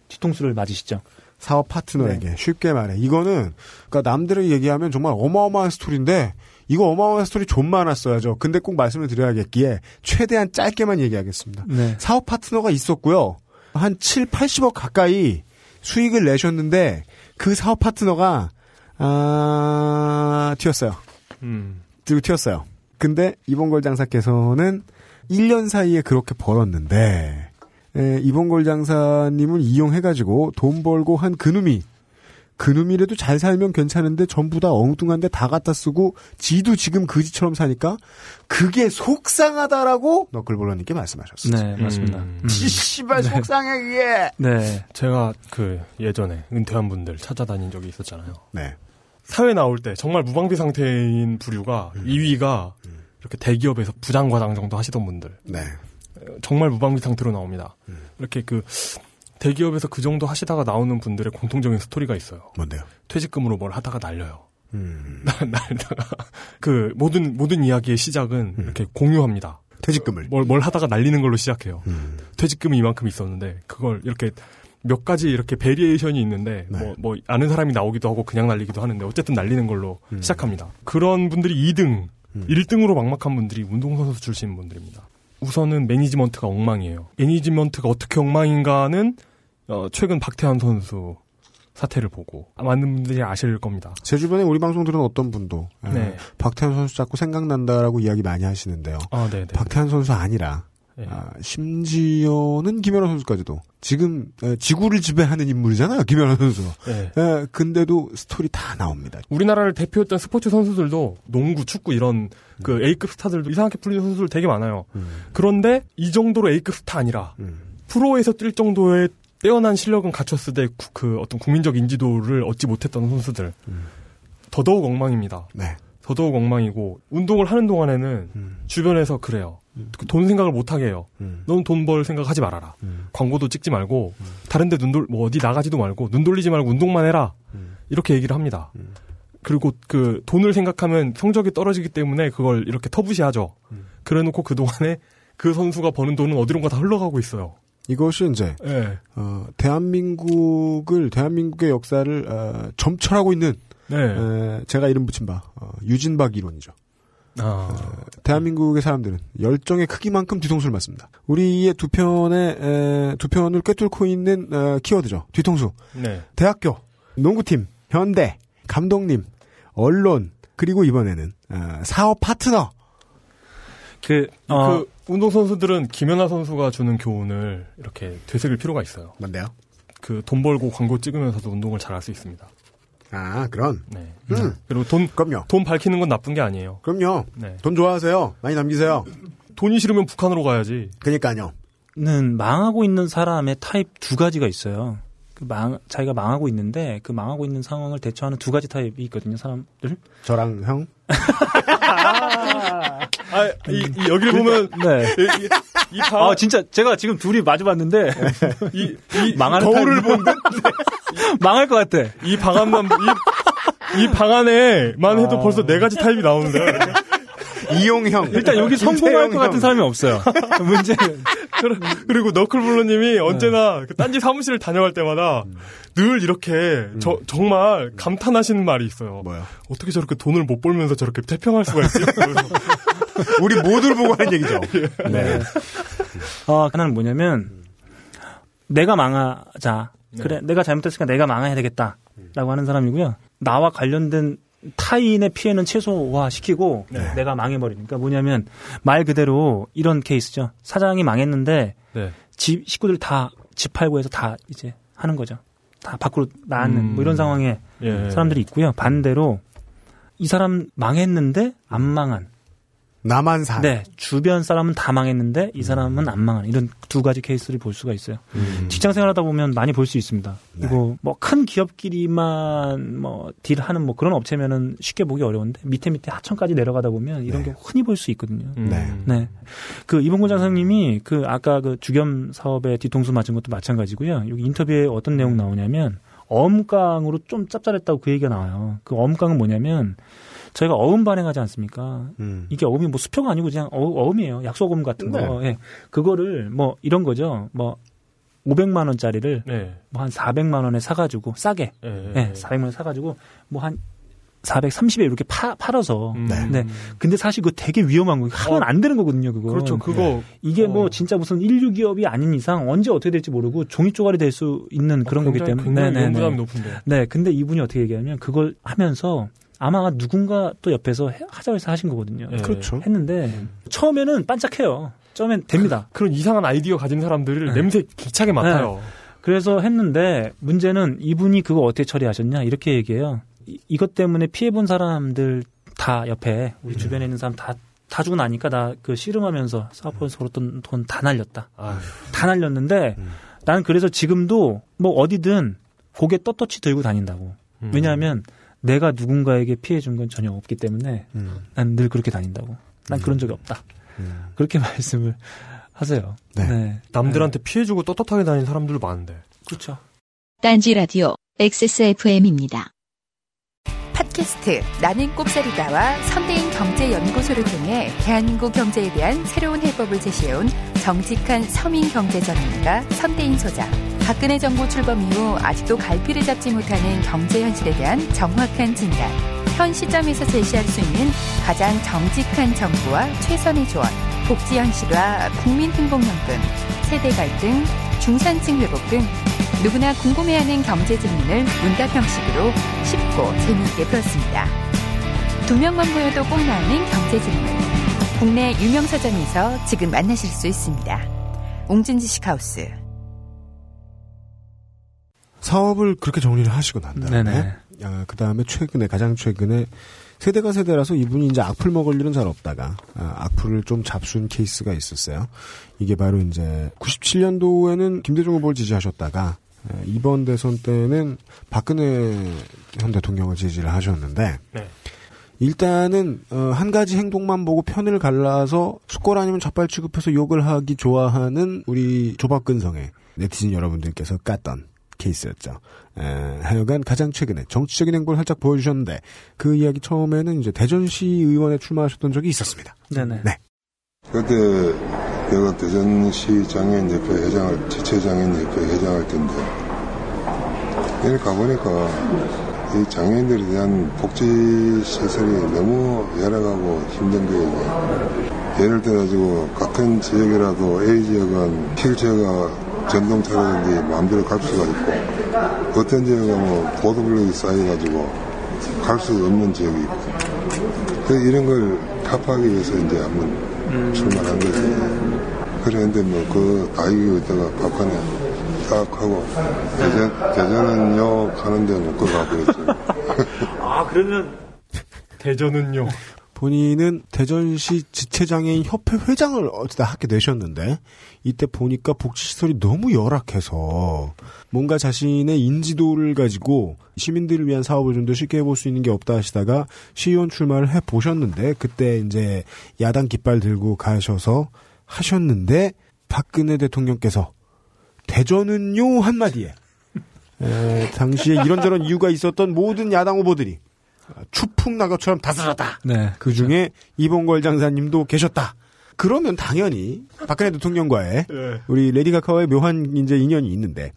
뒤통수를 맞으시죠. 사업 파트너에게 쉽게 말해 이거는 그러니까 남들이 얘기하면 정말 어마어마한 스토리인데 이거 어마어마한 스토리 좀 많았어야죠. 근데 꼭 말씀을 드려야겠기에 최대한 짧게만 얘기하겠습니다. 네. 사업 파트너가 있었고요. 한 7, 80억 가까이 수익을 내셨는데 그 사업 파트너가 아 튀었어요. 음. 들고 튀었어요. 근데 이봉걸 장사께서는 1년 사이에 그렇게 벌었는데 에, 이봉걸 장사님을 이용해가지고 돈 벌고 한 그놈이 그놈이라도 잘 살면 괜찮은데 전부 다 엉뚱한데 다 갖다 쓰고 지도 지금 그지처럼 사니까 그게 속상하다라고 너클볼러님께 말씀하셨어요. 네, 맞습니다. 음. 음. 씨발 속상해 이게. 네. 제가 그 예전에 은퇴한 분들 찾아다닌 적이 있었잖아요. 네. 사회 나올 때 정말 무방비 상태인 부류가 음. 2위가 이렇게 대기업에서 부장 과장 정도 하시던 분들. 네. 정말 무방비 상태로 나옵니다. 음. 이렇게 그 대기업에서 그 정도 하시다가 나오는 분들의 공통적인 스토리가 있어요. 뭔데요? 퇴직금으로 뭘 하다가 날려요. 음. 날다가 그 모든 모든 이야기의 시작은 이렇게 공유합니다. 퇴직금을 뭘, 뭘 하다가 날리는 걸로 시작해요. 음. 퇴직금이 이만큼 있었는데 그걸 이렇게 몇 가지 이렇게 variation이 있는데 네. 뭐, 뭐 아는 사람이 나오기도 하고 그냥 날리기도 하는데 어쨌든 날리는 걸로 음. 시작합니다. 그런 분들이 2등, 1등으로 막막한 분들이 운동선수 출신 분들입니다. 우선은 매니지먼트가 엉망이에요. 매니지먼트가 어떻게 엉망인가는 어, 최근 박태환 선수 사태를 보고 많은 분들이 아실 겁니다. 제 주변에 우리 방송 들은 어떤 분도 에, 네. 박태환 선수 자꾸 생각난다라고 이야기 많이 하시는데요. 아, 네, 네. 박태환 선수 아니라 네. 아, 심지어는 김연아 선수까지도 지금 에, 지구를 지배하는 인물이잖아요. 김연아 선수. 네. 에, 근데도 스토리 다 나옵니다. 우리나라를 대표했던 스포츠 선수들도 농구, 축구 이런 음. 그 A급 스타들도 이상하게 풀리는 선수들 되게 많아요. 그런데 이 정도로 A급 스타 아니라 음. 프로에서 뛸 정도의 뛰어난 실력은 갖췄을 때 그 어떤 국민적 인지도를 얻지 못했던 선수들 더더욱 엉망입니다. 네. 더더욱 엉망이고 운동을 하는 동안에는 주변에서 그래요. 그돈 생각을 못 하게 해요. 음. 넌돈 벌 생각하지 말아라. 광고도 찍지 말고 다른데 눈돌 뭐 어디 나가지도 말고 눈 돌리지 말고 운동만 해라. 이렇게 얘기를 합니다. 그리고 그 돈을 생각하면 성적이 떨어지기 때문에 그걸 이렇게 터부시하죠. 그래놓고 그 동안에 그 선수가 버는 돈은 어디론가 다 흘러가고 있어요. 이것이 이제 예. 어, 대한민국을 대한민국의 역사를 어, 점철하고 있는 네. 에, 제가 이름 붙인 바 어, 유진박 이론이죠. 아. 대한민국의 사람들은 열정의 크기만큼 뒤통수를 맞습니다. 우리의 두 편의 에, 두 편을 꿰뚫고 있는 어, 키워드죠. 뒤통수. 네. 대학교, 농구팀, 현대, 감독님, 언론, 그리고 이번에는 어, 사업 파트너. 그, 어, 그 운동 선수들은 김연아 선수가 주는 교훈을 이렇게 되새길 필요가 있어요. 뭔데요? 그 돈 벌고 광고 찍으면서도 운동을 잘할 수 있습니다. 아, 그런. 네. 음. 그리고 돈, 그럼요. 돈 밝히는 건 나쁜 게 아니에요. 그럼요. 네. 돈 좋아하세요. 많이 남기세요. 돈이 싫으면 북한으로 가야지. 그니까요. 는 망하고 있는 사람의 타입 두 가지가 있어요. 그 망, 자기가 망하고 있는데 그 망하고 있는 상황을 대처하는 두 가지 타입이 있거든요, 사람들. 저랑 형. 아, 이, 이 여기를 보면 네. 이, 이, 아, 진짜 제가 지금 둘이 마주봤는데 이, 이 망하는 거울을. 본 망할 것 같아. 이 방안만 이, 이 방안에만 해도 벌써 네 가지 타입이 나오는데 이용형. 일단 여기 성공할 것 같은 사람이 없어요. 문제는 그리고 너클블러님이 언제나 그 딴지 사무실을 다녀갈 때마다 늘 이렇게 저, 정말 감탄하시는 말이 있어요. 뭐요? 어떻게 저렇게 돈을 못 벌면서 저렇게 태평할 수가 있지? 우리 모두를 보고 하는 얘기죠. 네. 어, 하나는 뭐냐면 내가 망하자. 네. 그래, 내가 잘못했으니까 내가 망해야 되겠다라고 하는 사람이고요. 나와 관련된 타인의 피해는 최소화 시키고 네. 내가 망해버리니까 뭐냐면 말 그대로 이런 케이스죠. 사장이 망했는데 네. 집 식구들 다 집 팔고 해서 다 이제 하는 거죠. 다 밖으로 나앉는 음. 뭐 이런 상황에 예. 사람들이 있고요. 반대로 이 사람 망했는데 안 망한. 나만 산. 네, 주변 사람은 다 망했는데 이 사람은 안 망한 이런 두 가지 케이스를 볼 수가 있어요. 직장 생활하다 보면 많이 볼 수 있습니다. 그리고 뭐큰 기업끼리만 뭐 딜하는 뭐 그런 업체면은 쉽게 보기 어려운데 밑에 밑에 하천까지 내려가다 보면 이런 게 흔히 볼 수 있거든요. 음. 네. 네. 그 이봉곤 장사님이 그 아까 그 주겸 사업에 뒤통수 맞은 것도 마찬가지고요. 여기 인터뷰에 어떤 내용 나오냐면 어음깡으로 좀 짭짤했다고 그 얘기가 나와요. 그 어음깡은 뭐냐면 저희가 어음 발행하지 않습니까? 음. 이게 어음이 뭐 수표가 아니고 그냥 어, 음이에요 약소금 같은 거. 네. 예. 그거를 뭐 이런 거죠. 뭐 500만 원짜리를 네. 뭐한 400만 원에 사가지고 싸게, 네. 네, 400만 원 사가지고 뭐한 430에 이렇게 파, 팔아서. 음. 네. 근데 사실 그거 되게 위험한 거예요. 하면 어. 안 되는 거거든요, 그거. 그렇죠. 그거 이게 뭐 어. 진짜 무슨 인류 기업이 아닌 이상 언제 어떻게 될지 모르고 종이 쪼가리 될 수 있는 그런 거기 어, 굉장히- 때문에. 굉장히 네, 네, 부담이 네. 높은데. 네, 근데 이분이 어떻게 얘기하면 그걸 하면서 아마 누군가 또 옆에서 해- 하자고 해서 하신 거거든요. 네. 그렇죠. 했는데 처음에는 반짝해요. 처음엔 됩니다. 그 런 이상한 아이디어 가진 사람들을 네. 냄새 기차게 맡아요. 그래서 했는데 문제는 이분이 그거 어떻게 처리하셨냐 이렇게 얘기해요. 이, 이것 때문에 피해본 사람들 다 옆에 우리 음. 주변에 있는 사람 다 다 주고 나니까 나 그 씨름하면서 사업에서 벌었던 돈 다 날렸다. 아휴. 다 날렸는데 나는 그래서 지금도 뭐 어디든 고개 떳떳이 들고 다닌다고. 음. 왜냐하면 내가 누군가에게 피해 준 건 전혀 없기 때문에 음. 난늘 그렇게 다닌다고. 난 그런 적이 없다. 그렇게 말씀을 하세요. 네. 남들한테 피해 주고 떳떳하게 다니는 사람들도 많은데. 그렇죠. 딴지 라디오 XSFM입니다. 팟캐스트 나는 꼽사리다와 선대인 경제연구소를 통해 대한민국 경제에 대한 새로운 해법을 제시해온 정직한 서민 경제 전문가 선대인 소장. 박근혜 정부 출범 이후 아직도 갈피를 잡지 못하는 경제 현실에 대한 정확한 진단. 현 시점에서 제시할 수 있는 가장 정직한 정부와 최선의 조언. 복지 현실화, 국민행복연금, 세대 갈등, 중산층 회복 등 누구나 궁금해하는 경제 질문을 문답 형식으로 쉽고 재미있게 풀었습니다. 두 명만 보여도 꼭 나오는 경제 질문. 국내 유명 서점에서 지금 만나실 수 있습니다. 웅진지식하우스. 사업을 그렇게 정리를 하시고 난 다음에. 아, 그 다음에 최근에 가장 최근에 세대가 세대라서 이분이 이제 악플 먹을 일은 잘 없다가 아, 악플을 좀 잡순 케이스가 있었어요. 이게 바로 이제 97년도에는 김대중 후보를 지지하셨다가 아, 이번 대선 때는 박근혜 현 대통령을 지지를 하셨는데 네. 일단은 어, 한 가지 행동만 보고 편을 갈라서 수꼴 아니면 젖발 취급해서 욕을 하기 좋아하는 우리 조박근성의 네티즌 여러분들께서 깠던 케이스였죠. 에, 하여간 가장 최근에 정치적인 행보를 살짝 보여주셨는데 그 이야기 처음에는 이제 대전시 의원에 출마하셨던 적이 있었습니다. 네네. 네. 그때 내가 대전시 장애인협회 회장을 지체 장애인협회 회장할 텐데 여기 가보니까 이 장애인들에 대한 복지 시설이 너무 열악하고 힘든 거예요. 예를 들어가지고 같은 지역이라도 A 지역은 휠체어가 전동차라든지 마음대로 갈 수가 있고 어떤 지역은 뭐 보도블록이 쌓여가지고 갈 수 없는 지역이 있고 그래서 이런 걸 타파하기 위해서 이제 한번 출마한 거지. 그랬는데 뭐 그 다 이기고 있다가 박하네 딱 하고 대전, 대전은요 가는데 못 가버렸어요. 아, 그러면 대전은요. 본인은 대전시 지체장애인 협회 회장을 어디다 하게 되셨는데 이때 보니까 복지시설이 너무 열악해서 뭔가 자신의 인지도를 가지고 시민들을 위한 사업을 좀 더 쉽게 해볼 수 있는 게 없다 하시다가 시의원 출마를 해 보셨는데 그때 이제 야당 깃발 들고 가셔서 하셨는데 박근혜 대통령께서 대전은요 한마디에 에, 당시에 이런저런 이유가 있었던 모든 야당 후보들이 추풍 낙엽처럼 다 쓸렸다. 네. 그 중에 이봉걸 장사님도 계셨다. 그러면 당연히 박근혜 대통령과의 우리 레이디 가카와의 묘한 이제 인연이 있는데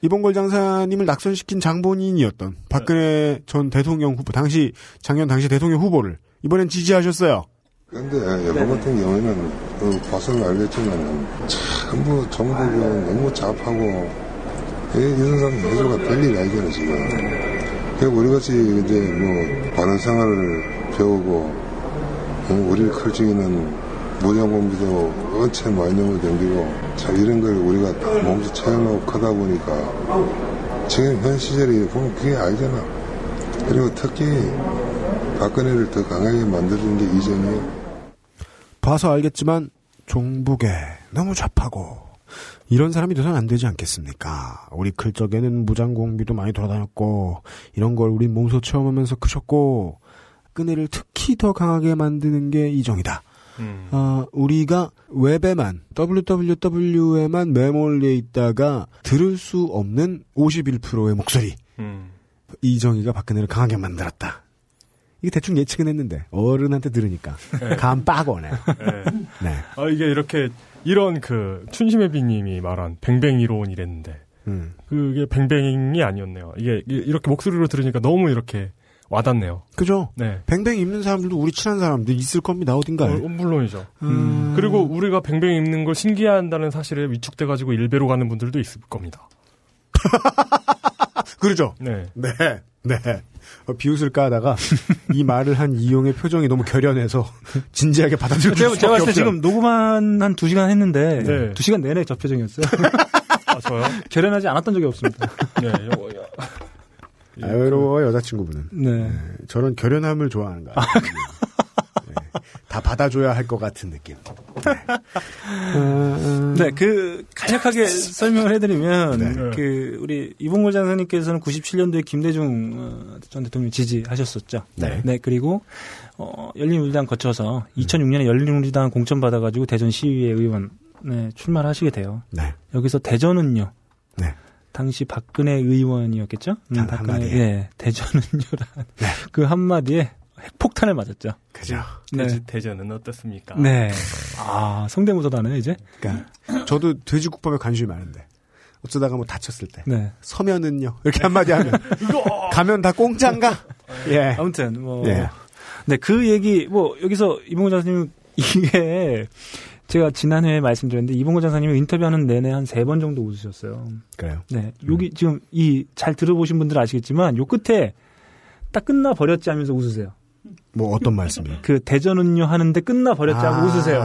이봉걸 장사님을 낙선시킨 장본인이었던 박근혜 전 대통령 후보 당시 작년 당시 대통령 후보를 이번엔 지지하셨어요. 그런데 여보 같은 경우에는 그 봐서는 알겠지만 전부 정부가 너무 잡하고 이 사람 해줘가 별일 아니잖아 지금. 그 우리같이 이제 뭐 바른 생활을 배우고 어, 우리를 커지기는 무장공비도 엄청 많이 넘어 댕기고 참 이런 걸 우리가 다 몸소 체험하고 크다 보니까 지금 현 시절이 보면 그게 아니잖아. 그리고 특히 박근혜를 더 강하게 만들어준 게 이전이에요. 봐서 알겠지만 종북에 너무 좌파고 이런 사람이 돼서는 안 되지 않겠습니까? 우리 클 적에는 무장공비도 많이 돌아다녔고 이런 걸 우리 몸소 체험하면서 크셨고 끈해를 특히 더 강하게 만드는 게 이정이다. 음. 어, 우리가 웹에만 www에만 매몰려 있다가 들을 수 없는 51%의 목소리 음. 이정희가 박근혜를 강하게 만들었다. 이게 대충 예측은 했는데 어른한테 들으니까 감 빠거네. 네. 네. 아, 이게 이렇게 이런 그 춘심애비님이 말한 뱅뱅 이론이랬는데 음. 그게 뱅뱅이 아니었네요. 이게 이- 이렇게 목소리로 들으니까 너무 이렇게 와닿네요. 그죠? 네. 뱅뱅 입는 사람들도 우리 친한 사람들 있을 겁니다. 어딘가에. 어, 물론이죠. 음. 그리고 우리가 뱅뱅 입는 걸 신기해한다는 사실에 위축돼 가지고 일배로 가는 분들도 있을 겁니다. 그러죠? 네. 네. 네. 어, 비웃을까 하다가 이 말을 한 이용의 표정이 너무 결연해서 진지하게 받아들여 제가, 줄 제가 봤을 때. 지금 녹음한 한두 시간 했는데 네. 두 시간 내내 저 표정이었어요. 아, 저요? 결연하지 않았던 적이 없습니다. 네. 아, 외로워 여자친구분은 네. 저런 결연함을 좋아하는 거야. 네. 다 받아줘야 할 것 같은 느낌. 네, 그 간략하게 설명을 해드리면 네. 그 우리 이봉골 장사님께서는 97년도에 김대중 어, 전 대통령 지지하셨었죠. 네. 그리고 어, 열린우리당 거쳐서 2006년에 열린우리당 공천 받아가지고 대전 시의회 의원 네, 출마를 하시게 돼요. 네. 여기서 대전은요. 네. 당시 박근혜 의원이었겠죠. 음, 단 박근혜, 한마디에. 예, 대전은요란 그 한마디에 핵폭탄을 맞았죠. 그죠. 네. 대전, 대전 은 어떻습니까? 네. 아, 성대모사다네 이제. 그러니까 저도 돼지국밥에 관심이 많은데 어쩌다가 뭐 다쳤을 때 네. 서면은요 이렇게 한마디 하면 가면 다 공짜인가? 예. 아무튼 뭐 예. 네, 그 얘기 뭐 여기서 이봉호 장사님 이게 제가 지난해에 말씀드렸는데 이봉호 장사님이 인터뷰하는 내내 한 세 번 정도 웃으셨어요. 그래요. 네, 여기 지금 이 잘 들어보신 분들 아시겠지만 요 끝에 딱 끝나 버렸지 하면서 웃으세요. 뭐 어떤 말씀이요? 그 대전은요 하는데 끝나 버렸지 하고 웃으세요.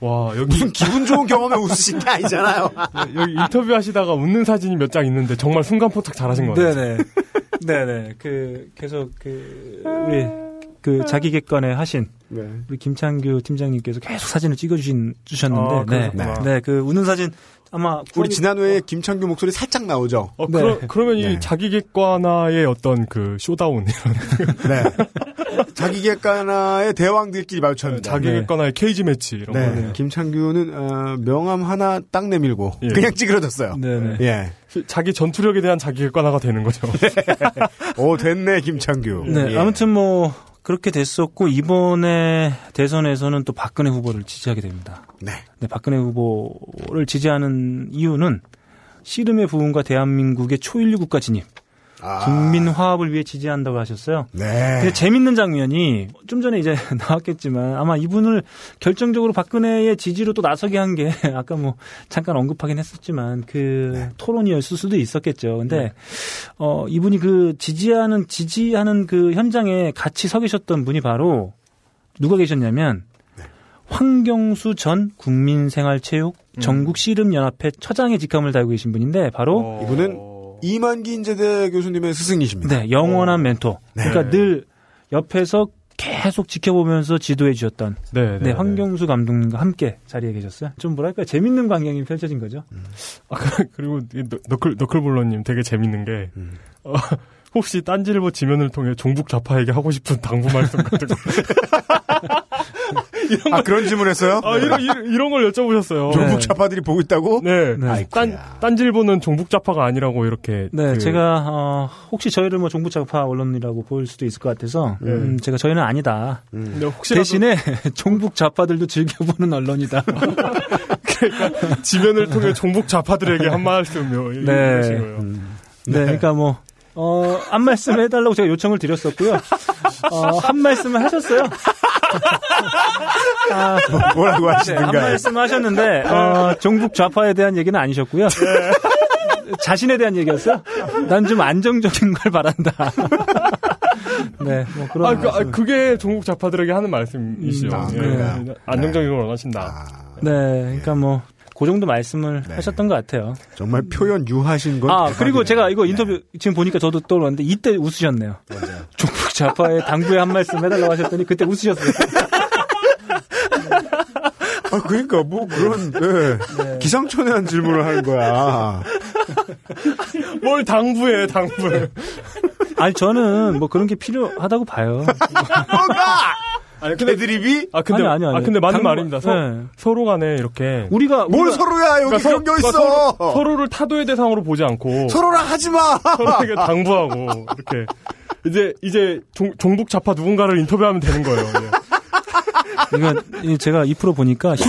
와, 여기. 무슨 기분 좋은 경험에 웃으신 게 아니잖아요. 여기 인터뷰 하시다가 웃는 사진이 몇 장 있는데 정말 순간 포착 잘하신 것 같아요. 네네. 네네. 그 계속 그 우리 그 자기 객관에 하신 네. 우리 김창규 팀장님께서 계속 사진을 찍어주신 주셨는데, 아, 네. 네, 그 웃는 사진 아마 우리 지난 회에 김창규 목소리 살짝 나오죠. 어, 네. 그러, 그러면 네. 이 자기 객관화의 어떤 그 showdown 이런 네. 자기 객관화의 대왕들끼리 마주쳤는데. 자기 네. 객관화의 cage match 이런 네. 거. 김창규는 어, 명함 하나 딱 내밀고 예. 그냥 찌그러졌어요. 네네. 예. 자기 전투력에 대한 자기 객관화가 되는 거죠. 오 됐네 김창규. 네, 예. 아무튼 뭐 그렇게 됐었고 이번에 대선에서는 또 박근혜 후보를 지지하게 됩니다. 네. 네, 박근혜 후보를 지지하는 이유는 씨름의 부흥과 대한민국의 초일류 국가 진입, 아. 국민 화합을 위해 지지한다고 하셨어요. 네. 근데 재밌는 장면이 좀 전에 이제 나왔겠지만 아마 이분을 결정적으로 박근혜의 지지로 또 나서게 한 게 아까 뭐 잠깐 언급하긴 했었지만 그 네. 토론이었을 수도 있었겠죠. 근데 어 이분이 그 지지하는 지지하는 그 현장에 같이 서 계셨던 분이 바로 누가 계셨냐면 네. 황경수 전 국민생활체육 음. 전국 씨름연합회 처장의 직함을 달고 계신 분인데 바로 어. 이분은 이만기 인제대 교수님의 스승이십니다. 네, 영원한 멘토. 네. 그러니까 늘 옆에서 계속 지켜보면서 지도해 주셨던 네, 네, 황경수 감독님과 함께 자리에 계셨어요. 좀 뭐랄까 재밌는 광경이 펼쳐진 거죠. 아, 그- 그리고 너클 너클볼러님 되게 재밌는 게 음. 어, 혹시 딴지일보 지면을 통해 종북 좌파에게 하고 싶은 당부 말씀 같은 거. 이런 아 그런 질문했어요? 아, 이런, 이런, 이런 걸 여쭤보셨어요. 종북 네. 좌파들이 보고 있다고? 네. 네. 아이쿠야. 딴, 딴질보는 종북 좌파가 아니라고 이렇게. 네, 그- 제가 어, 혹시 저희를 뭐 종북 좌파 언론이라고 볼 수도 있을 것 같아서 음, 제가 저희는 아니다. 근데 혹시라도 대신에 종북 좌파들도 즐겨보는 언론이다. 그러니까 지면을 통해 종북 좌파들에게 한 말씀요. 네. 이러신 거예요. 네, 그러니까 뭐, 어, 한 말씀 해달라고 제가 요청을 드렸었고요. 어, 한 말씀을 하셨어요. 아, 뭐라고 네, 한 하시는가요? 말씀 하셨는데, 어, 종북 좌파에 대한 얘기는 아니셨고요. 자신에 대한 얘기였어요. 난 좀 안정적인 걸 바란다. 네, 뭐 그런. 아, 그, 아. 그게 종북 좌파들에게 하는 말씀이시죠. 음, 아, 예. 안정적인 걸 원하신다. 아, 네, 그러니까 뭐, 그 정도 말씀을 네. 하셨던 것 같아요. 정말 표현 유하신 건. 아. 그리고 제가 이거 인터뷰 지금 보니까 저도 떠올랐는데 이때 웃으셨네요. 종북 좌파의 당부에 한 말씀 해달라고 하셨더니 그때 웃으셨어요. 아, 그러니까 뭐 그런 네. 기상천외한 질문을 하는 거야. 뭘 당부해, 당부해. 아니 저는 뭐 그런 게 필요하다고 봐요. 아니, 근데, 애드립이 아, 근데, 아니, 아니, 아니. 아, 근데 맞는 말입니다. 서, 네. 서로 간에 이렇게. 우리가 뭘 우리가- 서로야 여기 그러니까 그런 게 그러니까 있어. 서로, 서로를 타도의 대상으로 보지 않고. 서로랑 하지 마. 서로에게 당부하고, 이렇게. 이제, 이제, 종, 종북 좌파 누군가를 인터뷰하면 되는 거예요. 예. 이건 이 제가 이 프로 보니까 힐,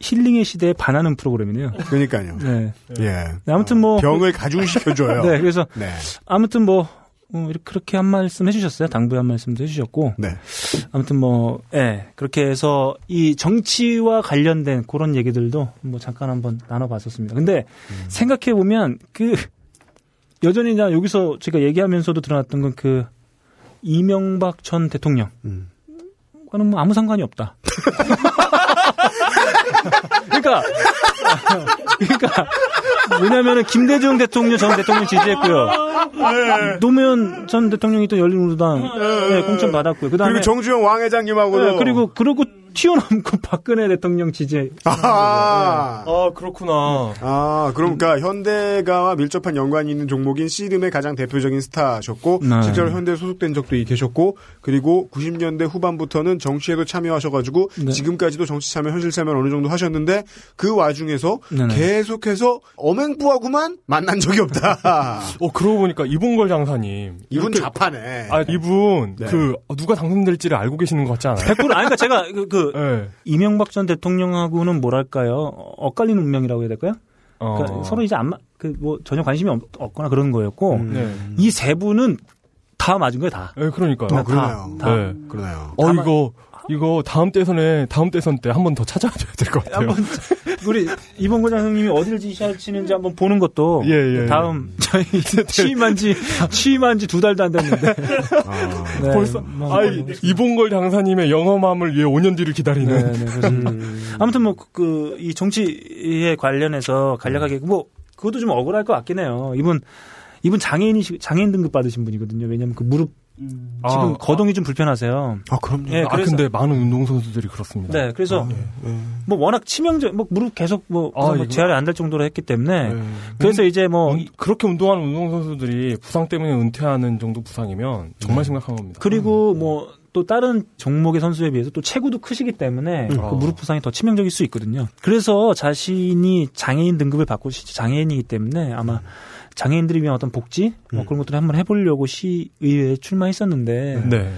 힐링의 시대에 반하는 프로그램이네요. 그러니까요. 네. 예. 네, 아무튼 뭐 병을 가중시켜줘요. 네, 그래서 네. 아무튼 뭐 어, 이렇게 그렇게 한 말씀 해주셨어요. 당부의 한 말씀도 해주셨고. 네. 아무튼 뭐, 예, 그렇게 해서 이 정치와 관련된 그런 얘기들도 뭐 잠깐 한번 나눠봤었습니다. 근데 생각해 보면 그 여전히 나 여기서 제가 얘기하면서도 드러났던 건 그 이명박 전 대통령. 음. 과는 뭐 아무 상관이 없다. 그러니까 그러니까 왜냐면은 김대중 대통령 전 대통령 지지했고요. 노무현 전 대통령이 또 열린우리당 네, 공천 받았고요. 그다음에 그리고 정주영 왕 회장님하고도 네, 그리고 그러고 튀어넘고 박근혜 대통령 지지. 아, 아 그렇구나. 아, 그러니까 현대가와 밀접한 연관이 있는 종목인 씨름의 가장 대표적인 스타셨고 네. 실제로 현대에 소속된 적도 계셨고 그리고 90년대 후반부터는 정치에도 참여하셔가지고 네. 지금까지도 정치 참여, 현실 참여를 어느 정도 하셨는데 그 와중에서 네네. 계속해서 어맹부하고만 만난 적이 없다. 어 그러고 보니까 이봉걸 장사님. 이분 이렇게- 좌파네. 아 이분 네. 그 누가 당선될지를 알고 계시는 것 같지 않아요? 100% 아니 그러니까 제가 그, 그 네. 이명박 전 대통령하고는 뭐랄까요? 어, 엇갈리는 운명이라고 해야 될까요? 그러니까 어. 서로 이제 안 그뭐 전혀 관심이 없, 없거나 그런 거였고 네. 이세 분은 다 맞은 거예요 다. 네, 그러니까요. 어, 그러네요. 다. 네. 그러네요. 어 이거 이거 다음 대선에 다음 대선 때 한 번 더 찾아줘야 될 것 같아요. 한번 우리 이봉곤 장님이 어디를 지시하시는지 한번 보는 것도 예, 예, 다음 저희 취임한 지 취임한 지 두 달도 안 됐는데 아, 네, 벌써 뭐, 아 이봉걸 장사님의 영험함을 위해 5년 뒤를 기다리는. 네, 네, 그래서 아무튼 뭐 그 이 정치에 관련해서 간략하게 뭐 그것도 좀 억울할 것 같긴 해요. 이분 이분 장애인이 장애인 등급 받으신 분이거든요. 왜냐면 그 무릎 지금 아, 거동이 좀 불편하세요. 아, 그럼요. 예, 아 그래서 근데 많은 운동 선수들이 그렇습니다. 네, 그래서 뭐 워낙 치명적 뭐 무릎 계속 뭐, 아, 뭐 재활이 안 될 정도로 했기 때문에 네. 그래서 이제 뭐 운- 그렇게 운동하는 운동 선수들이 부상 때문에 은퇴하는 정도 부상이면 정말 심각한 겁니다. 그리고 뭐또 다른 종목의 선수에 비해서 또 체구도 크시기 때문에 그 아. 무릎 부상이 더 치명적일 수 있거든요. 그래서 자신이 장애인 등급을 받고 시- 장애인이기 때문에 아마 장애인들이 위한 어떤 복지? 뭐 그런 것들을 한번 해보려고 시의회에 출마했었는데 네.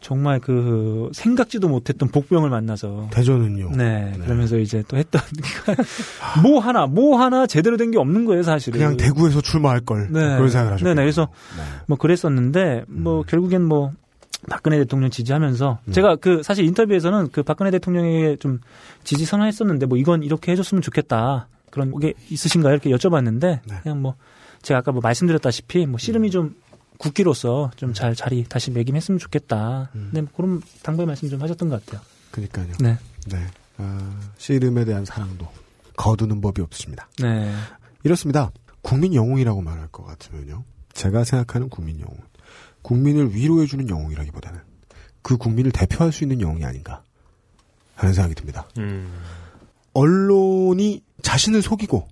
정말 그 생각지도 못했던 복병을 만나서. 대전은요. 네, 그러면서 이제 또 했던 뭐 하나 뭐 하나 제대로 된 게 없는 거예요 사실은. 그냥 대구에서 출마할 걸 그런 생각을 하셨고. 네네. 그래서 뭐 그랬었는데 뭐 결국엔 뭐 박근혜 대통령 지지하면서 제가 그 사실 인터뷰에서는 그 박근혜 대통령에게 좀 지지 선언했었는데 뭐 이건 이렇게 해줬으면 좋겠다. 그런 게 있으신가요? 이렇게 여쭤봤는데 그냥 뭐 제가 아까 뭐 말씀드렸다시피 뭐 씨름이 좀 국기로서 좀 잘 자리 다시 매김했으면 좋겠다. 네, 뭐 그런 당부의 말씀 좀 하셨던 것 같아요. 그러니까요. 네. 네. 아, 씨름에 대한 사랑도 거두는 법이 없으십니다. 네. 이렇습니다. 국민 영웅이라고 말할 것 같으면요. 제가 생각하는 국민 영웅. 국민을 위로해주는 영웅이라기보다는 그 국민을 대표할 수 있는 영웅이 아닌가 하는 생각이 듭니다. 음. 언론이 자신을 속이고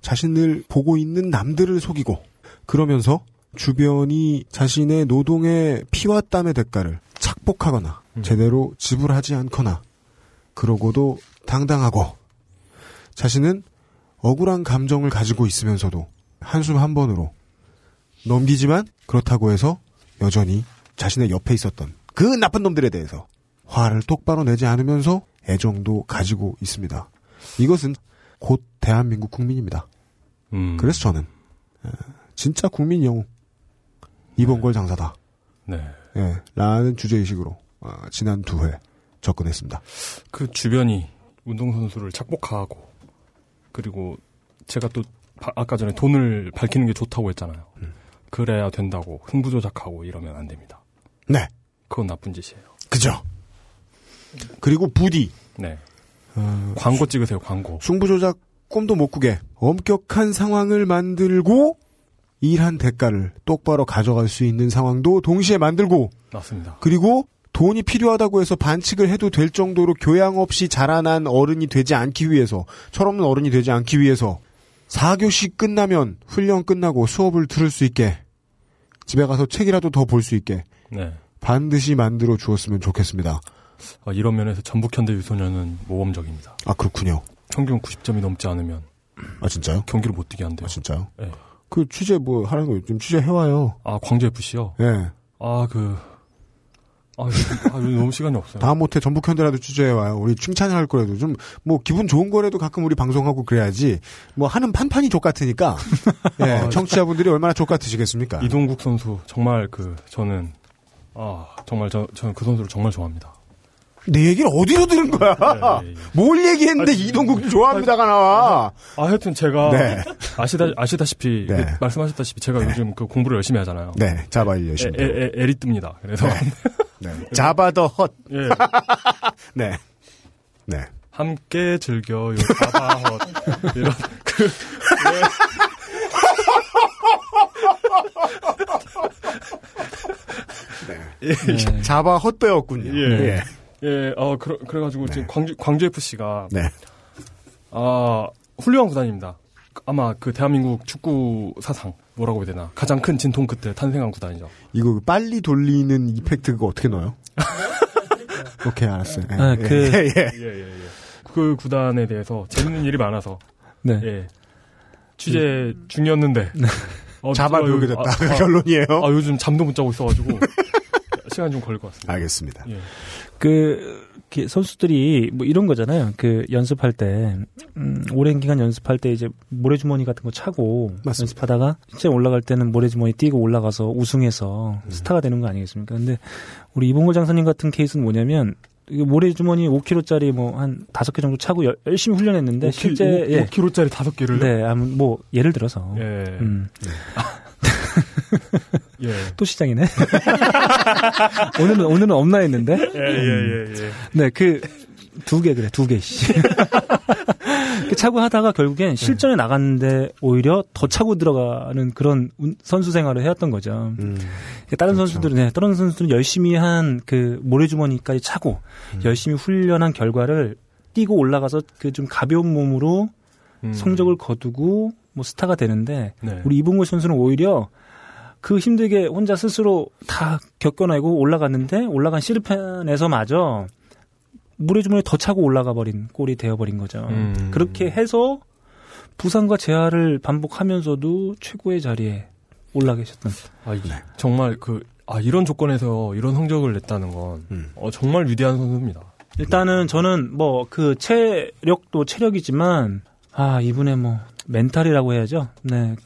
자신을 보고 있는 남들을 속이고 그러면서 주변이 자신의 노동의 피와 땀의 대가를 착복하거나 제대로 지불하지 않거나 그러고도 당당하고 자신은 억울한 감정을 가지고 있으면서도 한숨 한 번으로 넘기지만 그렇다고 해서 여전히 자신의 옆에 있었던 그 나쁜 놈들에 대해서 화를 똑바로 내지 않으면서 애정도 가지고 있습니다. 이것은 곧 대한민국 국민입니다. 음. 그래서 저는 에, 진짜 국민 영웅 이봉걸 장사다. 네. 예, 라는 주제의식으로 어, 지난 두 회 접근했습니다. 그 주변이 운동선수를 착복하고 그리고 제가 또 바- 아까 전에 돈을 밝히는 게 좋다고 했잖아요. 그래야 된다고 흥부조작하고 이러면 안 됩니다. 네, 그건 나쁜 짓이에요. 그죠. 그리고 부디 네. 어, 광고 찍으세요, 광고. 승부조작 꿈도 못 꾸게 엄격한 상황을 만들고 일한 대가를 똑바로 가져갈 수 있는 상황도 동시에 만들고 맞습니다. 그리고 돈이 필요하다고 해서 반칙을 해도 될 정도로 교양 없이 자라난 어른이 되지 않기 위해서 철없는 어른이 되지 않기 위해서 4교시 끝나면 훈련 끝나고 수업을 들을 수 있게 집에 가서 책이라도 더 볼 수 있게 네. 반드시 만들어 주었으면 좋겠습니다. 아, 이런 면에서 전북 현대 유소년은 모범적입니다. 아 그렇군요. 평균 90점이 넘지 않으면 아 진짜요? 경기를 못 뛰게 한대요. 아 진짜요? 네. 그 취재 뭐 하는 거좀 취재 해와요. 아, 광주 FC요? 예. 아, 그 아, 아, 너무 시간이 없어요. 다음못해 전북 현대라도 취재해 와요. 우리 칭찬할 거라도 좀 뭐 기분 좋은 거라도 가끔 우리 방송하고 그래야지. 뭐 하는 판판이 족 같으니까. 예, 청취자분들이 얼마나 족 같으시겠습니까? 이동국 선수 정말 그 저는 아 정말 저 저는 그 선수를 정말 좋아합니다. 내 얘기를 어디로 들은 거야? 뭘 얘기했는데 이동국 좋아합니다가 나와. 아, 하여튼 제가 네. 아시다 아시다시피 네. 그 말씀하셨다시피 제가 요즘 그 공부를 열심히 하잖아요. 네, 자바 열심히. 에, 에, 에, 에리 뜹니다. 그래서 네. 자바 더 헛. 예. 네. 네. 함께 즐겨요 자바 헛 이런 그 네. 자바 헛배였군요. 예. 예, 어, 그래, 그래가지고 지금 광주, 광주 FC가. 네. 아, 훌륭한 구단입니다. 아마 그 대한민국 축구 사상, 뭐라고 해야 되나. 가장 큰 진통 끝에 탄생한 구단이죠. 이거 빨리 돌리는 이펙트 그거 어떻게 넣어요? 오케이, 알았어요. 예, 아, 예, 그- 예, 예. 예, 예, 예. 그 구단에 대해서 재밌는 일이 많아서. 네. 예. 취재 중이었는데. 어, 자바 제가 배우게 요- 됐다. 그 결론이에요. 아, 요즘 잠도 못 자고 있어가지고. 시간 좀 걸릴 것 같습니다. 알겠습니다. 예. 그, 이렇게 선수들이 뭐 이런 거잖아요. 그 연습할 때, 음, 오랜 기간 연습할 때 이제 모래주머니 같은 거 차고 맞습니다. 연습하다가 실제 올라갈 때는 모래주머니 뛰고 올라가서 우승해서 음. 스타가 되는 거 아니겠습니까? 근데 우리 이봉골 장사님 같은 케이스는 뭐냐면 모래주머니 5kg짜리 뭐 한 다섯 개 정도 차고 열- 열심히 훈련했는데 실제 예. 5kg짜리 다섯 개를. 네, 뭐 예를 들어서 예. 음. 예. 또 시장이네. 오늘은 오늘은 없나 했는데. 예, 예, 예, 예. 네, 그 두 개 그래, 두 개씩. 그 차고 하다가 결국엔 실전에 나갔는데 오히려 더 차고 들어가는 그런 운- 선수 생활을 해왔던 거죠. 음, 그 다른 선수들은, 네, 다른 선수들은 열심히 한 그 모래주머니까지 차고 열심히 훈련한 결과를 뛰고 올라가서 그 좀 가벼운 몸으로 음. 성적을 거두고 뭐 스타가 되는데 네. 우리 이봉골 선수는 오히려 그 힘들게 혼자 스스로 다 겪어내고 올라갔는데 올라간 실패에서마저 물의 주머니 더 차고 올라가 버린 꼴이 되어버린 거죠. 음. 그렇게 해서 부상과 재활을 반복하면서도 최고의 자리에 올라 계셨던. 아, 이- 정말 그, 아, 이런 조건에서 이런 성적을 냈다는 건, 음. 어, 정말 위대한 선수입니다. 일단은 저는 뭐 그 체력도 체력이지만 아 이분의 뭐 멘탈이라고 해야죠. 네.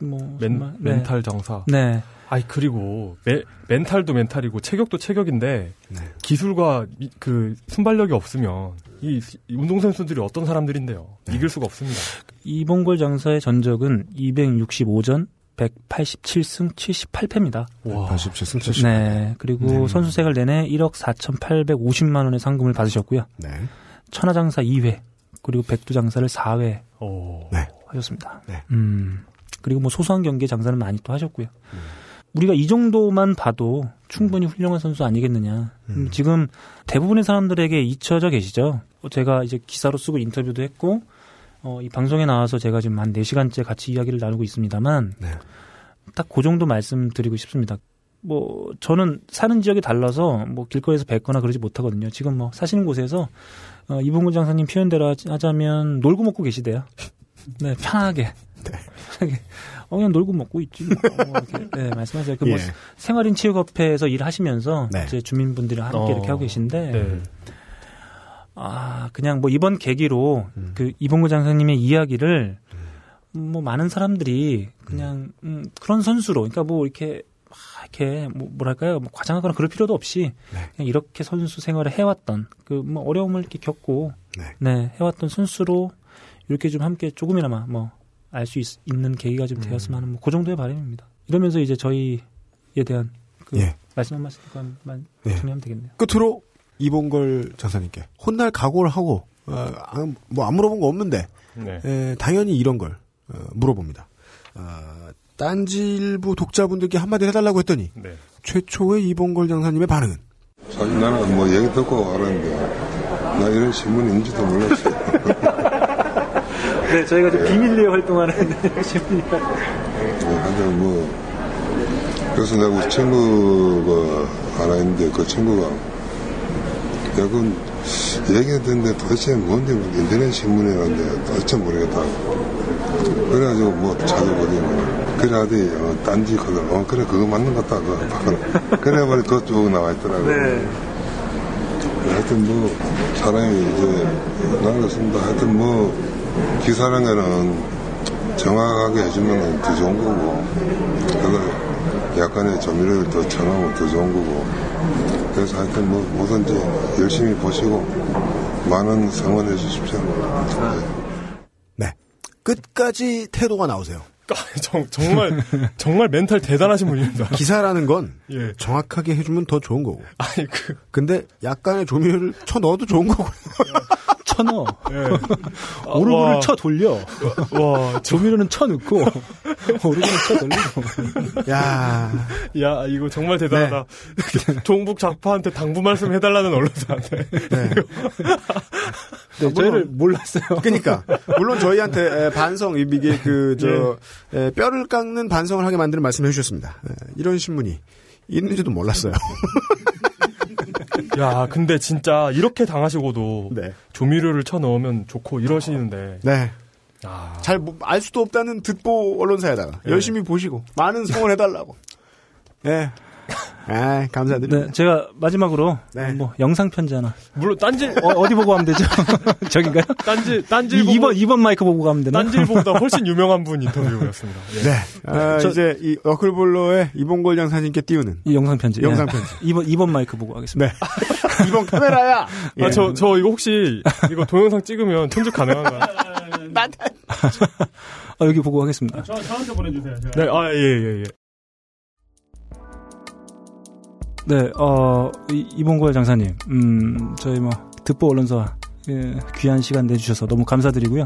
뭐 멘, 정말, 네. 멘탈 장사. 네. 아이, 그리고, 메, 멘탈도 멘탈이고, 체격도 체격인데, 네. 기술과 미- 그, 순발력이 없으면, 이, 이 운동 선수들이 어떤 사람들인데요. 이길 수가 없습니다. 이봉골 장사의 전적은 265전 187승 78패입니다. 와. 87승 70. 네. 그리고 네. 선수 생활 내내 1억 4,850만 원의 상금을 받으셨고요. 네. 천하장사 2회, 그리고 백두장사를 4회 오. 네. 하셨습니다. 네. 음. 그리고 뭐 소소한 경기에 장사는 많이 또 하셨고요. 우리가 이 정도만 봐도 충분히 훌륭한 선수 아니겠느냐. 음, 지금 대부분의 사람들에게 잊혀져 계시죠. 어, 제가 이제 기사로 쓰고 인터뷰도 했고, 어, 이 방송에 나와서 제가 지금 한 4시간째 같이 이야기를 나누고 있습니다만, 네. 딱그 정도 말씀드리고 싶습니다. 뭐, 저는 사는 지역이 달라서 뭐 길거리에서 뵙거나 그러지 못하거든요. 지금 뭐 사시는 곳에서, 어, 이봉근 장사님 표현대로 하자- 하자면 놀고 먹고 계시대요. 네, 편하게. 편하게. 어, 그냥 놀고 먹고 있지. 뭐. 어, 이렇게, 네, 말씀하세요. 그 뭐, 예. 생활인 체육업회에서 일하시면서 네. 이제 주민분들이랑 함께 어, 이렇게 하고 계신데, 네. 아, 그냥 뭐 이번 계기로 음. 그 이봉구 장사님의 이야기를 뭐 많은 사람들이 그냥 음, 그런 선수로, 그러니까 뭐 이렇게 막 이렇게 뭐 뭐랄까요, 뭐 과장하거나 그럴 필요도 없이 네. 그냥 이렇게 선수 생활을 해왔던 그 뭐 어려움을 이렇게 겪고 네. 네 해왔던 선수로 이렇게 좀 함께 조금이나마 뭐 알 수 있는 계기가 좀 되었으면 하는 뭐그 정도의 바람입니다. 이러면서 이제 저희에 대한 그 예. 말씀 한 말씀만 예. 정리하면 되겠네요. 끝으로 이봉걸 장사님께 혼날 각오를 하고 어, 뭐안 물어본 거 없는데 네. 에, 당연히 이런 걸 어, 물어봅니다. 어, 딴지일부 독자분들께 한마디 해달라고 했더니 네. 최초의 이봉걸 장사님의 반응은 사실 나는 뭐 얘기 듣고 알았는데 나 이런 신문인지도 몰랐어요. 네, 저희가 좀 비밀리에 활동하는 신문이라. 뭐 하여튼 뭐 그래서 내가 우리 친구가 하나 있는데 그 친구가 야 그건 얘기 듣는데 도대체 뭔데 인터넷 신문이라는데 도대체 모르겠다 그래가지고 뭐 찾아보지 뭐. 그래 하더니 어, 딴지 그거 어 그래 그거 맞는 것 같다 그거 그래 버리 그쪽 나와 있더라고요. 네. 하여튼 뭐 사람이 이제 나그렇습니다. 하여튼 뭐 기사라는 거는 정확하게 해주면 더 좋은 거고 그래서 약간의 조미료를 더 쳐놓으면 더 좋은 거고 그래서 하여튼 뭐 뭐든지 열심히 보시고 많은 성원해 주십시오. 네. 끝까지 태도가 나오세요. 정, 정말 정말 멘탈 대단하신 분입니다. 기사라는 건 예. 정확하게 해주면 더 좋은 거고. 아니 그 근데 약간의 조미료를 쳐 넣어도 좋은 거고. 쳐 넣어. 예. 오르골을 와. 쳐 돌려. 와, 조미료는 쳐 넣고 오르골은 쳐 돌리고. 야, 야 이거 정말 대단하다. 종북 좌파한테 당부 말씀 해달라는 언론사한테. 네. 네, 저희를 몰랐어요. 그러니까 물론 저희한테 에, 반성 이게 그저 뼈를 깎는 반성을 하게 만드는 말씀을 해주셨습니다. 에, 이런 신문이 있는지도 몰랐어요. 야 근데 진짜 이렇게 당하시고도 네. 조미료를 쳐 넣으면 좋고 이러시는데. 네. 아, 잘알 수도 없다는 듣보 언론사에다가 네. 열심히 보시고 많은 성원 해달라고. 네. 아, 감사드립니다. 네, 제가 마지막으로 네. 뭐 영상 편지 하나. 물론 딴지 어, 디 보고 하면 되죠? 저긴가요? 딴지 딴지 이, 2번 2번 마이크 보고 가면 되나? 딴지보다 훨씬 유명한 분 인터뷰였습니다. 예. 네. 아, 저- 이제 이 어클볼러의 이봉골 장사님께 띄우는 이 영상 편지. 영상 예. 편지. 2번 2번 마이크 보고 하겠습니다. 네. 이번 카메라야. 예. 아, 저, 저 이거 혹시 이거 동영상 찍으면 편집 가능한가요? 아, 여기 보고 하겠습니다. 저, 저한테 보내주세요. 제가. 네, 아, 예, 예, 예. 네, 어, 이- 이봉걸 장사님, 음, 저희 뭐, 듣보 언론사, 예, 귀한 시간 내주셔서 너무 감사드리고요.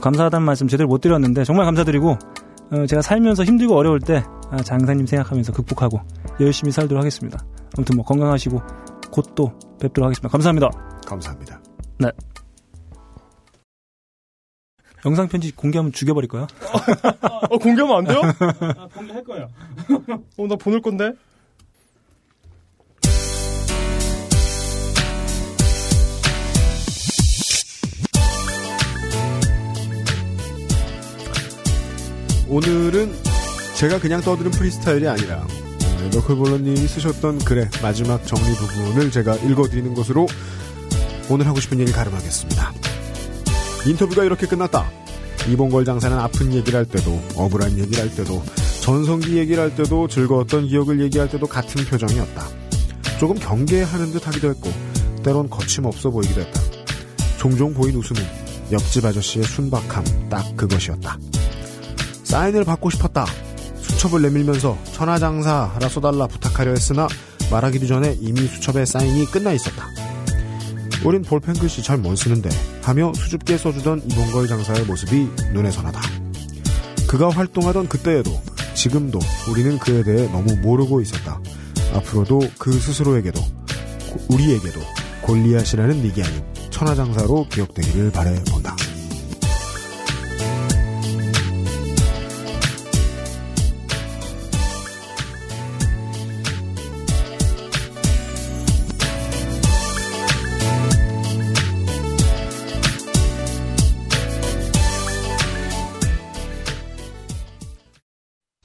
감사하다는 말씀 제대로 못 드렸는데, 정말 감사드리고, 어, 제가 살면서 힘들고 어려울 때, 아, 장사님 생각하면서 극복하고, 열심히 살도록 하겠습니다. 아무튼 뭐, 건강하시고, 곧 또 뵙도록 하겠습니다. 감사합니다. 감사합니다. 네. 영상 편지 공개하면 죽여버릴까요? 어, 공개하면 안 돼요? 아, 공개할 거예요. 어, 나 보낼 건데? 오늘은 제가 그냥 떠드는 프리스타일이 아니라 네, 너클볼러님이 쓰셨던 글의 마지막 정리 부분을 제가 읽어드리는 것으로 오늘 하고 싶은 얘기를 가름하겠습니다. 인터뷰가 이렇게 끝났다. 이봉걸 장사는 아픈 얘기를 할 때도 억울한 얘기를 할 때도 전성기 얘기를 할 때도 즐거웠던 기억을 얘기할 때도 같은 표정이었다. 조금 경계하는 듯 하기도 했고 때론 거침없어 보이기도 했다. 종종 보인 웃음은 옆집 아저씨의 순박함 딱 그것이었다. 사인을 받고 싶었다. 수첩을 내밀면서 천하장사라 써달라 부탁하려 했으나 말하기도 전에 이미 수첩에 사인이 끝나 있었다. 우린 볼펜 글씨 잘 못 쓰는데 하며 수줍게 써주던 이봉걸 장사의 모습이 눈에 선하다. 그가 활동하던 그때에도 지금도 우리는 그에 대해 너무 모르고 있었다. 앞으로도 그 스스로에게도 고- 우리에게도 골리앗이라는 닉이 아닌 천하장사로 기억되기를 바래본다.